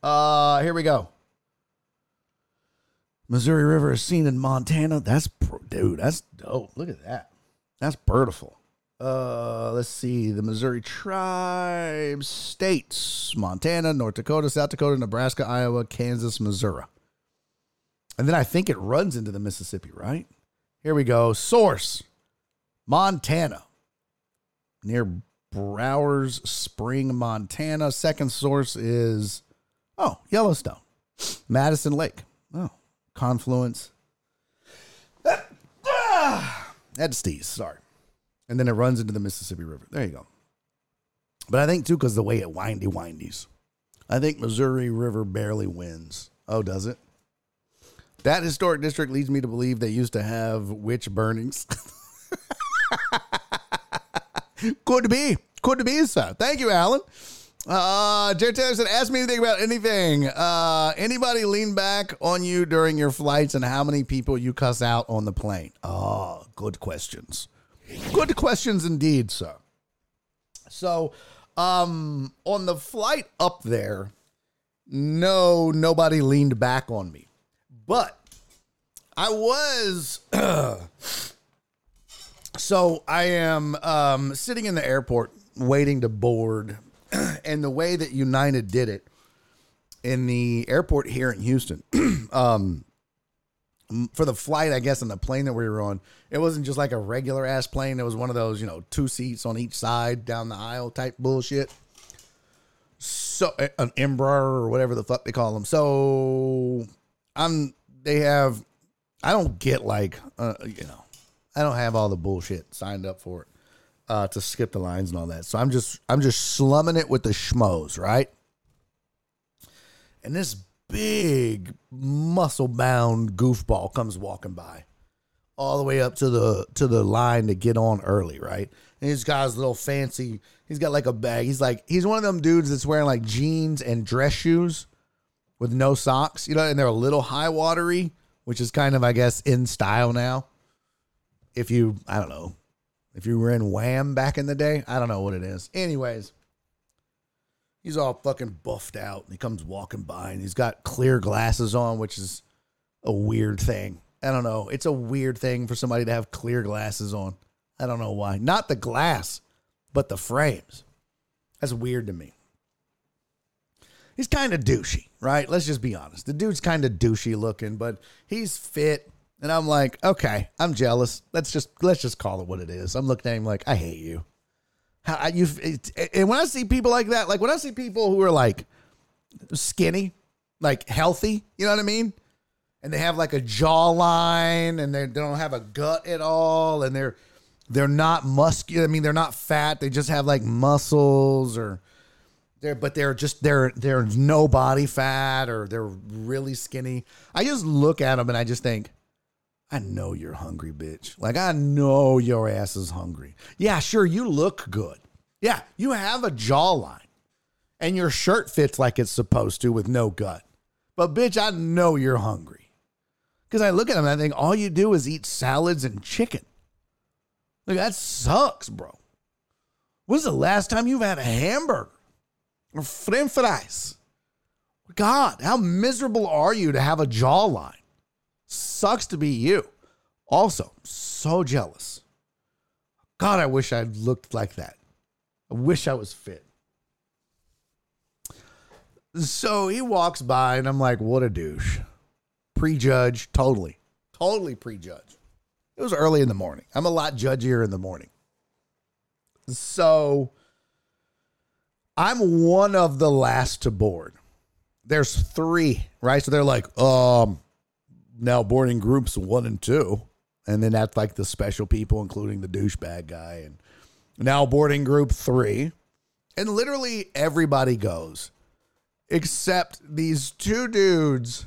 Uh, here we go. Missouri River is seen in Montana. That's dude, that's dope. Look at that. That's beautiful. Uh, let's see. The Missouri tribes, states, Montana, North Dakota, South Dakota, Nebraska, Iowa, Kansas, Missouri. And then I think it runs into the Mississippi, right? Here we go. Source Montana, near Browers Spring, Montana. Second source is, oh, Yellowstone, Madison Lake. Oh, confluence. Ah, That's Steez, sorry and then it runs into the Mississippi River. There you go. But I think too, because the way it windy windies, I think Missouri River barely wins. Oh, does it? That historic district leads me to believe they used to have witch burnings. Could be. Could be, sir. Thank you, Alan. Uh, Jared Taylor said, ask me anything about anything. Uh, anybody lean back on you during your flights and how many people you cuss out on the plane? Oh, good questions. Good questions indeed, sir. So, um, on the flight up there, no, nobody leaned back on me. But I was. so I am um, sitting in the airport waiting to board. and the way that United did it in the airport here in Houston, um, for the flight, I guess, on the plane that we were on, it wasn't just like a regular ass plane. It was one of those, you know, two seats on each side down the aisle type bullshit. So an Embraer or whatever the fuck they call them. So I'm. They have. I don't get like, uh, you know, I don't have all the bullshit signed up for it uh, to skip the lines and all that. So I'm just, I'm just slumming it with the schmoes, right? And this big muscle bound goofball comes walking by all the way up to the to the line to get on early, right? And he's got his little fancy. He's got like a bag. He's like he's one of them dudes that's wearing like jeans and dress shoes with no socks, you know, and they're a little high watery, which is kind of I guess in style now. If you I don't know, if you were in Wham back in the day, I don't know what it is. Anyways, he's all fucking buffed out and he comes walking by and he's got clear glasses on, which is a weird thing. I don't know. It's a weird thing for somebody to have clear glasses on. I don't know why. Not the glass, but the frames. That's weird to me. He's kind of douchey, right? Let's just be honest. The dude's kind of douchey looking, but he's fit. And I'm like, okay, I'm jealous. Let's just let's just call it what it is. I'm looking at him like, I hate you. How you and when I see people like that, like when I see people who are like skinny, like healthy, you know what I mean? And they have like a jawline and they don't have a gut at all and they're they're not muscular. I mean, they're not fat. They just have like muscles or they're but they're just they're they're no body fat or they're really skinny. I just look at them and I just think I know you're hungry, bitch. Like, I know your ass is hungry. Yeah, sure, you look good. Yeah, you have a jawline and your shirt fits like it's supposed to with no gut. But, bitch, I know you're hungry. Because I look at him and I think all you do is eat salads and chicken. Like, that sucks, bro. When's the last time you've had a hamburger or french fries? God, how miserable are you to have a jawline? Sucks to be you. Also, so jealous. God, I wish I looked like that. I wish I was fit. So he walks by, and I'm like, what a douche. Prejudge, totally. Totally prejudge. It was early in the morning. I'm a lot judgier in the morning. So I'm one of the last to board. There's three, right? So they're like, um, now boarding groups one and two. And then that's like the special people, including the douchebag guy. And now boarding group three. And literally everybody goes except these two dudes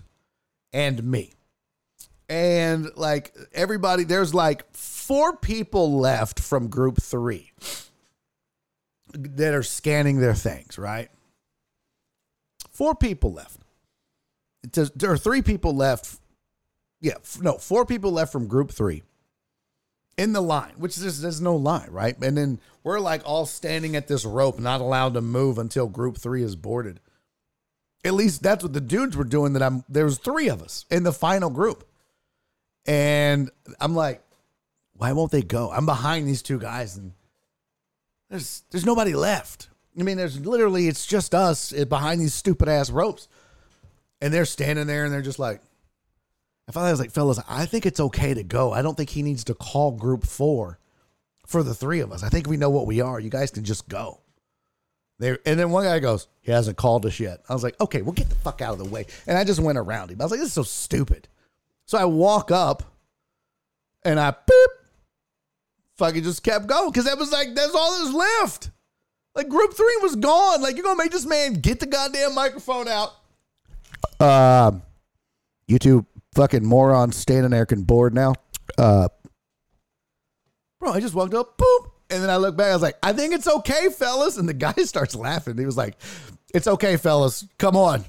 and me. And like everybody, there's like four people left from group three that are scanning their things, right? Four people left. It says there are three people left. Yeah, no, four people left from group three in the line, which is there's no line, right? And then we're like all standing at this rope, not allowed to move until group three is boarded. At least that's what the dudes were doing. That I'm there was three of us in the final group, and I'm like, why won't they go? I'm behind these two guys, and there's there's nobody left. I mean, there's literally it's just us eh, behind these stupid ass ropes, and they're standing there and they're just like. I finally was like, fellas, I think it's okay to go. I don't think he needs to call group four for the three of us. I think we know what we are. You guys can just go. There, and then one guy goes, he hasn't called us yet. I was like, okay, well, get the fuck out of the way. And I just went around him. I was like, this is so stupid. So I walk up and I boop, fucking just kept going because that was like, that's all that was left. Like group three was gone. Like you're gonna make this man get the goddamn microphone out. Uh, you two fucking moron standing there can board now. Uh, bro, I just walked up, boop, and then I look back. I was like, I think it's okay, fellas. And the guy starts laughing. He was like, It's okay, fellas. Come on.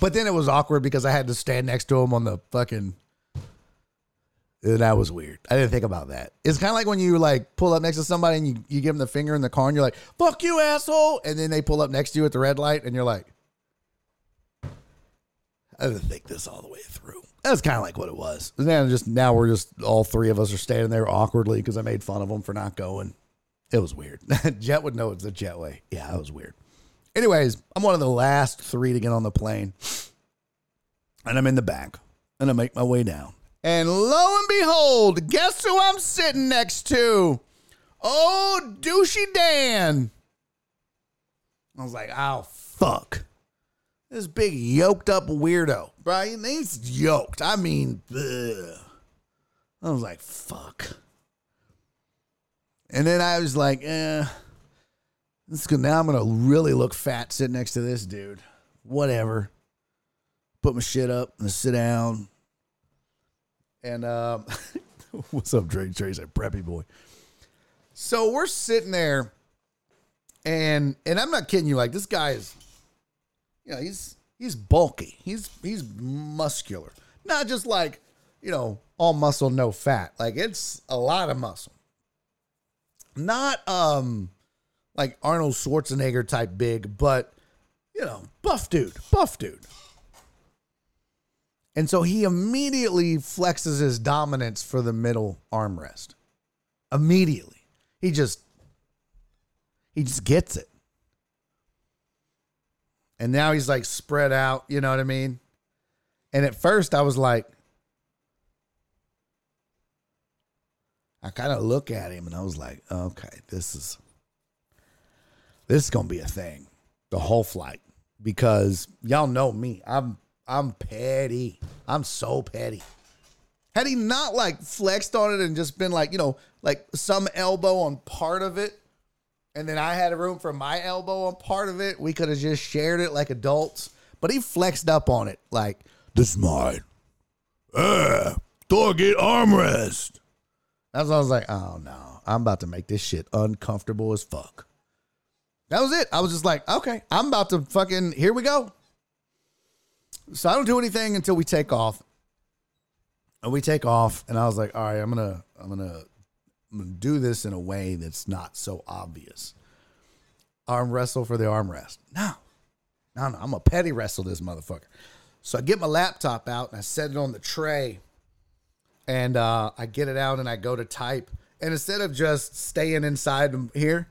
But then it was awkward because I had to stand next to him on the fucking. That was weird. I didn't think about that. It's kind of like when you like pull up next to somebody and you, you give them the finger in the car and you're like, fuck you, asshole. And then they pull up next to you at the red light and you're like, I didn't think this all the way through. That's kind of like what it was. And just now we're just all three of us are standing there awkwardly because I made fun of them for not going. It was weird. Jet would know it's the jet way. Yeah, that was weird. Anyways, I'm one of the last three to get on the plane. And I'm in the back. And I make my way down. And lo and behold, guess who I'm sitting next to? Oh, douchey Dan. I was like, oh, fuck. This big yoked up weirdo. Brian, he's yoked. I mean. I was like, fuck. And then I was like, eh. This is. Now I'm gonna really look fat sitting next to this dude. Whatever. Put my shit up and sit down. And um, what's up, Drake? Trey said, "Preppy boy." So we're sitting there, and and I'm not kidding you. Like this guy is, you know, he's he's bulky. He's he's muscular. Not just like you know all muscle, no fat. Like it's a lot of muscle. Not um like Arnold Schwarzenegger type big, but you know, buff dude, buff dude. And so he immediately flexes his dominance for the middle armrest. Immediately. He just he just gets it. And now he's like spread out, you know what I mean? And at first I was like I kind of look at him and I was like, okay, this is this is gonna be a thing the whole flight because y'all know me. I'm I'm petty. I'm so petty. Had he not like flexed on it and just been like, you know, like some elbow on part of it, and then I had a room for my elbow on part of it, we could have just shared it like adults. But he flexed up on it like, this is mine. Uh, target armrest. That's what I was like, oh no, I'm about to make this shit uncomfortable as fuck. That was it. I was just like, okay, I'm about to fucking, here we go. So I don't do anything until we take off. And we take off, and I was like, all right, I'm gonna, I'm gonna do this in a way that's not so obvious. Arm wrestle for the armrest. No, no, no. I'm gonna petty wrestle this motherfucker. So I get my laptop out and I set it on the tray, and uh, I get it out and I go to type. And instead of just staying inside here,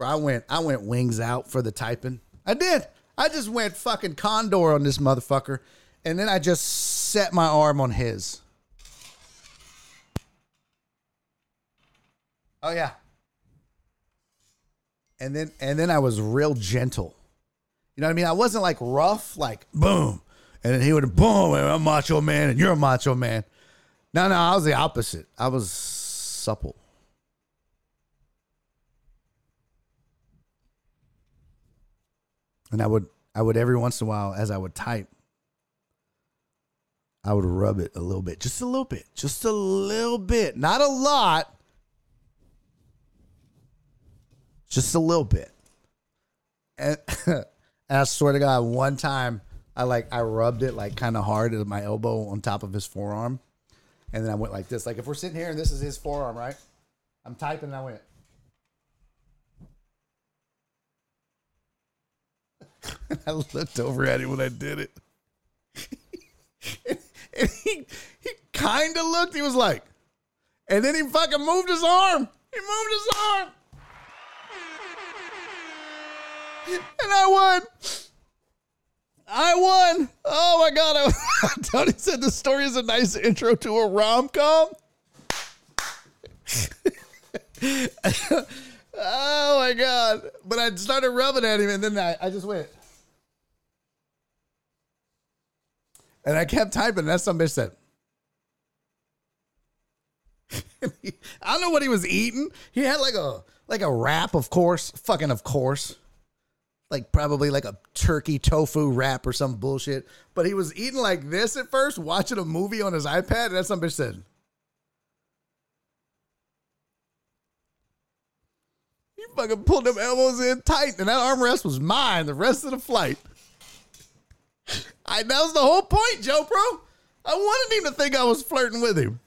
I went, I went wings out for the typing. I did. I just went fucking condor on this motherfucker, and then I just set my arm on his. Oh yeah. and then and then I was real gentle. You know what I mean? I wasn't like rough, like boom, and then he would boom, and I'm macho man, and you're a macho man. No, no, I was the opposite. I was supple. And I would I would every once in a while, as I would type, I would rub it a little bit, just a little bit, just a little bit, not a lot, just a little bit. And, and I swear to God, one time I like I rubbed it like kind of hard at my elbow on top of his forearm, and then I went like this. Like if we're sitting here and this is his forearm, right? I'm typing and I went. I looked over at him when I did it. and he he kind of looked. He was like, and then he fucking moved his arm. He moved his arm, and I won. I won. Oh my god! Tony said the story is a nice intro to a rom com. oh my god! But I started rubbing at him, and then I, I just went. And I kept typing, that's some bitch said. I don't know what he was eating. He had like a like a wrap, of course, fucking of course, like probably like a turkey tofu wrap or some bullshit. But he was eating like this at first, watching a movie on his iPad, and that's some bitch said. He fucking pulled them elbows in tight, and that armrest was mine the rest of the flight. I, that was the whole point, Joe bro. I wanted him to think I was flirting with him.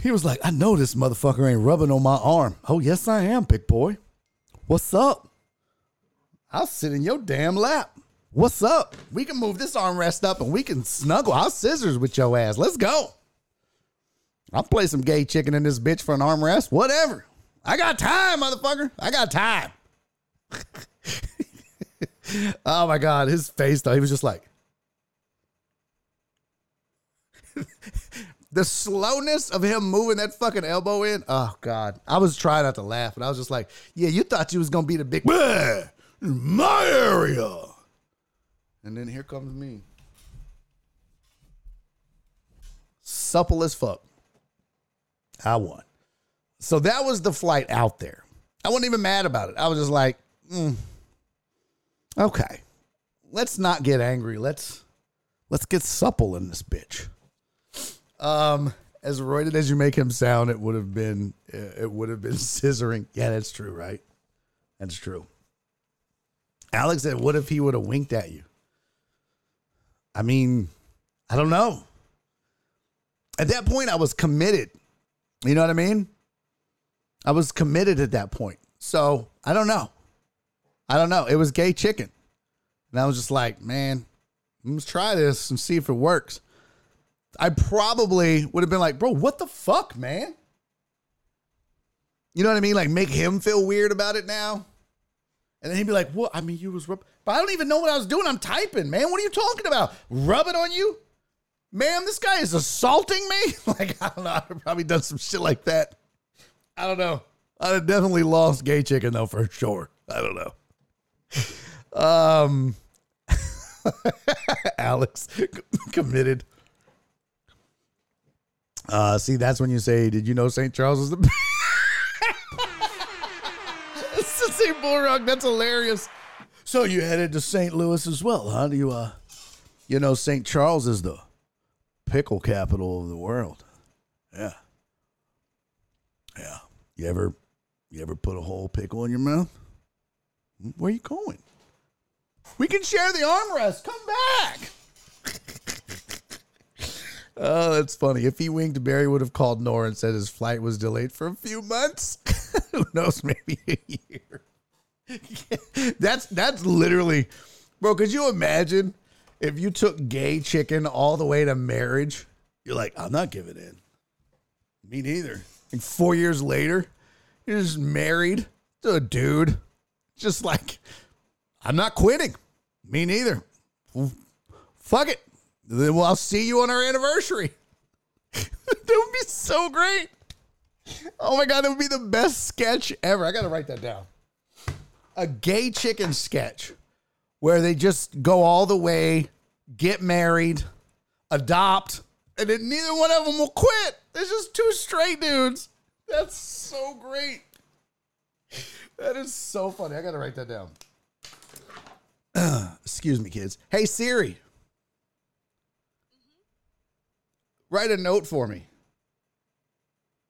He was like, I know this motherfucker ain't rubbing on my arm. Oh, yes, I am, big boy. What's up? I'll sit in your damn lap. What's up? We can move this armrest up and we can snuggle. I'll scissors with your ass. Let's go. I'll play some gay chicken in this bitch for an armrest. Whatever. I got time, motherfucker. I got time. oh my God. His face, though, he was just like, the slowness of him moving that fucking elbow in. Oh God, I was trying not to laugh, but I was just like, "Yeah, you thought you was gonna be the big "Bleh, my area," and then here comes me, supple as fuck. I won. So that was the flight out there. I wasn't even mad about it. I was just like, mm, okay, let's not get angry. Let's let's get supple in this bitch. Um, as roided as you make him sound, it would have been it would have been scissoring. Yeah, that's true, right? That's true. Alex said, "What if he would have winked at you?" I mean, I don't know. At that point, I was committed. You know what I mean? I was committed at that point. So I don't know. I don't know. It was gay chicken, and I was just like, man, let's try this and see if it works. I probably would have been like, bro, what the fuck, man? You know what I mean? Like make him feel weird about it now. And then he'd be like, what? I mean, you was rub- but I don't even know what I was doing. I'm typing, man. What are you talking about? Rubbing on you? Ma'am, this guy is assaulting me? like, I don't know. I've probably done some shit like that. I don't know. I'd have definitely lost gay chicken though, for sure. I don't know. Um Alex committed. Uh, see, that's when you say, "Did you know St. Charles is the?" Bullrock. That's hilarious. So you headed to St. Louis as well, huh? Do you, uh, you know, St. Charles is the pickle capital of the world. Yeah, yeah. You ever, you ever put a whole pickle in your mouth? Where are you going? We can share the armrest. Come back. Oh, that's funny. If he winked, Barry would have called Nora and said his flight was delayed for a few months. Who knows, maybe a year. that's that's literally, bro. Could you imagine if you took gay chicken all the way to marriage? You're like, I'm not giving in. Me neither. And four years later, you're just married to a dude. Just like, I'm not quitting. Me neither. Fuck it. Then well, I'll see you on our anniversary. that would be so great. Oh my god, that would be the best sketch ever. I gotta write that down. A gay chicken sketch where they just go all the way, get married, adopt, and then neither one of them will quit. There's just two straight dudes. That's so great. That is so funny. I gotta write that down. Excuse me, kids. Hey Siri. Write a note for me.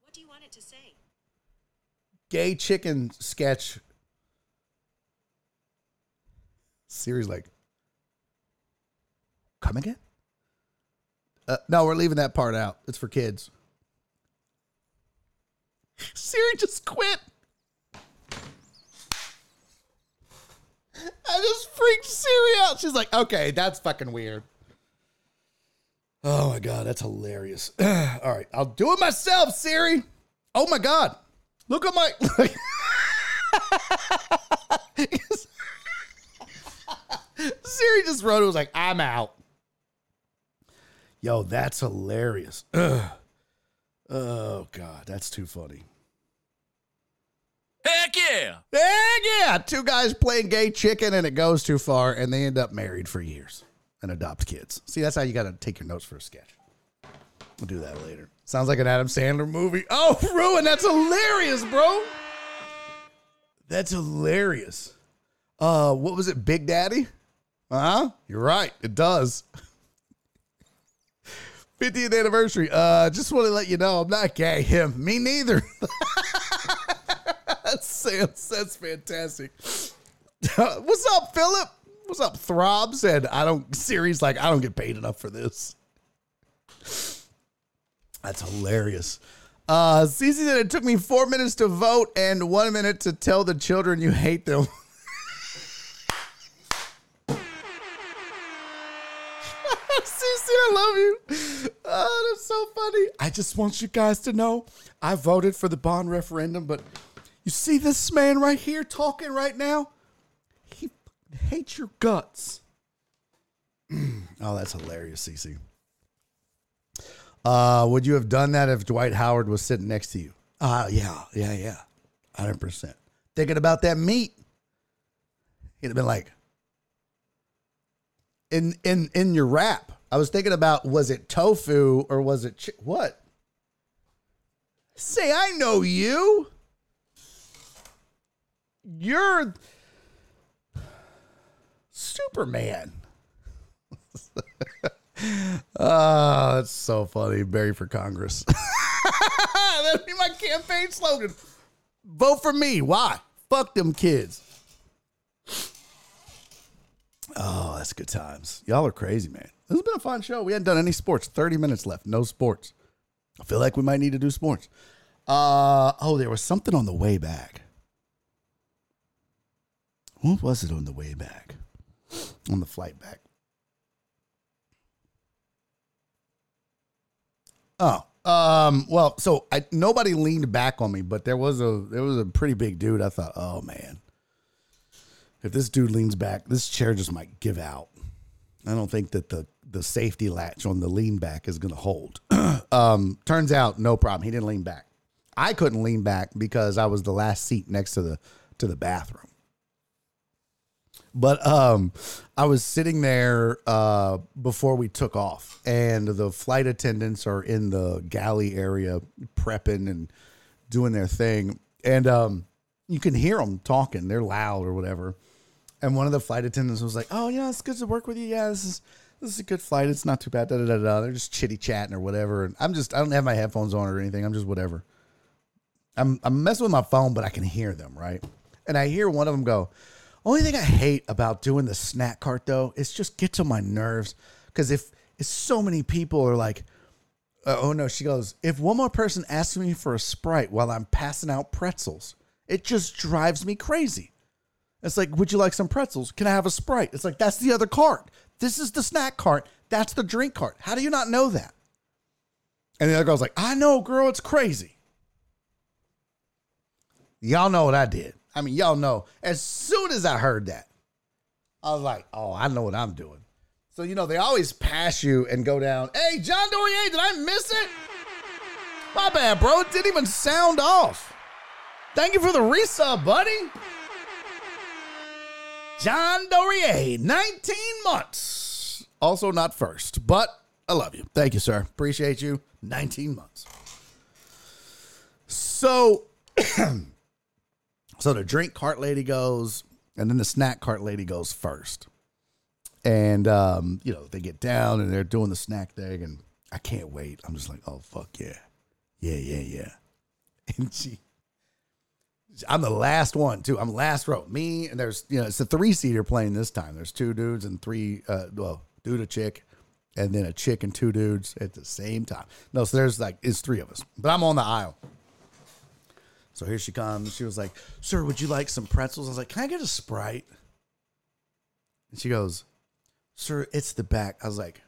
What do you want it to say? Gay chicken sketch. Siri's like, come again? Uh, no, we're leaving that part out. It's for kids. Siri just quit. I just freaked Siri out. She's like, okay, that's fucking weird. Oh my God, that's hilarious. All right, I'll do it myself, Siri. Oh my God. Look at my. Siri just wrote it was like, I'm out. Yo, that's hilarious. Ugh. Oh God, that's too funny. Heck yeah! Heck yeah! Two guys playing gay chicken and it goes too far and they end up married for years and adopt kids. See, that's how you got to take your notes for a sketch. We'll do that later. Sounds like an Adam Sandler movie. Oh, Ruin, that's hilarious, bro. That's hilarious. Uh, what was it, Big Daddy? Uh huh. You're right. It does. 50th anniversary. Uh, just want to let you know I'm not gay. Him, me neither. that's, that's fantastic. What's up, Philip? What's up, Throbs? And I don't. Siri's like I don't get paid enough for this. That's hilarious. Uh, Cece said it took me four minutes to vote and one minute to tell the children you hate them. Cece, I love you. Oh, that's so funny. I just want you guys to know I voted for the bond referendum, but you see this man right here talking right now? He hates your guts. oh, that's hilarious, Cece. Uh, would you have done that if Dwight Howard was sitting next to you? Uh, yeah, yeah, yeah. 100%. Thinking about that meat. He'd have been like, in in in your wrap. I was thinking about was it tofu or was it chi- what? Say I know you. You're Superman. oh, that's so funny. Barry for Congress. That'd be my campaign slogan. Vote for me. Why? Fuck them kids. Oh, that's good times. Y'all are crazy, man. This has been a fun show. We hadn't done any sports. 30 minutes left. No sports. I feel like we might need to do sports. Uh oh, there was something on the way back. What was it on the way back? On the flight back. Oh, um, well, so I nobody leaned back on me, but there was a there was a pretty big dude. I thought, oh man, if this dude leans back, this chair just might give out. I don't think that the the safety latch on the lean back is going to hold. um, turns out, no problem. He didn't lean back. I couldn't lean back because I was the last seat next to the to the bathroom. But um, I was sitting there uh, before we took off, and the flight attendants are in the galley area prepping and doing their thing, and um, you can hear them talking. They're loud or whatever. And one of the flight attendants was like, "Oh, yeah, it's good to work with you. Yeah, this is this is a good flight. It's not too bad." Da da da da. They're just chitty chatting or whatever. And I'm just I don't have my headphones on or anything. I'm just whatever. I'm I'm messing with my phone, but I can hear them right. And I hear one of them go, "Only thing I hate about doing the snack cart though, is just gets on my nerves because if if so many people are like." Uh, oh no, she goes, if one more person asks me for a Sprite while I'm passing out pretzels, it just drives me crazy. It's like, would you like some pretzels? Can I have a Sprite? It's like, that's the other cart. This is the snack cart. That's the drink cart. How do you not know that? And the other girl's like, I know, girl, it's crazy. Y'all know what I did. I mean, y'all know. As soon as I heard that, I was like, oh, I know what I'm doing. So, you know, they always pass you and go down. Hey, John Dorier, did I miss it? My bad, bro. It didn't even sound off. Thank you for the resub, buddy. John Dorier, 19 months. Also not first, but I love you. Thank you, sir. Appreciate you. 19 months. So, so the drink cart lady goes, and then the snack cart lady goes first. And, um, you know, they get down and they're doing the snack thing, and I can't wait. I'm just like, oh, fuck yeah. Yeah, yeah, yeah. And she, I'm the last one too. I'm last row. Me and there's you know it's a three seater plane this time. There's two dudes and three uh well dude a chick, and then a chick and two dudes at the same time. No, so there's like it's three of us, but I'm on the aisle. So here she comes. She was like, "Sir, would you like some pretzels?" I was like, "Can I get a sprite?" And she goes, "Sir, it's the back." I was like,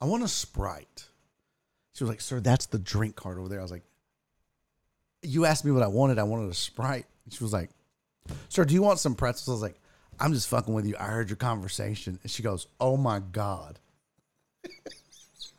"I want a sprite." She was like, "Sir, that's the drink cart over there." I was like, you asked me what I wanted. I wanted a Sprite. And she was like, Sir, do you want some pretzels? I was like, I'm just fucking with you. I heard your conversation. And she goes, Oh my God.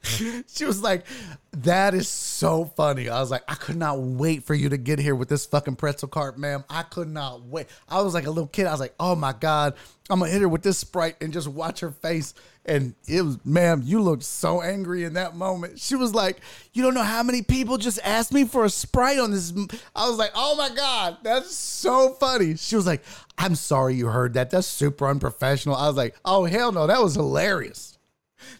she was like, That is so funny. I was like, I could not wait for you to get here with this fucking pretzel cart, ma'am. I could not wait. I was like a little kid. I was like, Oh my God. I'm gonna hit her with this Sprite and just watch her face. And it was, ma'am, you looked so angry in that moment. She was like, You don't know how many people just asked me for a Sprite on this. I was like, Oh my God, that's so funny. She was like, I'm sorry you heard that. That's super unprofessional. I was like, Oh, hell no, that was hilarious.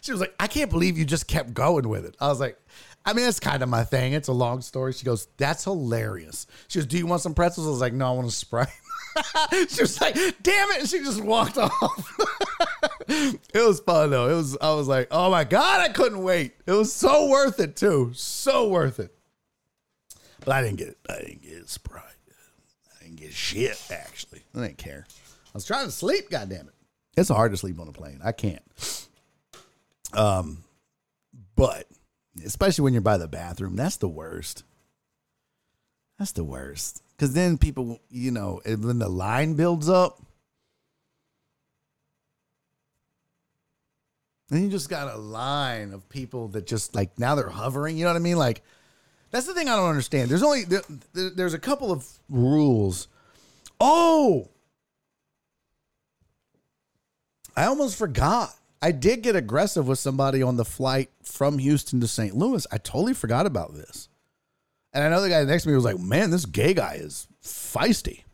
She was like, I can't believe you just kept going with it. I was like, I mean, that's kind of my thing. It's a long story. She goes, That's hilarious. She goes, Do you want some pretzels? I was like, No, I want a Sprite. she was like, "Damn it!" And she just walked off. it was fun though. It was. I was like, "Oh my god!" I couldn't wait. It was so worth it too. So worth it. But I didn't get it. I didn't get it. Sprite. I didn't get shit. Actually, I didn't care. I was trying to sleep. God damn it! It's hard to sleep on a plane. I can't. Um, but especially when you're by the bathroom, that's the worst. That's the worst. Because then people, you know, when the line builds up, then you just got a line of people that just like now they're hovering. You know what I mean? Like that's the thing I don't understand. There's only there, there's a couple of rules. Oh, I almost forgot. I did get aggressive with somebody on the flight from Houston to St. Louis. I totally forgot about this. And I know the guy next to me was like, man, this gay guy is feisty.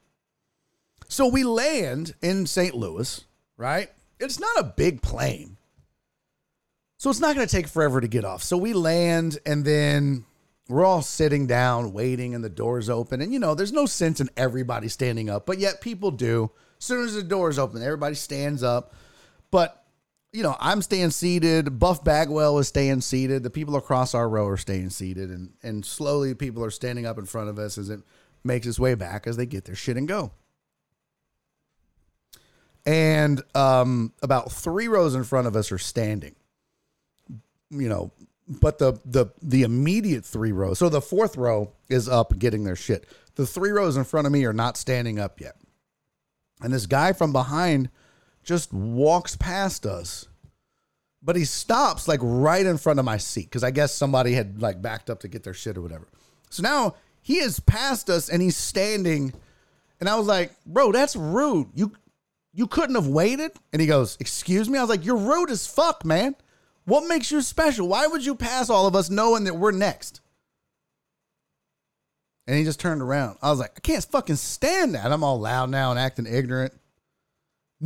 So we land in St. Louis, right? It's not a big plane. So it's not going to take forever to get off. So we land and then we're all sitting down waiting and the doors open. And you know, there's no sense in everybody standing up, but yet people do. As soon as the doors open, everybody stands up. But you know, I'm staying seated. Buff Bagwell is staying seated. The people across our row are staying seated, and and slowly people are standing up in front of us as it makes its way back as they get their shit and go. And um, about three rows in front of us are standing. You know, but the the the immediate three rows. So the fourth row is up getting their shit. The three rows in front of me are not standing up yet. And this guy from behind just walks past us. But he stops like right in front of my seat because I guess somebody had like backed up to get their shit or whatever. So now he has passed us and he's standing. And I was like, bro, that's rude. You you couldn't have waited? And he goes, Excuse me? I was like, You're rude as fuck, man. What makes you special? Why would you pass all of us knowing that we're next? And he just turned around. I was like, I can't fucking stand that. I'm all loud now and acting ignorant.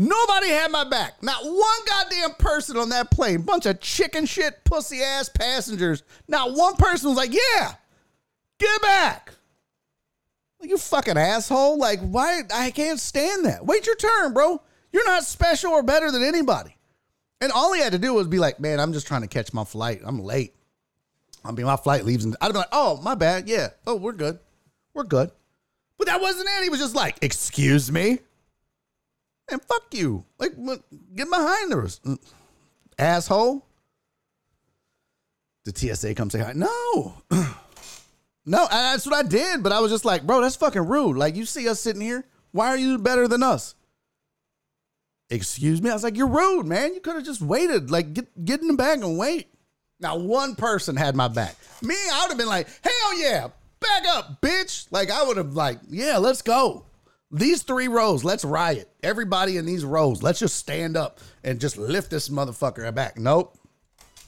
Nobody had my back. Not one goddamn person on that plane. Bunch of chicken shit, pussy ass passengers. Not one person was like, yeah, get back. You fucking asshole. Like, why? I can't stand that. Wait your turn, bro. You're not special or better than anybody. And all he had to do was be like, man, I'm just trying to catch my flight. I'm late. I mean, my flight leaves. And I'd be like, oh, my bad. Yeah. Oh, we're good. We're good. But that wasn't it. He was just like, excuse me. And fuck you. Like, get behind us, asshole. The TSA comes say hi. No. no, that's what I did. But I was just like, bro, that's fucking rude. Like, you see us sitting here. Why are you better than us? Excuse me. I was like, you're rude, man. You could have just waited. Like, get, get in the bag and wait. Now, one person had my back. Me, I would have been like, hell yeah, back up, bitch. Like, I would have, like, yeah, let's go. These three rows, let's riot. Everybody in these rows, let's just stand up and just lift this motherfucker back. Nope.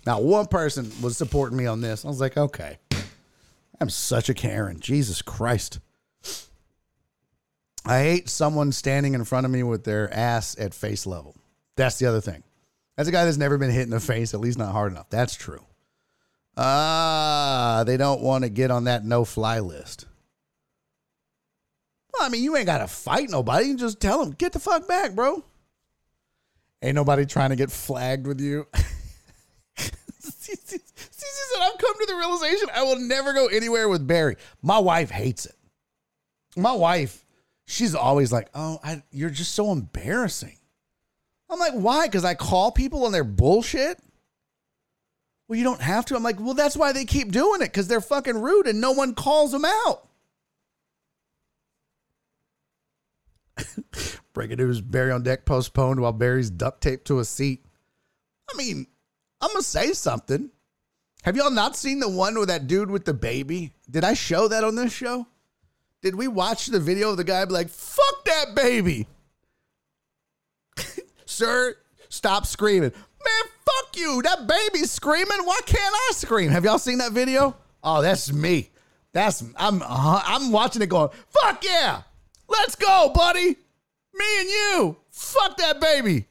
Now, one person was supporting me on this. I was like, okay. I'm such a Karen. Jesus Christ. I hate someone standing in front of me with their ass at face level. That's the other thing. That's a guy that's never been hit in the face, at least not hard enough. That's true. Ah, they don't want to get on that no fly list. Well, I mean, you ain't got to fight nobody. You just tell them, get the fuck back, bro. Ain't nobody trying to get flagged with you. she said, I've come to the realization I will never go anywhere with Barry. My wife hates it. My wife, she's always like, oh, I, you're just so embarrassing. I'm like, why? Because I call people on their bullshit? Well, you don't have to. I'm like, well, that's why they keep doing it because they're fucking rude and no one calls them out. Breaking news Barry on deck postponed while Barry's duct taped to a seat. I mean, I'm to say something. Have y'all not seen the one with that dude with the baby? Did I show that on this show? Did we watch the video of the guy be like, fuck that baby? Sir, stop screaming. Man, fuck you. That baby's screaming. Why can't I scream? Have y'all seen that video? Oh, that's me. That's I'm uh, I'm watching it going, fuck yeah. Let's go, buddy. Me and you. Fuck that baby.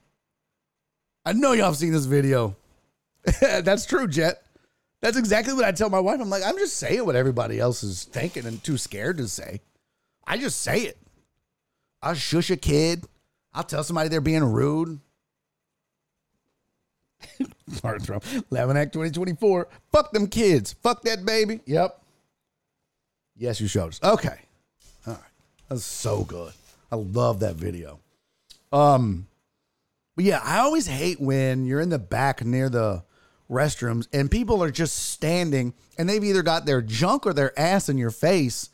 I know y'all have seen this video. That's true, Jet. That's exactly what I tell my wife. I'm like, I'm just saying what everybody else is thinking and too scared to say. I just say it. I'll shush a kid. I'll tell somebody they're being rude. Martin Trump, 11 Act 2024. Fuck them kids. Fuck that baby. Yep. Yes, you showed us. Okay. All right. That's so good. I love that video. Um, but yeah, I always hate when you're in the back near the restrooms and people are just standing and they've either got their junk or their ass in your face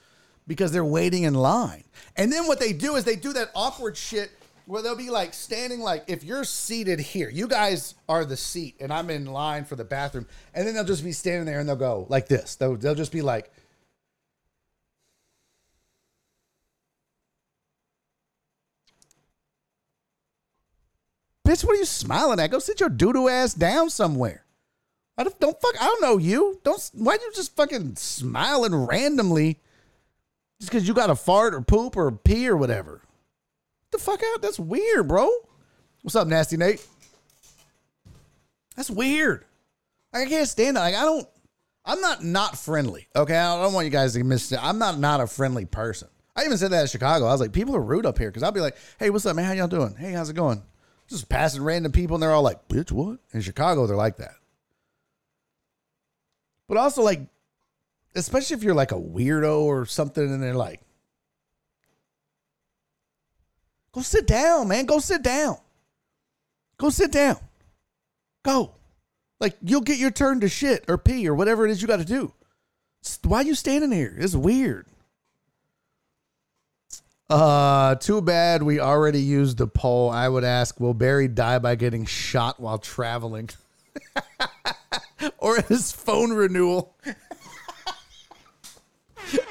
because they're waiting in line. And then what they do is they do that awkward shit where they'll be like standing like if you're seated here, you guys are the seat and I'm in line for the bathroom, and then they'll just be standing there and they'll go like this. They'll, they'll just be like Bitch, what are you smiling at? Go sit your doodoo ass down somewhere. I don't, don't fuck. I don't know you. Don't. Why you just fucking smiling randomly? Just because you got a fart or poop or pee or whatever. Get the fuck out. That's weird, bro. What's up, nasty Nate? That's weird. I can't stand it. Like I don't. I'm not not friendly. Okay, I don't want you guys to miss it. I'm not not a friendly person. I even said that in Chicago. I was like, people are rude up here because I'll be like, hey, what's up, man? How y'all doing? Hey, how's it going? Just passing random people and they're all like, bitch, what? In Chicago, they're like that. But also, like, especially if you're like a weirdo or something and they're like, go sit down, man. Go sit down. Go sit down. Go. Like, you'll get your turn to shit or pee or whatever it is you got to do. Why are you standing here? It's weird. Uh, too bad we already used the poll. I would ask, will Barry die by getting shot while traveling? or his phone renewal?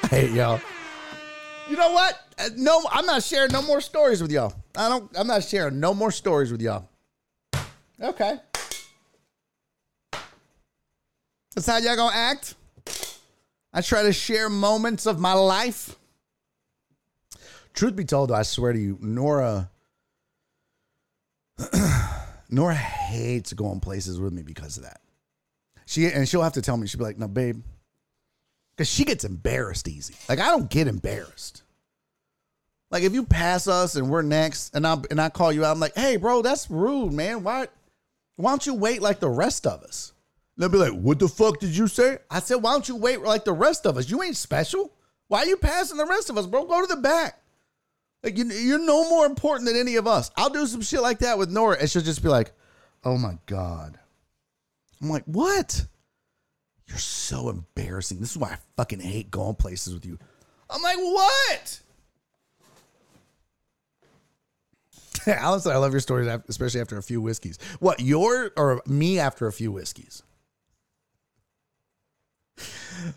I hate y'all. You know what? Uh, No, I'm not sharing no more stories with y'all. I don't. I'm not sharing no more stories with y'all. Okay. That's how y'all gonna act. I try to share moments of my life. Truth be told, though, I swear to you, Nora. Nora hates going places with me because of that. She and she'll have to tell me. She'll be like, "No, babe," because she gets embarrassed easy. Like I don't get embarrassed. Like if you pass us and we're next, and I and I call you out, I'm like, "Hey, bro, that's rude, man. Why, why don't you wait like the rest of us?" They'll be like, "What the fuck did you say?" I said, "Why don't you wait like the rest of us? You ain't special. Why are you passing the rest of us, bro? Go to the back." Like you, you're no more important than any of us. I'll do some shit like that with Nora, and she'll just be like, "Oh my god." I'm like, "What?" You're so embarrassing. This is why I fucking hate going places with you. I'm like, "What?" Said, "I love your stories, especially after a few whiskeys." What your or me after a few whiskeys?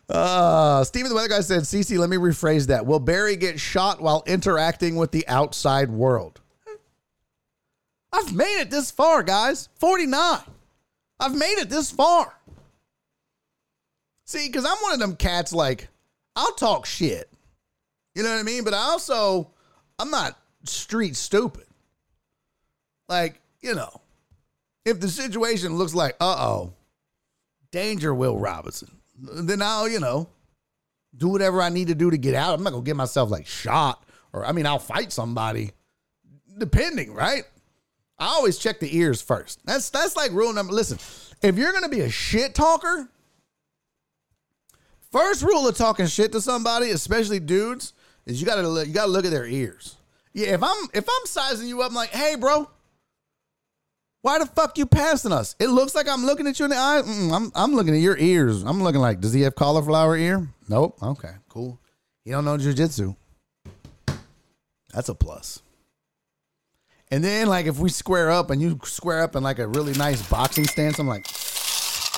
Uh, Steven the Weather Guy said, Cece, let me rephrase that. Will Barry get shot while interacting with the outside world? I've made it this far, guys. 49. I've made it this far. See, because I'm one of them cats, like, I'll talk shit. You know what I mean? But I also, I'm not street stupid. Like, you know, if the situation looks like, uh oh, danger, Will Robinson, then I'll, you know, do whatever I need to do to get out. I'm not to get myself like shot or, I mean, I'll fight somebody, depending, right? I always check the ears first. That's that's like rule number. Listen, if you're gonna be a shit talker, first rule of talking shit to somebody, especially dudes, is you gotta look, you gotta look at their ears. Yeah, if I'm if I'm sizing you up, I'm like, hey, bro, why the fuck you passing us? It looks like I'm looking at you in the eye. Mm, I'm I'm looking at your ears. I'm looking like, does he have cauliflower ear? Nope. Okay, cool. He don't know jujitsu. That's a plus. And then, like, if we square up and you square up in like a really nice boxing stance, I'm like,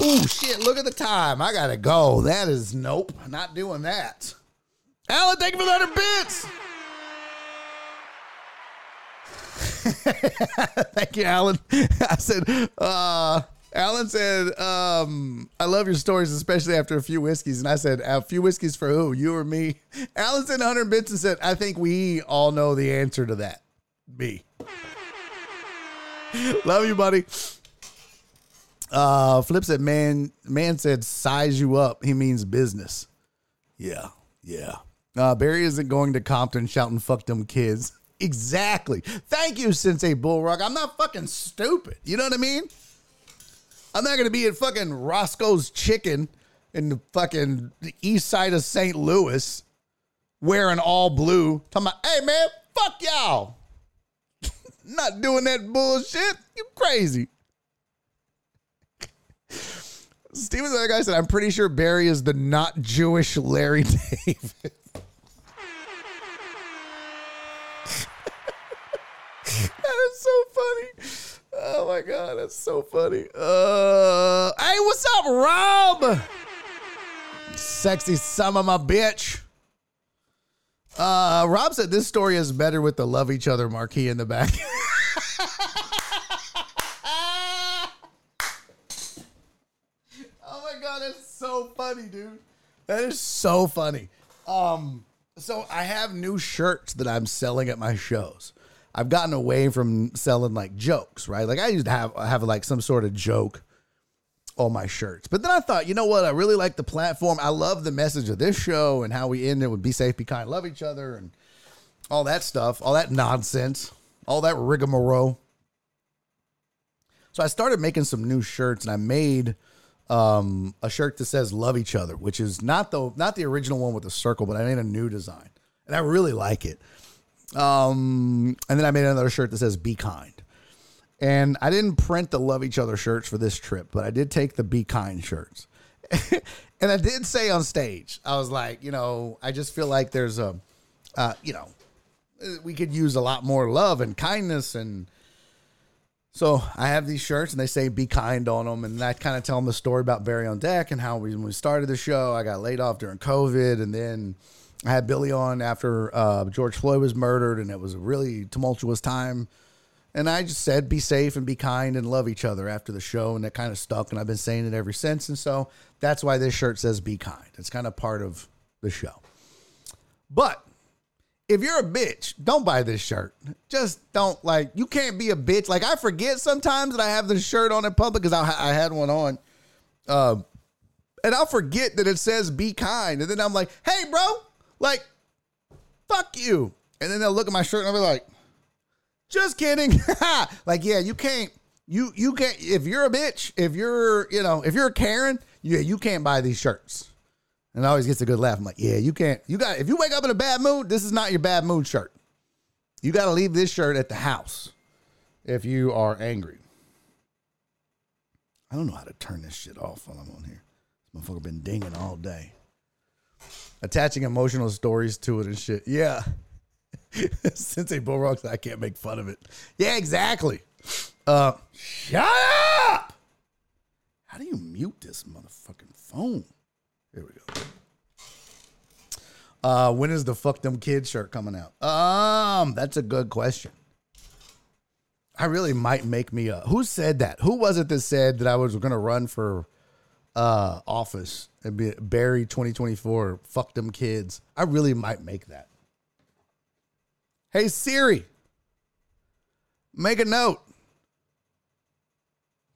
oh shit, look at the time. I gotta go. That is nope, not doing that. Alan, thank you for the 100 bits. thank you, Alan. I said, uh, Alan said, um, I love your stories, especially after a few whiskeys. And I said, a few whiskeys for who? You or me? Alan said 100 bits and said, I think we all know the answer to that. Me. Love you, buddy. Uh, Flip said, "Man, man said size you up. He means business." Yeah, yeah. Uh, Barry isn't going to Compton shouting "fuck them kids." Exactly. Thank you, Sensei Bulrock. I'm not fucking stupid. You know what I mean? I'm not gonna be at fucking Roscoe's Chicken in the fucking east side of St. Louis wearing all blue. Talking about, hey man, fuck y'all. Not doing that bullshit. You crazy. Steven other guy said, I'm pretty sure Barry is the not Jewish Larry David. that is so funny. Oh my god, that's so funny. Uh hey, what's up, Rob? Sexy son of my bitch. Uh, Rob said this story is better with the love each other marquee in the back. oh my god, that's so funny, dude. That is so funny. Um, so I have new shirts that I'm selling at my shows. I've gotten away from selling like jokes, right? Like I used to have have like some sort of joke on my shirts. But then I thought, you know what? I really like the platform. I love the message of this show and how we end it with be safe, be kind, love each other, and all that stuff, all that nonsense, all that rigmarole. So I started making some new shirts, and I made um, a shirt that says "Love Each Other," which is not the not the original one with the circle, but I made a new design, and I really like it. Um, and then I made another shirt that says "Be Kind." And I didn't print the love each other shirts for this trip, but I did take the be kind shirts. and I did say on stage, I was like, you know, I just feel like there's a, uh, you know, we could use a lot more love and kindness. And so I have these shirts and they say be kind on them. And I kind of tell them the story about Barry on Deck and how we, we started the show, I got laid off during COVID. And then I had Billy on after uh, George Floyd was murdered. And it was a really tumultuous time and I just said, be safe and be kind and love each other after the show. And that kind of stuck. And I've been saying it ever since. And so that's why this shirt says be kind. It's kind of part of the show. But if you're a bitch, don't buy this shirt. Just don't like, you can't be a bitch. Like I forget sometimes that I have this shirt on in public because I, I, had one on. Um, and I'll forget that it says be kind. And then I'm like, hey, bro, like, fuck you. And then they'll look at my shirt and I'll be like, just kidding. like, yeah, you can't. You you can't. If you're a bitch, if you're you know if you're a Karen, yeah, you can't buy these shirts. And always gets a good laugh. I'm like, yeah, you can't. You got if you wake up in a bad mood, this is not your bad mood shirt. You got to leave this shirt at the house if you are angry. I don't know how to turn this shit off while I'm on here. This motherfucker been dinging all day. Attaching emotional stories to it and shit. Yeah. Sensei Bulrock's, I can't make fun of it. Yeah, exactly. Uh, shut up! How do you mute this motherfucking phone? Here we go. Uh, when is the fuck them kids shirt coming out? Um, that's a good question. I really might make me a. Who said that? Who was it that said that I was going to run for uh office and be Barry 2024? Fuck them kids. I really might make that. Hey Siri, make a note.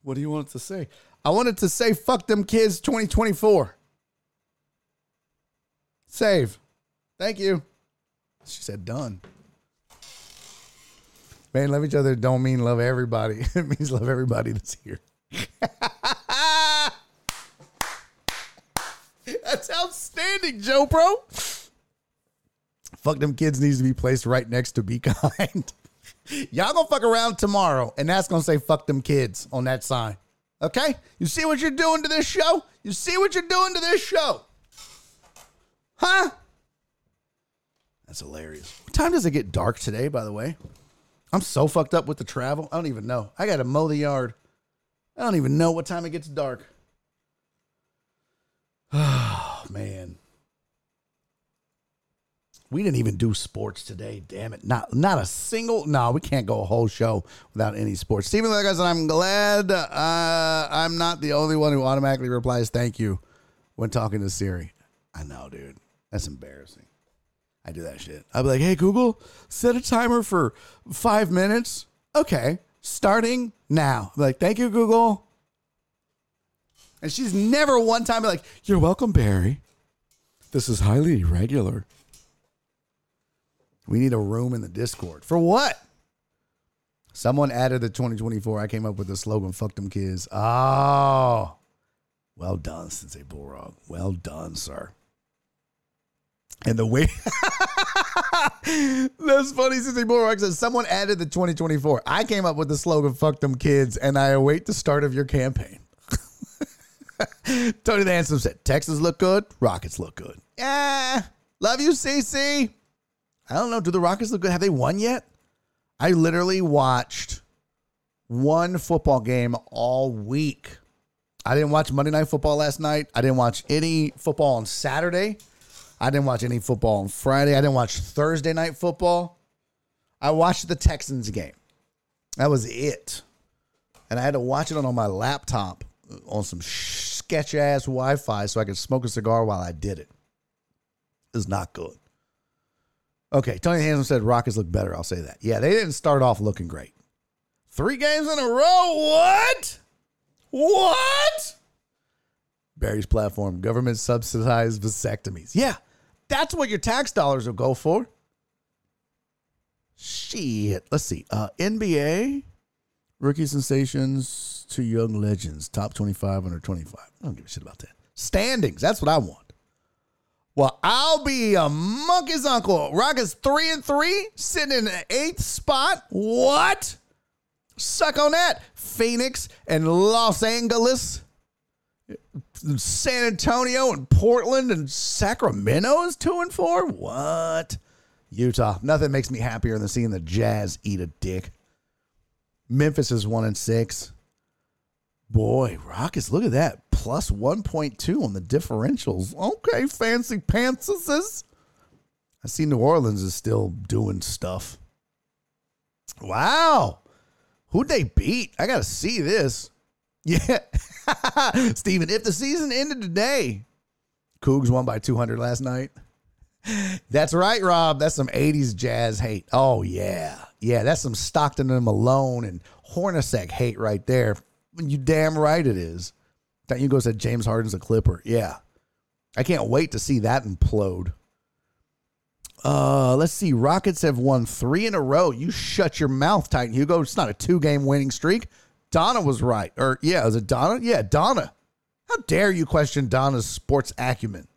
What do you want it to say? I wanted to say fuck them kids 2024. Save. Thank you. She said done. Man, love each other don't mean love everybody. It means love everybody that's here. that's Joe Pro. Fuck them kids needs to be placed right next to be kind. Y'all gonna fuck around tomorrow, and that's gonna say fuck them kids on that sign. Okay? You see what you're doing to this show? You see what you're doing to this show? Huh? That's hilarious. What time does it get dark today, by the way? I'm so fucked up with the travel. I don't even know. I got to mow the yard. I don't even know what time it gets dark. Oh, man. We didn't even do sports today. Damn it. Not not a single. No, we can't go a whole show without any sports. Stephen I said, I'm glad uh, I'm not the only one who automatically replies thank you when talking to Siri. I know, dude. That's embarrassing. I do that shit. I'll be like, hey, Google, set a timer for five minutes. Okay. Starting now. I'm like, thank you, Google. And she's never one time like, you're welcome, Barry. This is highly irregular. We need a room in the Discord. For what? Someone added the 2024. I came up with the slogan, fuck them kids. Oh. Well done, Sensei Bulrock. Well done, sir. And the way that's funny, Sensei Bulrock says someone added the 2024. I came up with the slogan, fuck them kids, and I await the start of your campaign. Tony the Handsome said, Texas look good, Rockets look good. Yeah. Love you, CC. I don't know. Do the Rockets look good? Have they won yet? I literally watched one football game all week. I didn't watch Monday Night Football last night. I didn't watch any football on Saturday. I didn't watch any football on Friday. I didn't watch Thursday Night Football. I watched the Texans game. That was it. And I had to watch it on my laptop on some sketch ass Wi Fi so I could smoke a cigar while I did it. It's not good. Okay, Tony Hansen said Rockets look better. I'll say that. Yeah, they didn't start off looking great. Three games in a row. What? What? Barry's platform, government subsidized vasectomies. Yeah, that's what your tax dollars will go for. Shit. Let's see. Uh, NBA, rookie sensations to young legends, top 25 under 25. I don't give a shit about that. Standings. That's what I want. Well, I'll be a monkey's uncle. Rockets three and three, sitting in the eighth spot. What? Suck on that. Phoenix and Los Angeles, San Antonio and Portland and Sacramento is two and four. What? Utah. Nothing makes me happier than seeing the Jazz eat a dick. Memphis is one and six. Boy, Rockets, look at that. Plus 1.2 on the differentials. Okay, fancy pantses. I see New Orleans is still doing stuff. Wow. Who'd they beat? I got to see this. Yeah. Steven, if the season ended today, Cougs won by 200 last night. That's right, Rob. That's some 80s jazz hate. Oh, yeah. Yeah, that's some Stockton and Malone and Hornacek hate right there. You damn right it is. That you go said James Harden's a Clipper. Yeah. I can't wait to see that implode. Uh, let's see. Rockets have won three in a row. You shut your mouth, Titan Hugo. It's not a two game winning streak. Donna was right. Or, yeah, is it Donna? Yeah, Donna. How dare you question Donna's sports acumen?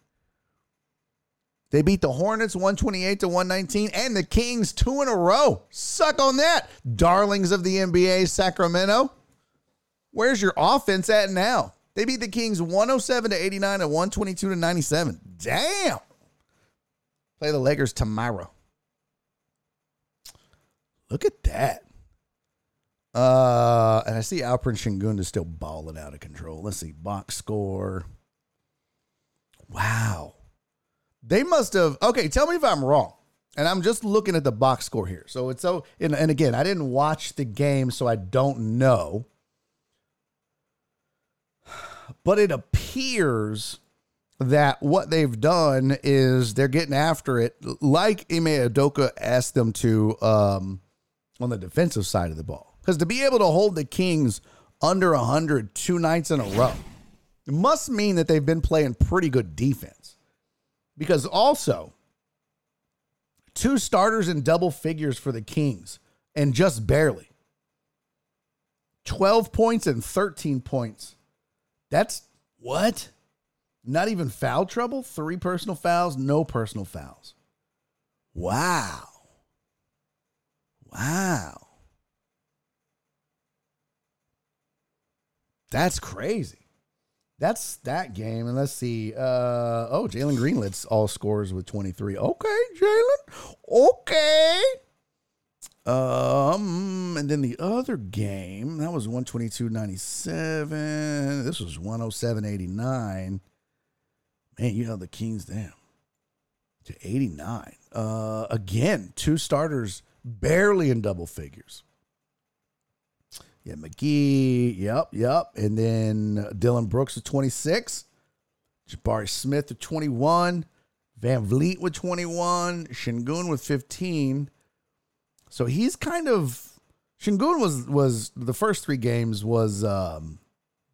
They beat the Hornets 128 to 119 and the Kings two in a row. Suck on that, darlings of the NBA, Sacramento. Where's your offense at now? They beat the Kings 107 to 89 and 122 to 97. Damn. Play the Lakers tomorrow. Look at that. Uh, and I see Alperen Sengun is still balling out of control. Let's see, box score. Wow. They must have. Okay, tell me if I'm wrong. And I'm just looking at the box score here. So it's so. And, and again, I didn't watch the game, so I don't know. But it appears that what they've done is they're getting after it, like Ime Udoka asked them to um, on the defensive side of the ball. Because to be able to hold the Kings under 100 two nights in a row must mean that they've been playing pretty good defense. Because also, two starters in double figures for the Kings, and just barely. 12 points and 13 points. That's what? Not even foul trouble? Three personal fouls, no personal fouls. Wow. Wow. That's crazy. That's that game. And let's see. Uh, oh, Jalen Greenlet's all scores with 23. Okay, Jalen. Okay. Um, and then the other game, that was 122.97. This was 107.89. Man, you know the Kings, damn. To 89. Uh, again, two starters barely in double figures. Yeah, McGee. Yep, yep. And then Dillon Brooks with 26. Jabari Smith with 21. VanVleet with 21. Sengun with 15. So he's kind of Sengun was was the first three games was um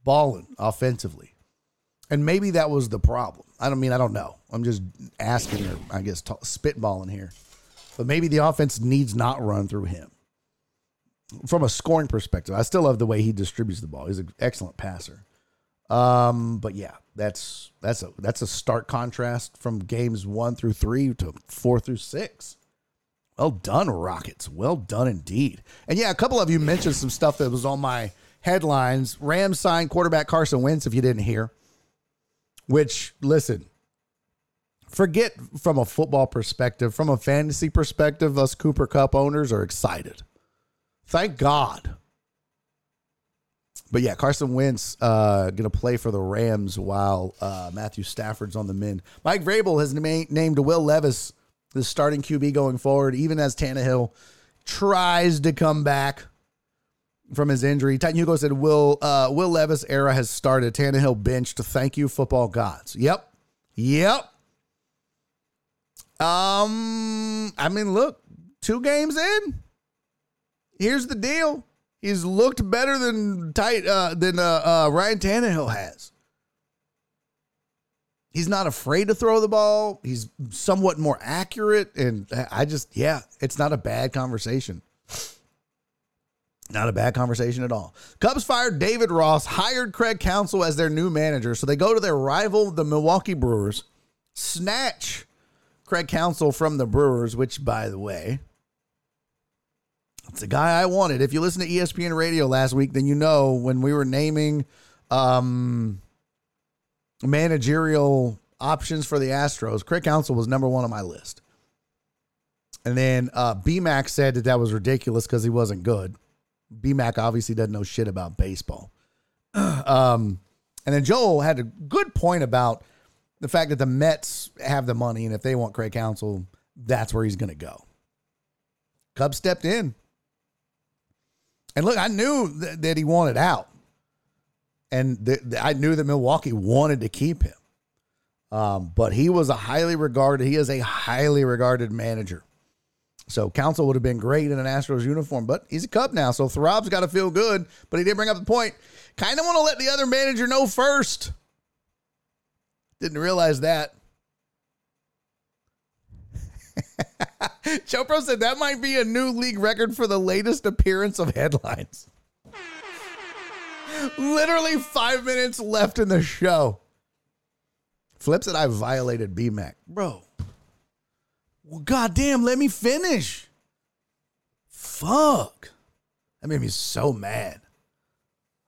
balling offensively. And maybe that was the problem. I don't mean I don't know. I'm just asking or I guess t- spitballing here. But maybe the offense needs not run through him from a scoring perspective, I still love the way he distributes the ball. He's an excellent passer. Um, but yeah, that's that's a that's a stark contrast from games one through three to four through six. Well done, Rockets. Well done indeed. And yeah, a couple of you mentioned some stuff that was on my headlines. Rams signed quarterback Carson Wentz, if you didn't hear. Which, listen, forget from a football perspective, from a fantasy perspective, us Cooper Kupp owners are excited. Thank God. But yeah, Carson Wentz uh, going to play for the Rams while uh, Matthew Stafford's on the mend. Mike Vrabel has na- named Will Levis the starting QB going forward, even as Tannehill tries to come back from his injury. Titan Hugo said, "Will uh, Will Levis era has started. Tannehill benched. Thank you, football gods." Yep, yep. Um, I mean, look, two games in, here's the deal. He's looked better than tight uh, than uh, uh, Ryan Tannehill has. He's not afraid to throw the ball. He's somewhat more accurate, and I just yeah, it's not a bad conversation. Not a bad conversation at all. Cubs fired David Ross, hired Craig Counsell as their new manager. So they go to their rival, the Milwaukee Brewers, snatch Craig Counsell from the Brewers, which, by the way, it's the guy I wanted. If you listen to ESPN radio last week, then you know when we were naming um, managerial options for the Astros, Craig Counsell was number one on my list. And then uh, BMAC said that that was ridiculous because he wasn't good. BMAC obviously doesn't know shit about baseball. um, and then Joel had a good point about the fact that the Mets have the money, and if they want Craig Counsell, that's where he's going to go. Cubs stepped in. And look, I knew th- that he wanted out. And I knew that Milwaukee wanted to keep him. Um, but he was a highly regarded, he is a highly regarded manager. So Counsell would have been great in an Astros uniform, but he's a Cub now. So Throb's got to feel good. But he did bring up the point. Kind of want to let the other manager know first. Didn't realize that. Chopro said that might be a new league record for the latest appearance of headlines. Literally five minutes left in the show. Flip said I violated BMAC. Bro. Well, goddamn, let me finish. Fuck. That made me so mad.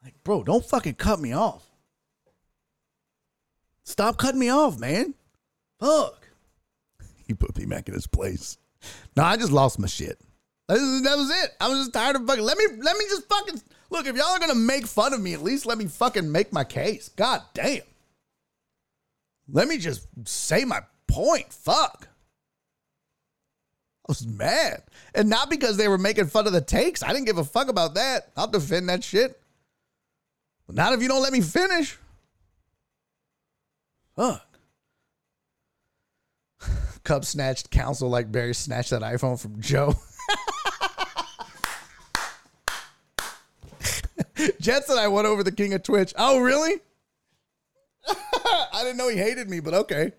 Like, bro, don't fucking cut me off. Stop cutting me off, man. Fuck. He put BMAC in his place. No, I just lost my shit. That was it. I was just tired of fucking. Let me let me just fucking look. If y'all are gonna make fun of me, at least let me fucking make my case. God damn. Let me just say my point. Fuck. I was mad. And not because they were making fun of the takes. I didn't give a fuck about that. I'll defend that shit. But not if you don't let me finish. Fuck. Cub snatched Counsell like Barry snatched that iPhone from Joe. Jets and I went over the king of Twitch. Oh, really? I didn't know he hated me, but okay.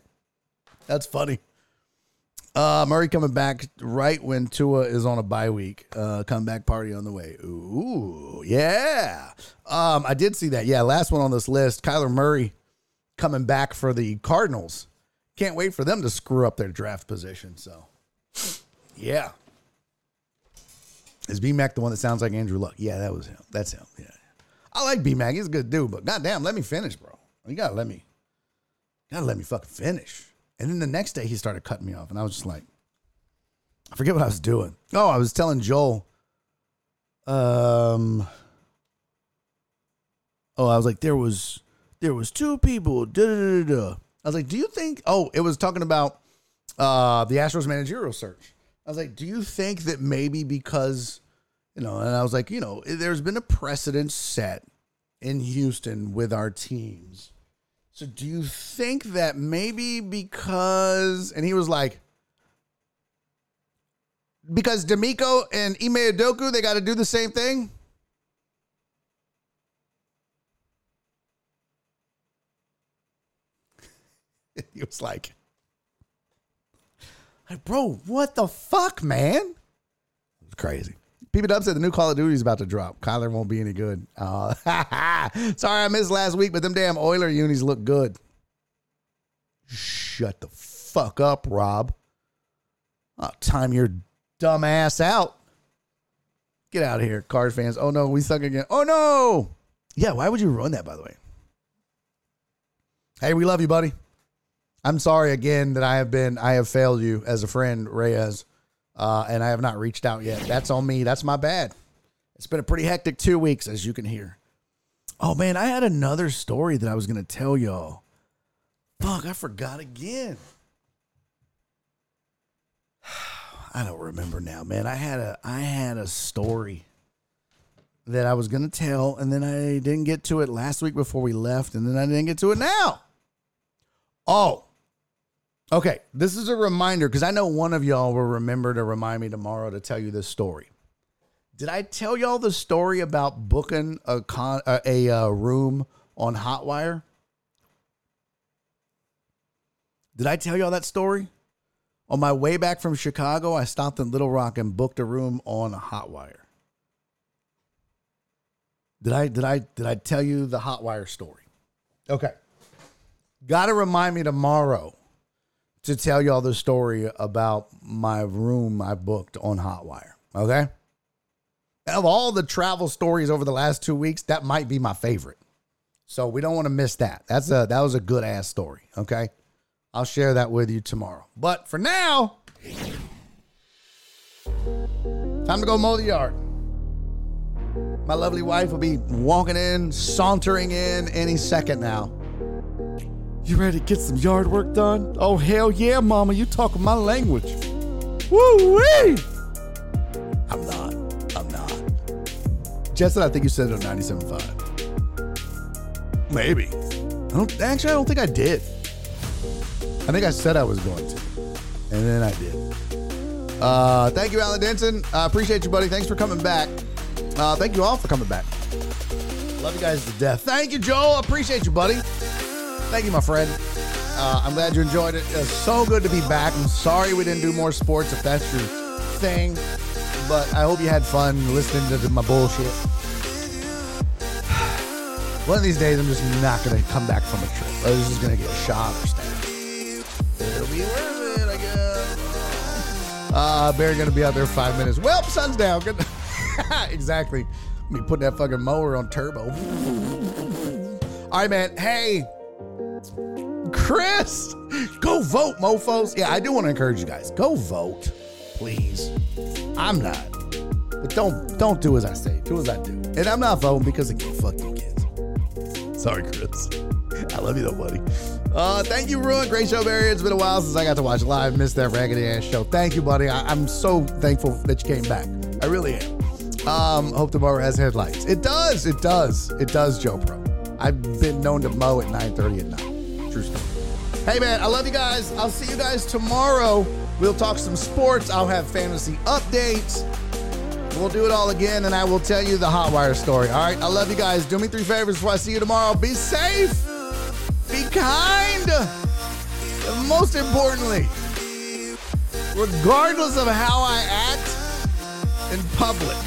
That's funny. Uh, Murray coming back right when Tua is on a bye week. Uh, comeback party on the way. Ooh, yeah. Um, I did see that. Yeah, last one on this list. Kyler Murray coming back for the Cardinals. Can't wait for them to screw up their draft position. So, yeah. Is B Mac the one that sounds like Andrew Luck? Yeah, that was him. That's him. Yeah. I like B Mac. He's a good dude, but goddamn, let me finish, bro. You gotta let me, gotta let me fucking finish. And then the next day he started cutting me off, and I was just like, I forget what I was doing. Oh, I was telling Joel. Um. Oh, I was like, there was, there was two people. Da da da da. I was like, do you think? Oh, it was talking about uh the Astros managerial search. I was like, do you think that maybe because, you know, and I was like, you know, there's been a precedent set in Houston with our teams. So do you think that maybe because, and he was like, because DeMeco and Ime Udoka, they got to do the same thing? he was like, like, bro, what the fuck, man? It's crazy. People Dub said the new Call of Duty is about to drop. Kyler won't be any good. Uh, sorry I missed last week, but them damn Oiler unis look good. Shut the fuck up, Rob. Oh, time your dumb ass out. Get out of here, Card fans. Oh no, we suck again. Oh no. Yeah, why would you ruin that, by the way? Hey, we love you, buddy. I'm sorry again that I have been, I have failed you as a friend, Reyes, uh, and I have not reached out yet. That's on me. That's my bad. It's been a pretty hectic two weeks, as you can hear. Oh man, I had another story that I was to tell y'all. Fuck, I forgot again. I don't remember now, man. I had a I had a story that I was to tell and then I didn't get to it last week before we left and then I didn't get to it now. Oh. Okay, this is a reminder cuz I know one of y'all will remember to remind me tomorrow to tell you this story. Did I tell y'all the story about booking a con a, uh room on Hotwire? Did I tell y'all that story? On my way back from Chicago, I stopped in Little Rock and booked a room on Hotwire. Did I did I did I tell you the Hotwire story? Okay. Got to remind me tomorrow to tell y'all the story about my room I booked on Hotwire. Okay? Of all the travel stories over the last 2 weeks, that might be my favorite. So we don't want to miss that. That's a that was a good ass story, okay? I'll share that with you tomorrow. But for now, time to go mow the yard. My lovely wife will be walking in, sauntering in any second now. You ready to get some yard work done? Oh, hell yeah, mama. You talking my language. Woo wee! I'm not. I'm not. Justin, I think you said it on 97.5. Maybe. I don't, actually, I don't think I did. I think I said I was going to, and then I did. Uh, thank you, Alan Denson. I appreciate you, buddy. Thanks for coming back. Uh, thank you all for coming back. Love you guys to death. Thank you, Joel. I appreciate you, buddy. Thank you, my friend. Uh, I'm glad you enjoyed it. It's so good to be back. I'm sorry we didn't do more sports if that's your thing, but I hope you had fun listening to my bullshit. One of these days, I'm just not going to come back from a trip. I was just going to get shot or stabbed. It'll be worth it, I guess. Uh, Barry going to be out there five minutes. Well, sun's down. Good. exactly. Let Me putting that fucking mower on turbo. All right, man. Hey, Chris, go vote, mofos. Yeah, I do want to encourage you guys. Go vote, please. I'm not, but don't don't do as I say. Do as I do. And I'm not voting because again, fuck you kids. Sorry, Chris. I love you though, buddy. Uh, thank you, Ruin. Great show, Barry. It's been a while since I got to watch live. Missed that raggedy ass show. Thank you, buddy. I- I'm so thankful that you came back. I really am. Um, hope tomorrow has headlights. It does. It does. It does, Joe Pro. I've been known to mow at 9:30 at night. Story. Hey, man, I love you guys. I'll see you guys tomorrow. We'll talk some sports. I'll have fantasy updates. We'll do it all again, and I will tell you the hot wire story. All right, I love you guys. Do me three favors before I see you tomorrow. Be safe, be kind, and most importantly, regardless of how I act in public,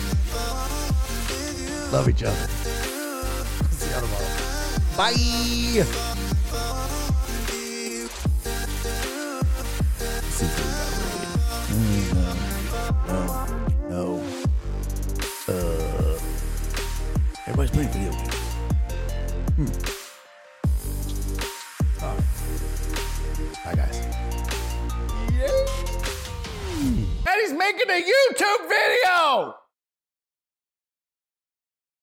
love each other. See you tomorrow. Bye. No. Uh, everybody's playing video games. Hmm. Bye, guys. Making a YouTube video!